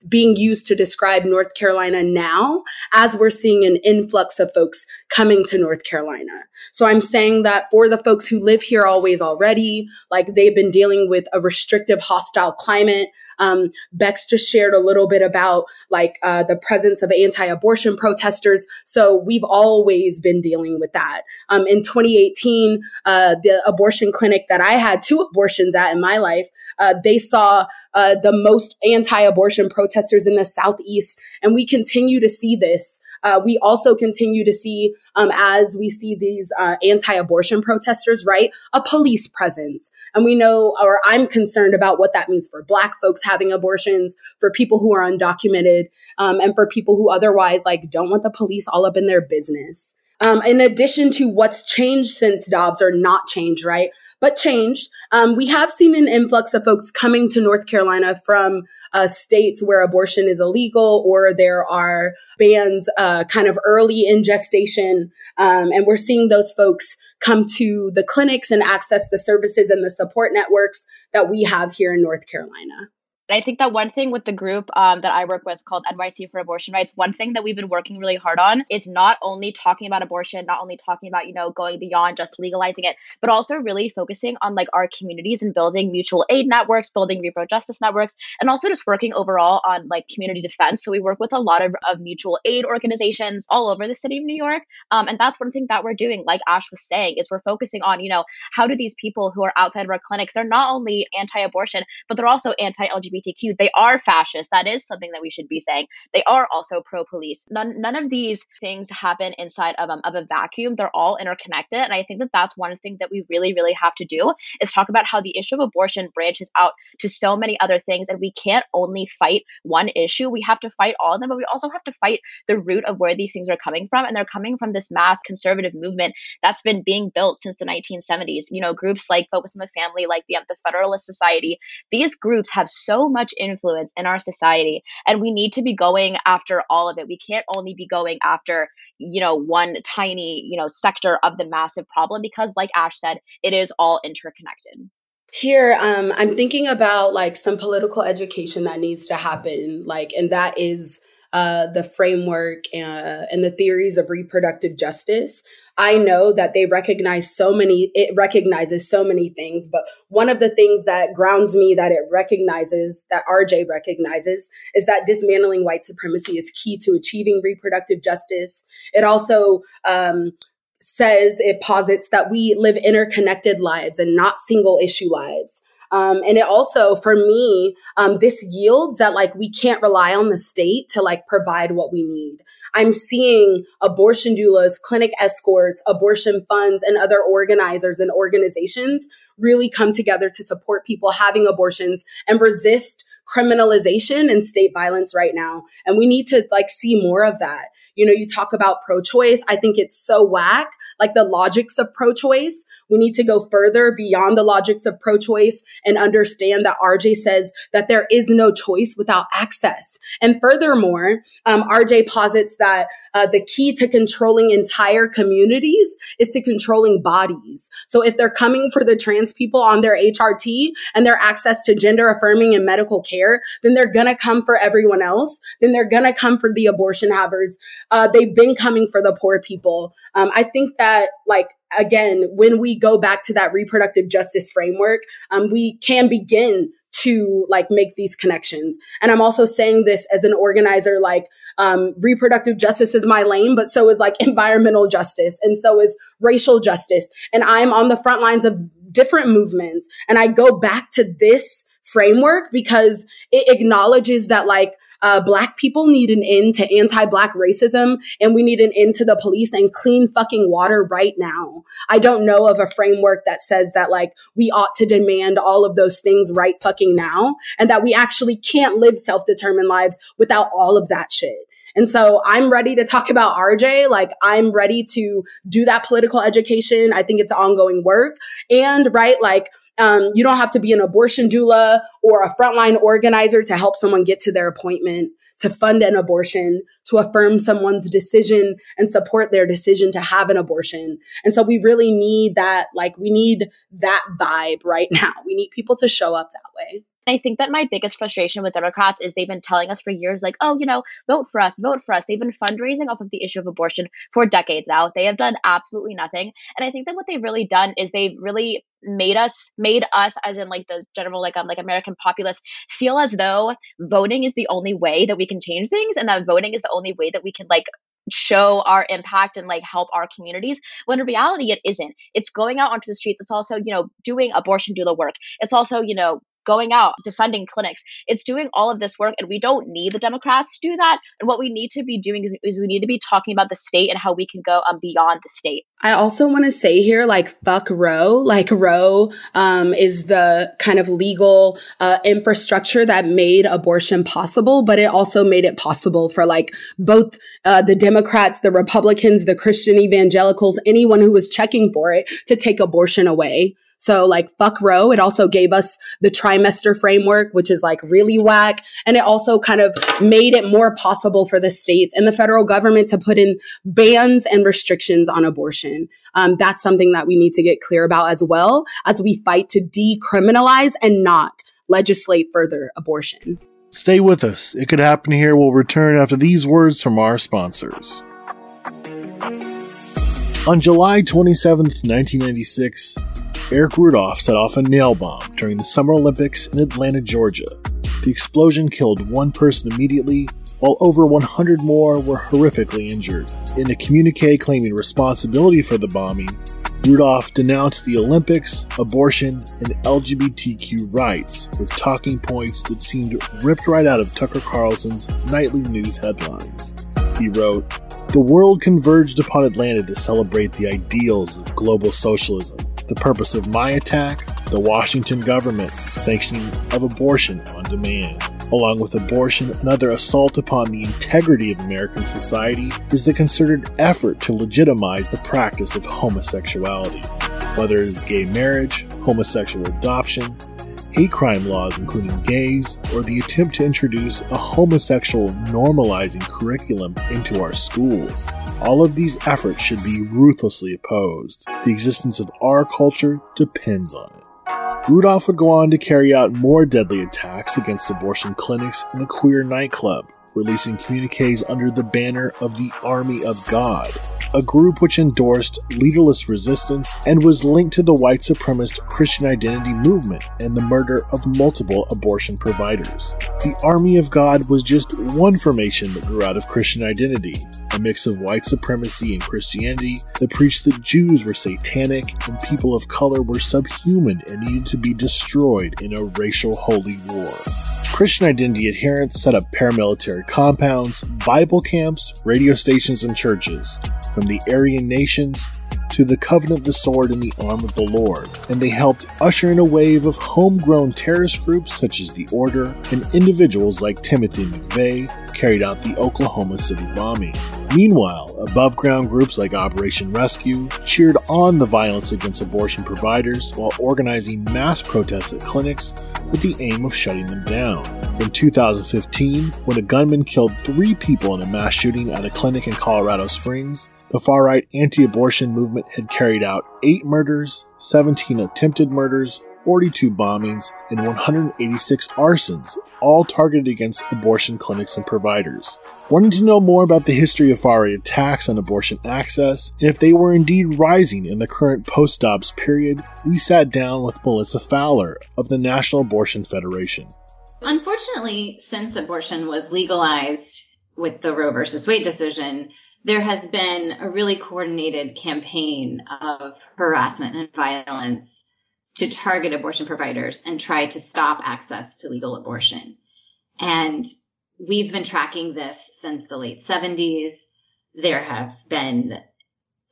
being used to describe North Carolina now as we're seeing an influx of folks coming to North Carolina. So I'm saying that for the folks who live here always already, like they've been dealing with a restrictive, hostile climate, um, Bex just shared a little bit about like uh, the presence of anti-abortion protesters. So we've always been dealing with that. Um, in 2018, uh, the abortion clinic that I had two abortions at in my life, uh, they saw uh, the most anti-abortion protesters in the southeast, and we continue to see this uh, we also continue to see, um, as we see these uh, anti-abortion protesters, right, a police presence, and we know, or I'm concerned about what that means for Black folks having abortions, for people who are undocumented, um, and for people who otherwise like don't want the police all up in their business. Um, in addition to what's changed since Dobbs or not changed, right? but changed. Um, we have seen an influx of folks coming to North Carolina from uh, states where abortion is illegal or there are bans uh, kind of early in gestation. Um, and we're seeing those folks come to the clinics and access the services and the support networks that we have here in North Carolina. I think that one thing with the group um, that I work with called NYC for Abortion Rights, one thing that we've been working really hard on is not only talking about abortion, not only talking about, you know, going beyond just legalizing it, but also really focusing on like our communities and building mutual aid networks, building repro justice networks, and also just working overall on like community defense. So we work with a lot of, of mutual aid organizations all over the city of New York. Um, and that's one thing that we're doing, like Ash was saying, is we're focusing on, you know, how do these people who are outside of our clinics, they're not only anti-abortion, but they're also anti-LGBT LGBTQ, they are fascist. That is something that we should be saying. They are also pro police. None, none of these things happen inside of, um, of a vacuum. They're all interconnected. And I think that that's one thing that we really, really have to do is talk about how the issue of abortion branches out to so many other things. And we can't only fight one issue. We have to fight all of them, but we also have to fight the root of where these things are coming from. And they're coming from this mass conservative movement that's been being built since the 1970s. You know, groups like Focus on the Family, like the, the Federalist Society, these groups have so much influence in our society and we need to be going after all of it. We can't only be going after you know one tiny you know sector of the massive problem because like ash said it is all interconnected. Here um, i'm thinking about like some political education that needs to happen like and that is uh, the framework uh, and the theories of reproductive justice I know that they recognize so many, it recognizes so many things, but one of the things that grounds me that it recognizes, that RJ recognizes, is that dismantling white supremacy is key to achieving reproductive justice. It also, um, says it posits that we live interconnected lives and not single issue lives. Um, and it also, for me, um, this yields that like we can't rely on the state to like provide what we need. I'm seeing abortion doulas, clinic escorts, abortion funds, and other organizers and organizations really come together to support people having abortions and resist criminalization and state violence right now. And we need to like see more of that. You know, you talk about pro choice. I think it's so whack, like the logics of pro choice. We need to go further beyond the logics of pro choice and understand that RJ says that there is no choice without access. And furthermore, um, RJ posits that uh, the key to controlling entire communities is to controlling bodies. So if they're coming for the trans people on their HRT and their access to gender affirming and medical care, then they're going to come for everyone else. Then they're going to come for the abortion havers uh, they've been coming for the poor people. Um, I think that, like, again, when we go back to that reproductive justice framework, um, we can begin to like make these connections. And I'm also saying this as an organizer, like um, reproductive justice is my lane, but so is like environmental justice and so is racial justice. And I'm on the front lines of different movements. And I go back to this framework because it acknowledges that like uh, black people need an end to anti-black racism and we need an end to the police and clean fucking water right now i don't know of a framework that says that like we ought to demand all of those things right fucking now and that we actually can't live self-determined lives without all of that shit and so I'm ready to talk about RJ. Like I'm ready to do that political education. I think it's ongoing work. And right, like um, you don't have to be an abortion doula or a frontline organizer to help someone get to their appointment, to fund an abortion, to affirm someone's decision and support their decision to have an abortion. And so we really need that, like, we need that vibe right now. We need people to show up that way. I think that my biggest frustration with Democrats is they've been telling us for years, like, oh, you know, vote for us, vote for us. They've been fundraising off of the issue of abortion for decades now. They have done absolutely nothing. And I think that what they've really done is they've really made us made us as in like the general like um like American populace feel as though voting is the only way that we can change things and that voting is the only way that we can like show our impact and like help our communities when in reality it isn't it's going out onto the streets it's also you know doing abortion doula work it's also you know going out, defending clinics. It's doing all of this work, and we don't need the Democrats to do that. And what we need to be doing is we need to be talking about the state and how we can go um, beyond the state. I also want to say here, like, fuck Roe. Like, Roe um, is the kind of legal uh, infrastructure that made abortion possible, but it also made it possible for like both uh, the Democrats, the Republicans, the Christian evangelicals, anyone who was checking for it to take abortion away. So like fuck Roe, It also gave us the trimester framework, which is like really whack. And it also kind of made it more possible for the states and the federal government to put in bans and restrictions on abortion. Um, that's something that we need to get clear about as well as we fight to decriminalize and not legislate further abortion. Stay with us. It could happen here. We'll return after these words from our sponsors. On July 27, 1996, Eric Rudolph set off a nail bomb during the Summer Olympics in Atlanta, Georgia. The explosion killed one person immediately, while over 100 more were horrifically injured. In a communique claiming responsibility for the bombing, Rudolph denounced the Olympics, abortion, and LGBTQ rights with talking points that seemed ripped right out of Tucker Carlson's nightly news headlines. He wrote, The world converged upon Atlanta to celebrate the ideals of global socialism. The purpose of my attack, the Washington government sanctioning of abortion on demand along with abortion, another assault upon the integrity of American society is the concerted effort to legitimize the practice of homosexuality. Whether it is gay marriage, homosexual adoption, hate crime laws including gays, or the attempt to introduce a homosexual normalizing curriculum into our schools. All of these efforts should be ruthlessly opposed. The existence of our culture depends on it. Rudolph would go on to carry out more deadly attacks against abortion clinics and a queer nightclub, releasing communiques under the banner of the Army of God, a group which endorsed leaderless resistance and was linked to the white supremacist Christian identity movement and the murder of multiple abortion providers. The Army of God was just one formation that grew out of Christian identity, a mix of white supremacy and Christianity that preached that Jews were satanic and people of color were subhuman and needed to be destroyed in a racial holy war. Christian identity adherents set up paramilitary compounds, Bible camps, radio stations, and churches, from the Aryan nations to the Covenant of the Sword in the Arm of the Lord, and they helped usher in a wave of homegrown terrorist groups such as the Order, and individuals like Timothy McVeigh carried out the Oklahoma City bombing. Meanwhile, above ground groups like Operation Rescue cheered on the violence against abortion providers while organizing mass protests at clinics with the aim of shutting them down. In 2015, when a gunman killed three people in a mass shooting at a clinic in Colorado Springs, the far right anti abortion movement had carried out 8 murders, 17 attempted murders, 42 bombings, and 186 arsons, all targeted against abortion clinics and providers. Wanting to know more about the history of far right attacks on abortion access, and if they were indeed rising in the current post Dobbs period, we sat down with Melissa Fowler of the National Abortion Federation. Unfortunately, since abortion was legalized with the Roe versus Wade decision, there has been a really coordinated campaign of harassment and violence to target abortion providers and try to stop access to legal abortion. And we've been tracking this since the late 70s. There have been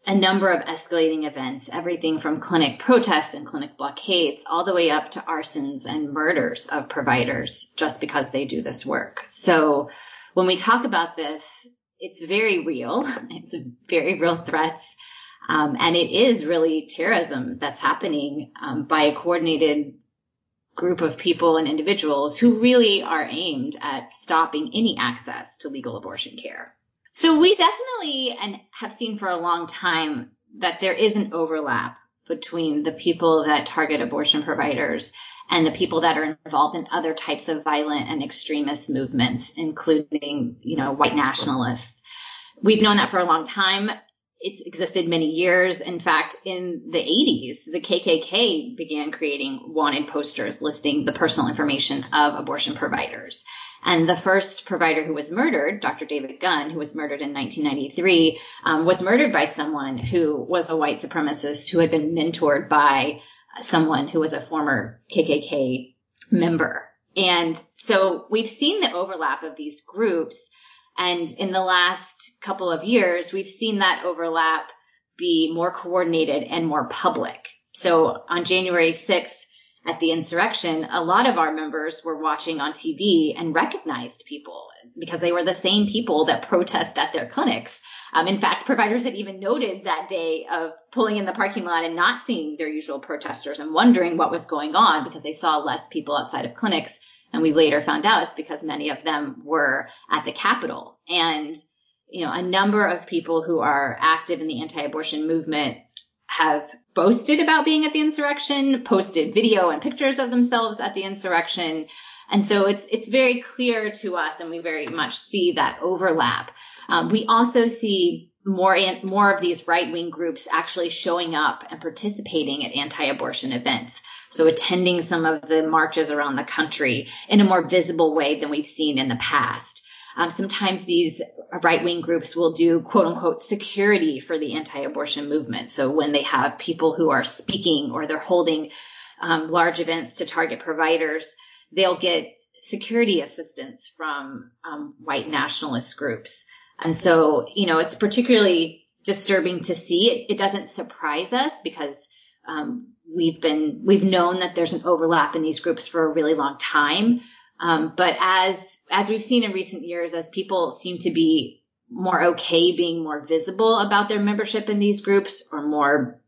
a number of escalating events, everything from clinic protests and clinic blockades, all the way up to arsons and murders of providers just because they do this work. So when we talk about this, it's very real. It's a very real threats. Um, and it is really terrorism that's happening um, by a coordinated group of people and individuals who really are aimed at stopping any access to legal abortion care. So we definitely and have seen for a long time that there is an overlap between the people that target abortion providers and the people that are involved in other types of violent and extremist movements, including, you know, white nationalists. We've known that for a long time. It's existed many years. In fact, in the 80s, the KKK began creating wanted posters listing the personal information of abortion providers. And the first provider who was murdered, Dr. David Gunn, who was murdered in 1993, um, was murdered by someone who was a white supremacist who had been mentored by someone who was a former KKK member. And so we've seen the overlap of these groups. And in the last couple of years, we've seen that overlap be more coordinated and more public. So on January 6th, at the insurrection, a lot of our members were watching on TV and recognized people because they were the same people that protest at their clinics. Um, in fact, providers had even noted that day of pulling in the parking lot and not seeing their usual protesters and wondering what was going on because they saw less people outside of clinics. And we later found out it's because many of them were at the Capitol. And, you know, a number of people who are active in the anti-abortion movement have boasted about being at the insurrection, posted video and pictures of themselves at the insurrection. And so it's it's very clear to us, and we very much see that overlap. Um, we also see more and more of these right wing groups actually showing up and participating at anti-abortion events. So attending some of the marches around the country in a more visible way than we've seen in the past. Um, sometimes these right wing groups will do quote unquote security for the anti abortion movement. So when they have people who are speaking or they're holding um, large events to target providers, they'll get security assistance from um, white nationalist groups. And so, you know, it's particularly disturbing to see. It, it doesn't surprise us because um, we've been we've known that there's an overlap in these groups for a really long time. Um, but as as we've seen in recent years, as people seem to be more okay being more visible about their membership in these groups or more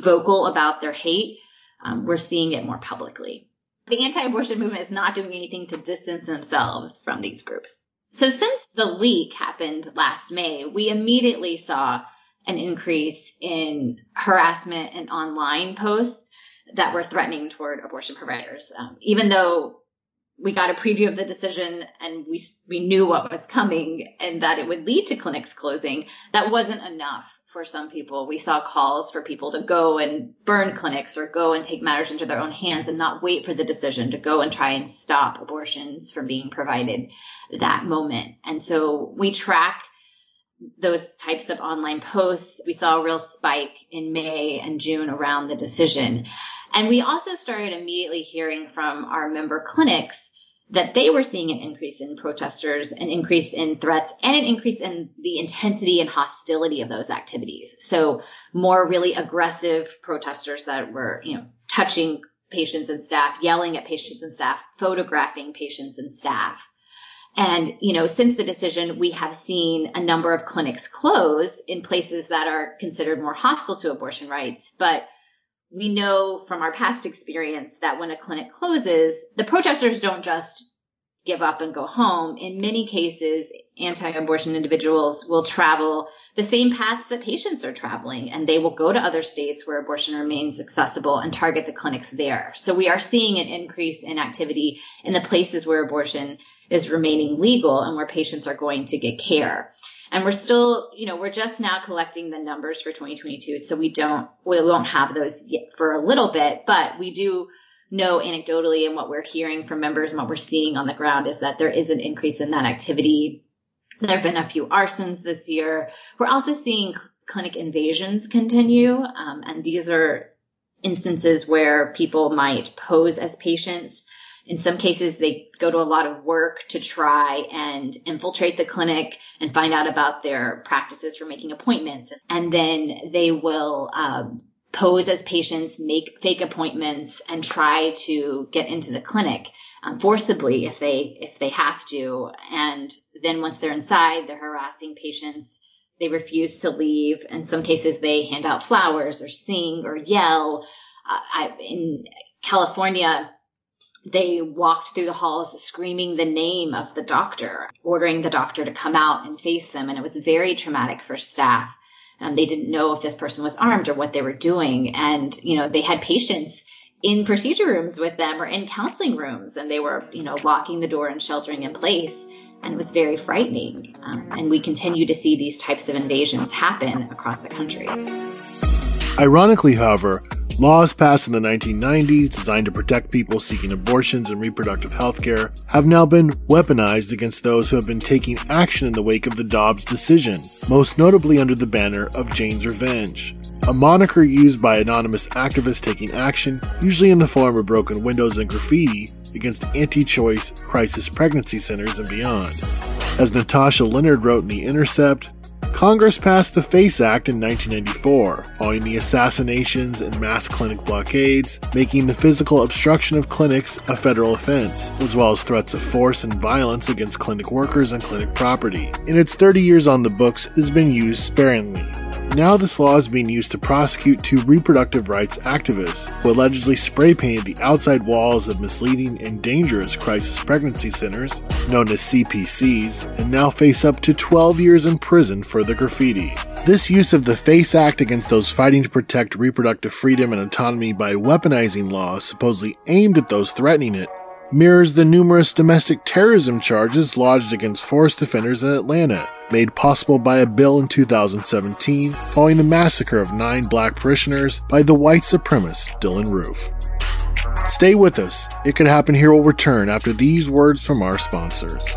vocal about their hate, um, we're seeing it more publicly. The anti-abortion movement is not doing anything to distance themselves from these groups. So since the leak happened last May, we immediately saw an increase in harassment and online posts that were threatening toward abortion providers. Um, even though we got a preview of the decision and we we knew what was coming and that it would lead to clinics closing that wasn't enough for some people. We saw calls for people to go and burn clinics or go and take matters into their own hands and not wait for the decision to go and try and stop abortions from being provided that moment. And so we track those types of online posts. We saw a real spike in may and june around the decision and we also started immediately hearing from our member clinics that they were seeing an increase in protesters, an increase in threats, and an increase in the intensity and hostility of those activities. So more really aggressive protesters that were, you know, touching patients and staff, yelling at patients and staff, photographing patients and staff. And, you know, since the decision, we have seen a number of clinics close in places that are considered more hostile to abortion rights. But we know from our past experience that when a clinic closes, the protesters don't just give up and go home. In many cases, anti-abortion individuals will travel the same paths that patients are traveling and they will go to other states where abortion remains accessible and target the clinics there. So we are seeing an increase in activity in the places where abortion is remaining legal and where patients are going to get care. And we're still, you know, we're just now collecting the numbers for 2022. So we don't, we won't have those yet for a little bit, but we do know anecdotally and what we're hearing from members and what we're seeing on the ground is that there is an increase in that activity. There have been a few arsons this year. We're also seeing clinic invasions continue. Um, and these are instances where people might pose as patients in some cases, they go to a lot of work to try and infiltrate the clinic and find out about their practices for making appointments. And then they will um, pose as patients, make fake appointments, and try to get into the clinic um, forcibly if they if they have to. And then once they're inside, they're harassing patients. They refuse to leave. In some cases, they hand out flowers or sing or yell. Uh, I, in California, they walked through the halls screaming the name of the doctor, ordering the doctor to come out and face them. And it was very traumatic for staff. Um, they didn't know if this person was armed or what they were doing. And, you know, they had patients in procedure rooms with them or in counseling rooms and they were, you know, locking the door and sheltering in place. And it was very frightening. Um, and we continue to see these types of invasions happen across the country. Ironically, however, Laws passed in the 1990s designed to protect people seeking abortions and reproductive health care have now been weaponized against those who have been taking action in the wake of the Dobbs decision, most notably under the banner of Jane's Revenge, a moniker used by anonymous activists taking action, usually in the form of broken windows and graffiti, against anti choice crisis pregnancy centers and beyond. As Natasha Lennard wrote in The Intercept, Congress passed the FACE Act in 1994, following the assassinations and mass clinic blockades, making the physical obstruction of clinics a federal offense, as well as threats of force and violence against clinic workers and clinic property. In its 30 years on the books, it has been used sparingly. Now, this law is being used to prosecute two reproductive rights activists who allegedly spray painted the outside walls of misleading and dangerous crisis pregnancy centers, known as CPCs, and now face up to 12 years in prison for the graffiti. This use of the FACE Act against those fighting to protect reproductive freedom and autonomy by weaponizing laws supposedly aimed at those threatening it mirrors the numerous domestic terrorism charges lodged against forest defenders in Atlanta, made possible by a bill in 2017 following the massacre of nine black parishioners by the white supremacist Dylann Roof. Stay with us. It Could Happen Here will return after these words from our sponsors.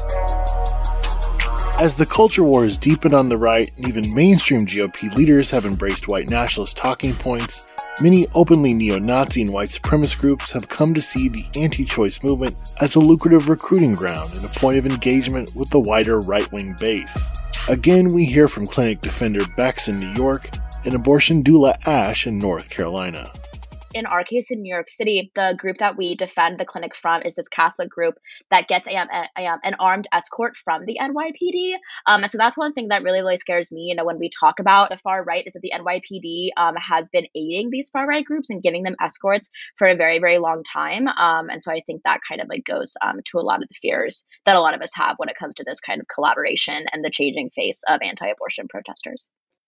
As the culture war has deepened on the right, and even mainstream GOP leaders have embraced white nationalist talking points, Many openly neo Nazi and white supremacist groups have come to see the anti choice movement as a lucrative recruiting ground and a point of engagement with the wider right wing base. Again, we hear from clinic defender Bex in New York and abortion doula Ash in North Carolina in our case in New York City, the group that we defend the clinic from is this Catholic group that gets a, a, an armed escort from the NYPD. Um, and so that's one thing that really, really scares me. You know, when we talk about the far right, is that the NYPD um, has been aiding these far right groups and giving them escorts for a very, very long time. Um, and so I think that kind of like goes um, to a lot of the fears that a lot of us have when it comes to this kind of collaboration and the changing face of anti abortion protesters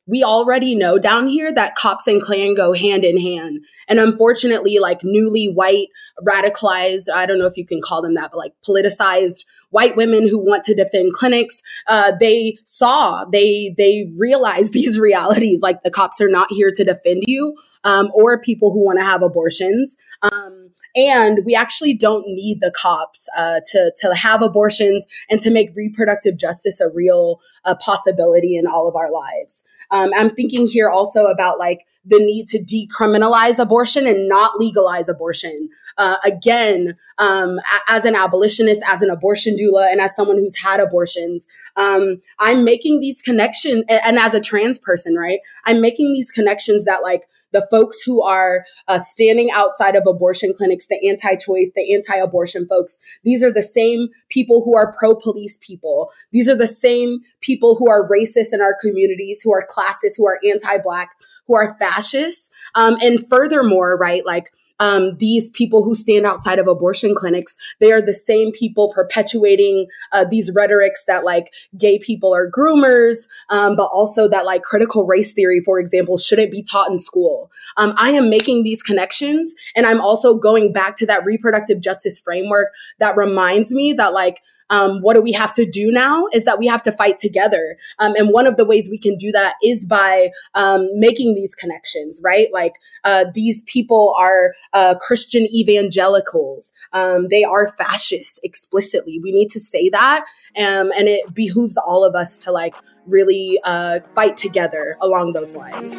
we already know down here that cops and Klan go hand in hand. And unfortunately, like newly white, radicalized, I don't know if you can call them that, but like politicized white women who want to defend clinics, uh, they saw, they, they realized these realities. Like the cops are not here to defend you, um, or people who want to have abortions. Um, and we actually don't need the cops uh, to to have abortions and to make reproductive justice a real uh, possibility in all of our lives. Um, I'm thinking here also about like the need to decriminalize abortion and not legalize abortion. Uh, again, um, as an abolitionist, as an abortion doula, and as someone who's had abortions, um, I'm making these connections, and, and, as a trans person, right? I'm making these connections that like the folks who are uh, standing outside of abortion clinics, the anti-choice, the anti-abortion folks, these are the same people who are pro-police people. These are the same people who are racist in our communities, who are classist, who are anti-black, who are fascists. Um, and furthermore, right, like um, these people who stand outside of abortion clinics, they are the same people perpetuating uh, these rhetorics that like gay people are groomers, um, but also that like critical race theory, for example, shouldn't be taught in school. Um, I am making these connections, and I'm also going back to that reproductive justice framework that reminds me that like um, what do we have to do now is that we have to fight together. Um, and one of the ways we can do that is by um, making these connections, right? Like uh, these people are uh, Christian evangelicals. Um, they are fascists explicitly. We need to say that. Um, and it behooves all of us to like really uh, fight together along those lines.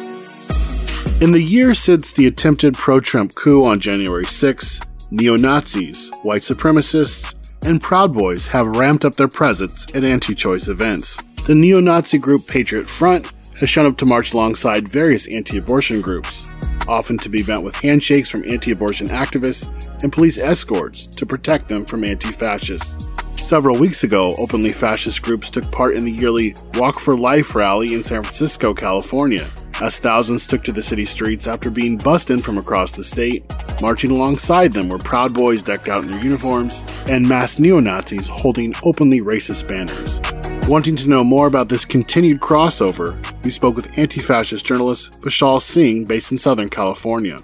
In the year since the attempted pro Trump coup on January 6, neo Nazis, white supremacists, and Proud Boys have ramped up their presence at anti choice events. The neo Nazi group Patriot Front has shown up to march alongside various anti abortion groups, often to be met with handshakes from anti abortion activists and police escorts to protect them from anti fascists. Several weeks ago, openly fascist groups took part in the yearly Walk for Life rally in San Francisco, California, as thousands took to the city streets after being bussed in from across the state. Marching alongside them were Proud Boys decked out in their uniforms and masked neo Nazis holding openly racist banners. Wanting to know more about this continued crossover, we spoke with anti fascist journalist Vishal Singh based in Southern California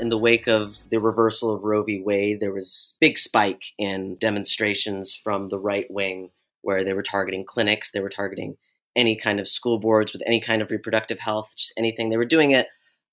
in the wake of the reversal of Roe v. Wade, there was big spike in demonstrations from the right wing where they were targeting clinics, they were targeting any kind of school boards with any kind of reproductive health, just anything. They were doing it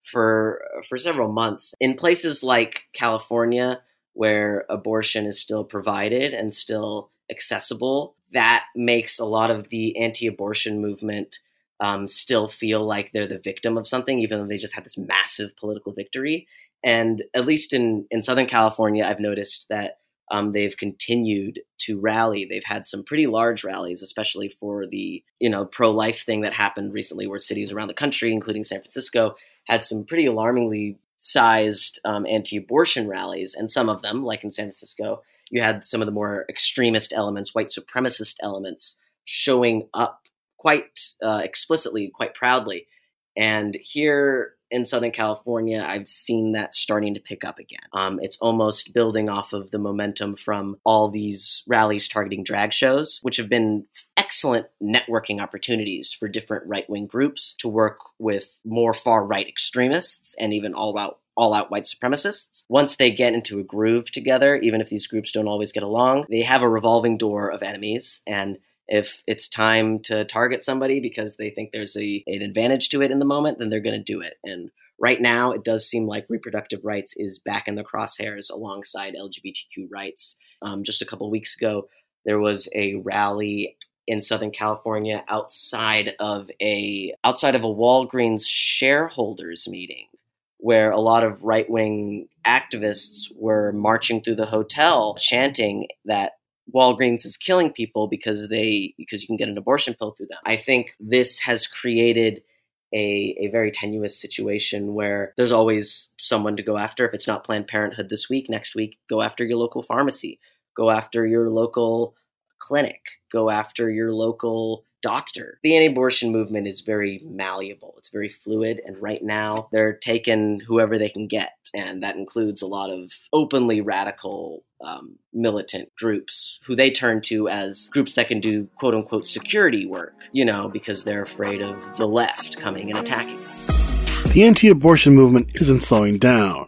for for several months in places like California where abortion is still provided and still accessible. That makes a lot of the anti-abortion movement um, still feel like they're the victim of something, even though they just had this massive political victory. And at least in in Southern California, I've noticed that um, they've continued to rally. They've had some pretty large rallies, especially for the you know pro life thing that happened recently, where cities around the country, including San Francisco, had some pretty alarmingly sized um, anti-abortion rallies, and some of them, like in San Francisco, you had some of the more extremist elements, white supremacist elements, showing up quite uh, explicitly, quite proudly. And here in Southern California, I've seen that starting to pick up again. Um, it's almost building off of the momentum from all these rallies targeting drag shows, which have been excellent networking opportunities for different right wing groups to work with more far right extremists and even all out all out white supremacists. Once they get into a groove together, even if these groups don't always get along, they have a revolving door of enemies. And if it's time to target somebody because they think there's a, an advantage to it in the moment, then they're going to do it. And right now, it does seem like reproductive rights is back in the crosshairs alongside LGBTQ rights. Um, just a couple weeks ago, there was a rally in Southern California outside of a outside of a Walgreens shareholders meeting where a lot of right wing activists were marching through the hotel chanting that Walgreens is killing people because they because you can get an abortion pill through them. I think this has created a, a very tenuous situation where there's always someone to go after. If it's not Planned Parenthood this week, next week, go after your local pharmacy, go after your local clinic, go after your local doctor. The anti abortion movement is very malleable, it's very fluid, and right now they're taking whoever they can get. And that includes a lot of openly radical um, militant groups who they turn to as groups that can do quote unquote security work, you know, because they're afraid of the left coming and attacking. The anti abortion movement isn't slowing down.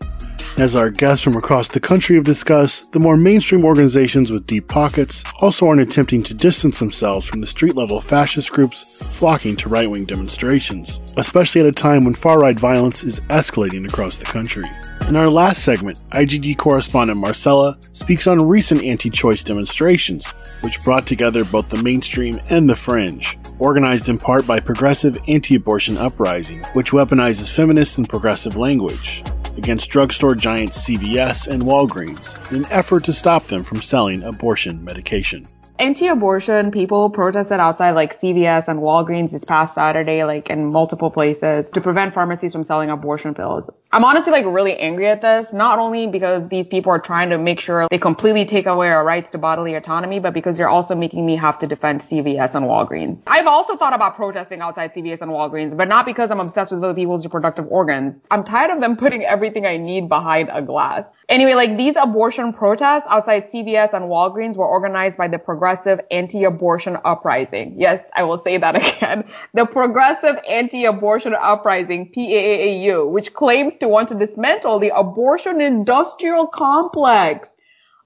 As our guests from across the country have discussed, the more mainstream organizations with deep pockets also aren't attempting to distance themselves from the street level fascist groups flocking to right wing demonstrations, especially at a time when far right violence is escalating across the country. In our last segment, IGD correspondent Marcella speaks on recent anti choice demonstrations, which brought together both the mainstream and the fringe, organized in part by Progressive Anti Abortion Uprising, which weaponizes feminist and progressive language against drugstore giants CVS and Walgreens in an effort to stop them from selling abortion medication anti-abortion people protested outside like CVS and Walgreens this past Saturday, like in multiple places to prevent pharmacies from selling abortion pills. I'm honestly like really angry at this, not only because these people are trying to make sure they completely take away our rights to bodily autonomy, but because they're also making me have to defend CVS and Walgreens. I've also thought about protesting outside CVS and Walgreens, but not because I'm obsessed with other people's reproductive organs. I'm tired of them putting everything I need behind a glass. Anyway, like these abortion protests outside CVS and Walgreens were organized by the Progressive Anti-Abortion Uprising. Yes, I will say that again. The Progressive Anti-Abortion Uprising, PAAU, which claims to want to dismantle the abortion industrial complex.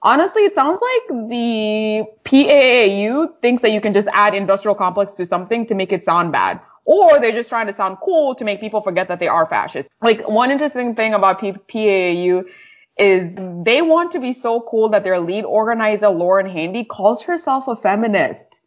Honestly, it sounds like the PAAU thinks that you can just add industrial complex to something to make it sound bad. Or they're just trying to sound cool to make people forget that they are fascists. Like one interesting thing about P- PAAU is they want to be so cool that their lead organizer, Lauren Handy, calls herself a feminist.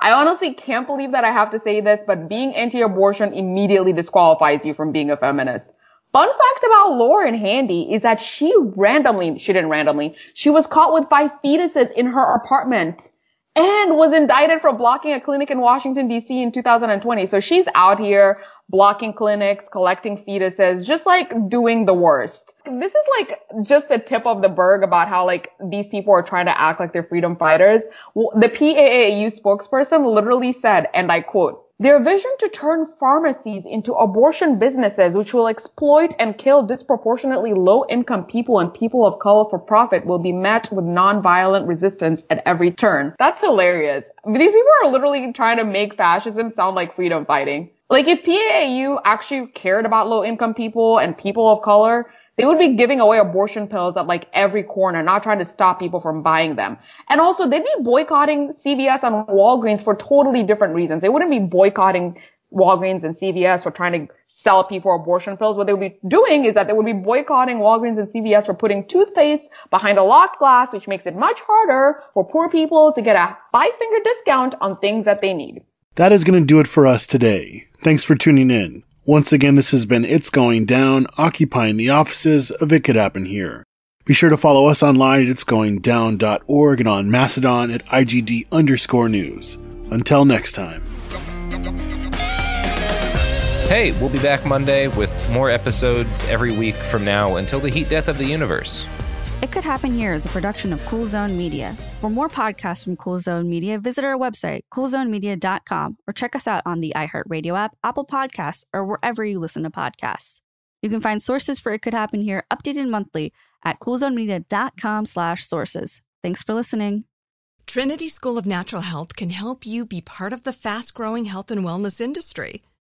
I honestly can't believe that I have to say this, but being anti-abortion immediately disqualifies you from being a feminist. Fun fact about Lauren Handy is that she randomly, she didn't randomly, she was caught with five fetuses in her apartment and was indicted for blocking a clinic in Washington DC in 2020. So she's out here blocking clinics, collecting fetuses, just like doing the worst. This is like just the tip of the berg about how like these people are trying to act like they're freedom fighters. The PAAU spokesperson literally said, and I quote, their vision to turn pharmacies into abortion businesses, which will exploit and kill disproportionately low income people and people of color for profit, will be met with non-violent resistance at every turn. That's hilarious. These people are literally trying to make fascism sound like freedom fighting. Like if PAAU actually cared about low income people and people of color, they would be giving away abortion pills at like every corner, not trying to stop people from buying them. And also they'd be boycotting CVS and Walgreens for totally different reasons. They wouldn't be boycotting Walgreens and CVS for trying to sell people abortion pills. What they would be doing is that they would be boycotting Walgreens and CVS for putting toothpaste behind a locked glass, which makes it much harder for poor people to get a five finger discount on things that they need. That is going to do it for us today. Thanks for tuning in. Once again, this has been It's Going Down, occupying the offices of It Could Happen Here. Be sure to follow us online at itsgoingdown.org and on Mastodon at IGD underscore news. Until next time. Hey, we'll be back Monday with more episodes every week from now until the heat death of the universe. It Could Happen Here is a production of Cool Zone Media. For more podcasts from Cool Zone Media, visit our website, coolzonemedia.com, or check us out on the iHeartRadio app, Apple Podcasts, or wherever you listen to podcasts. You can find sources for It Could Happen Here updated monthly at coolzonemedia.com slash sources. Thanks for listening. Trinity School of Natural Health can help you be part of the fast growing health and wellness industry.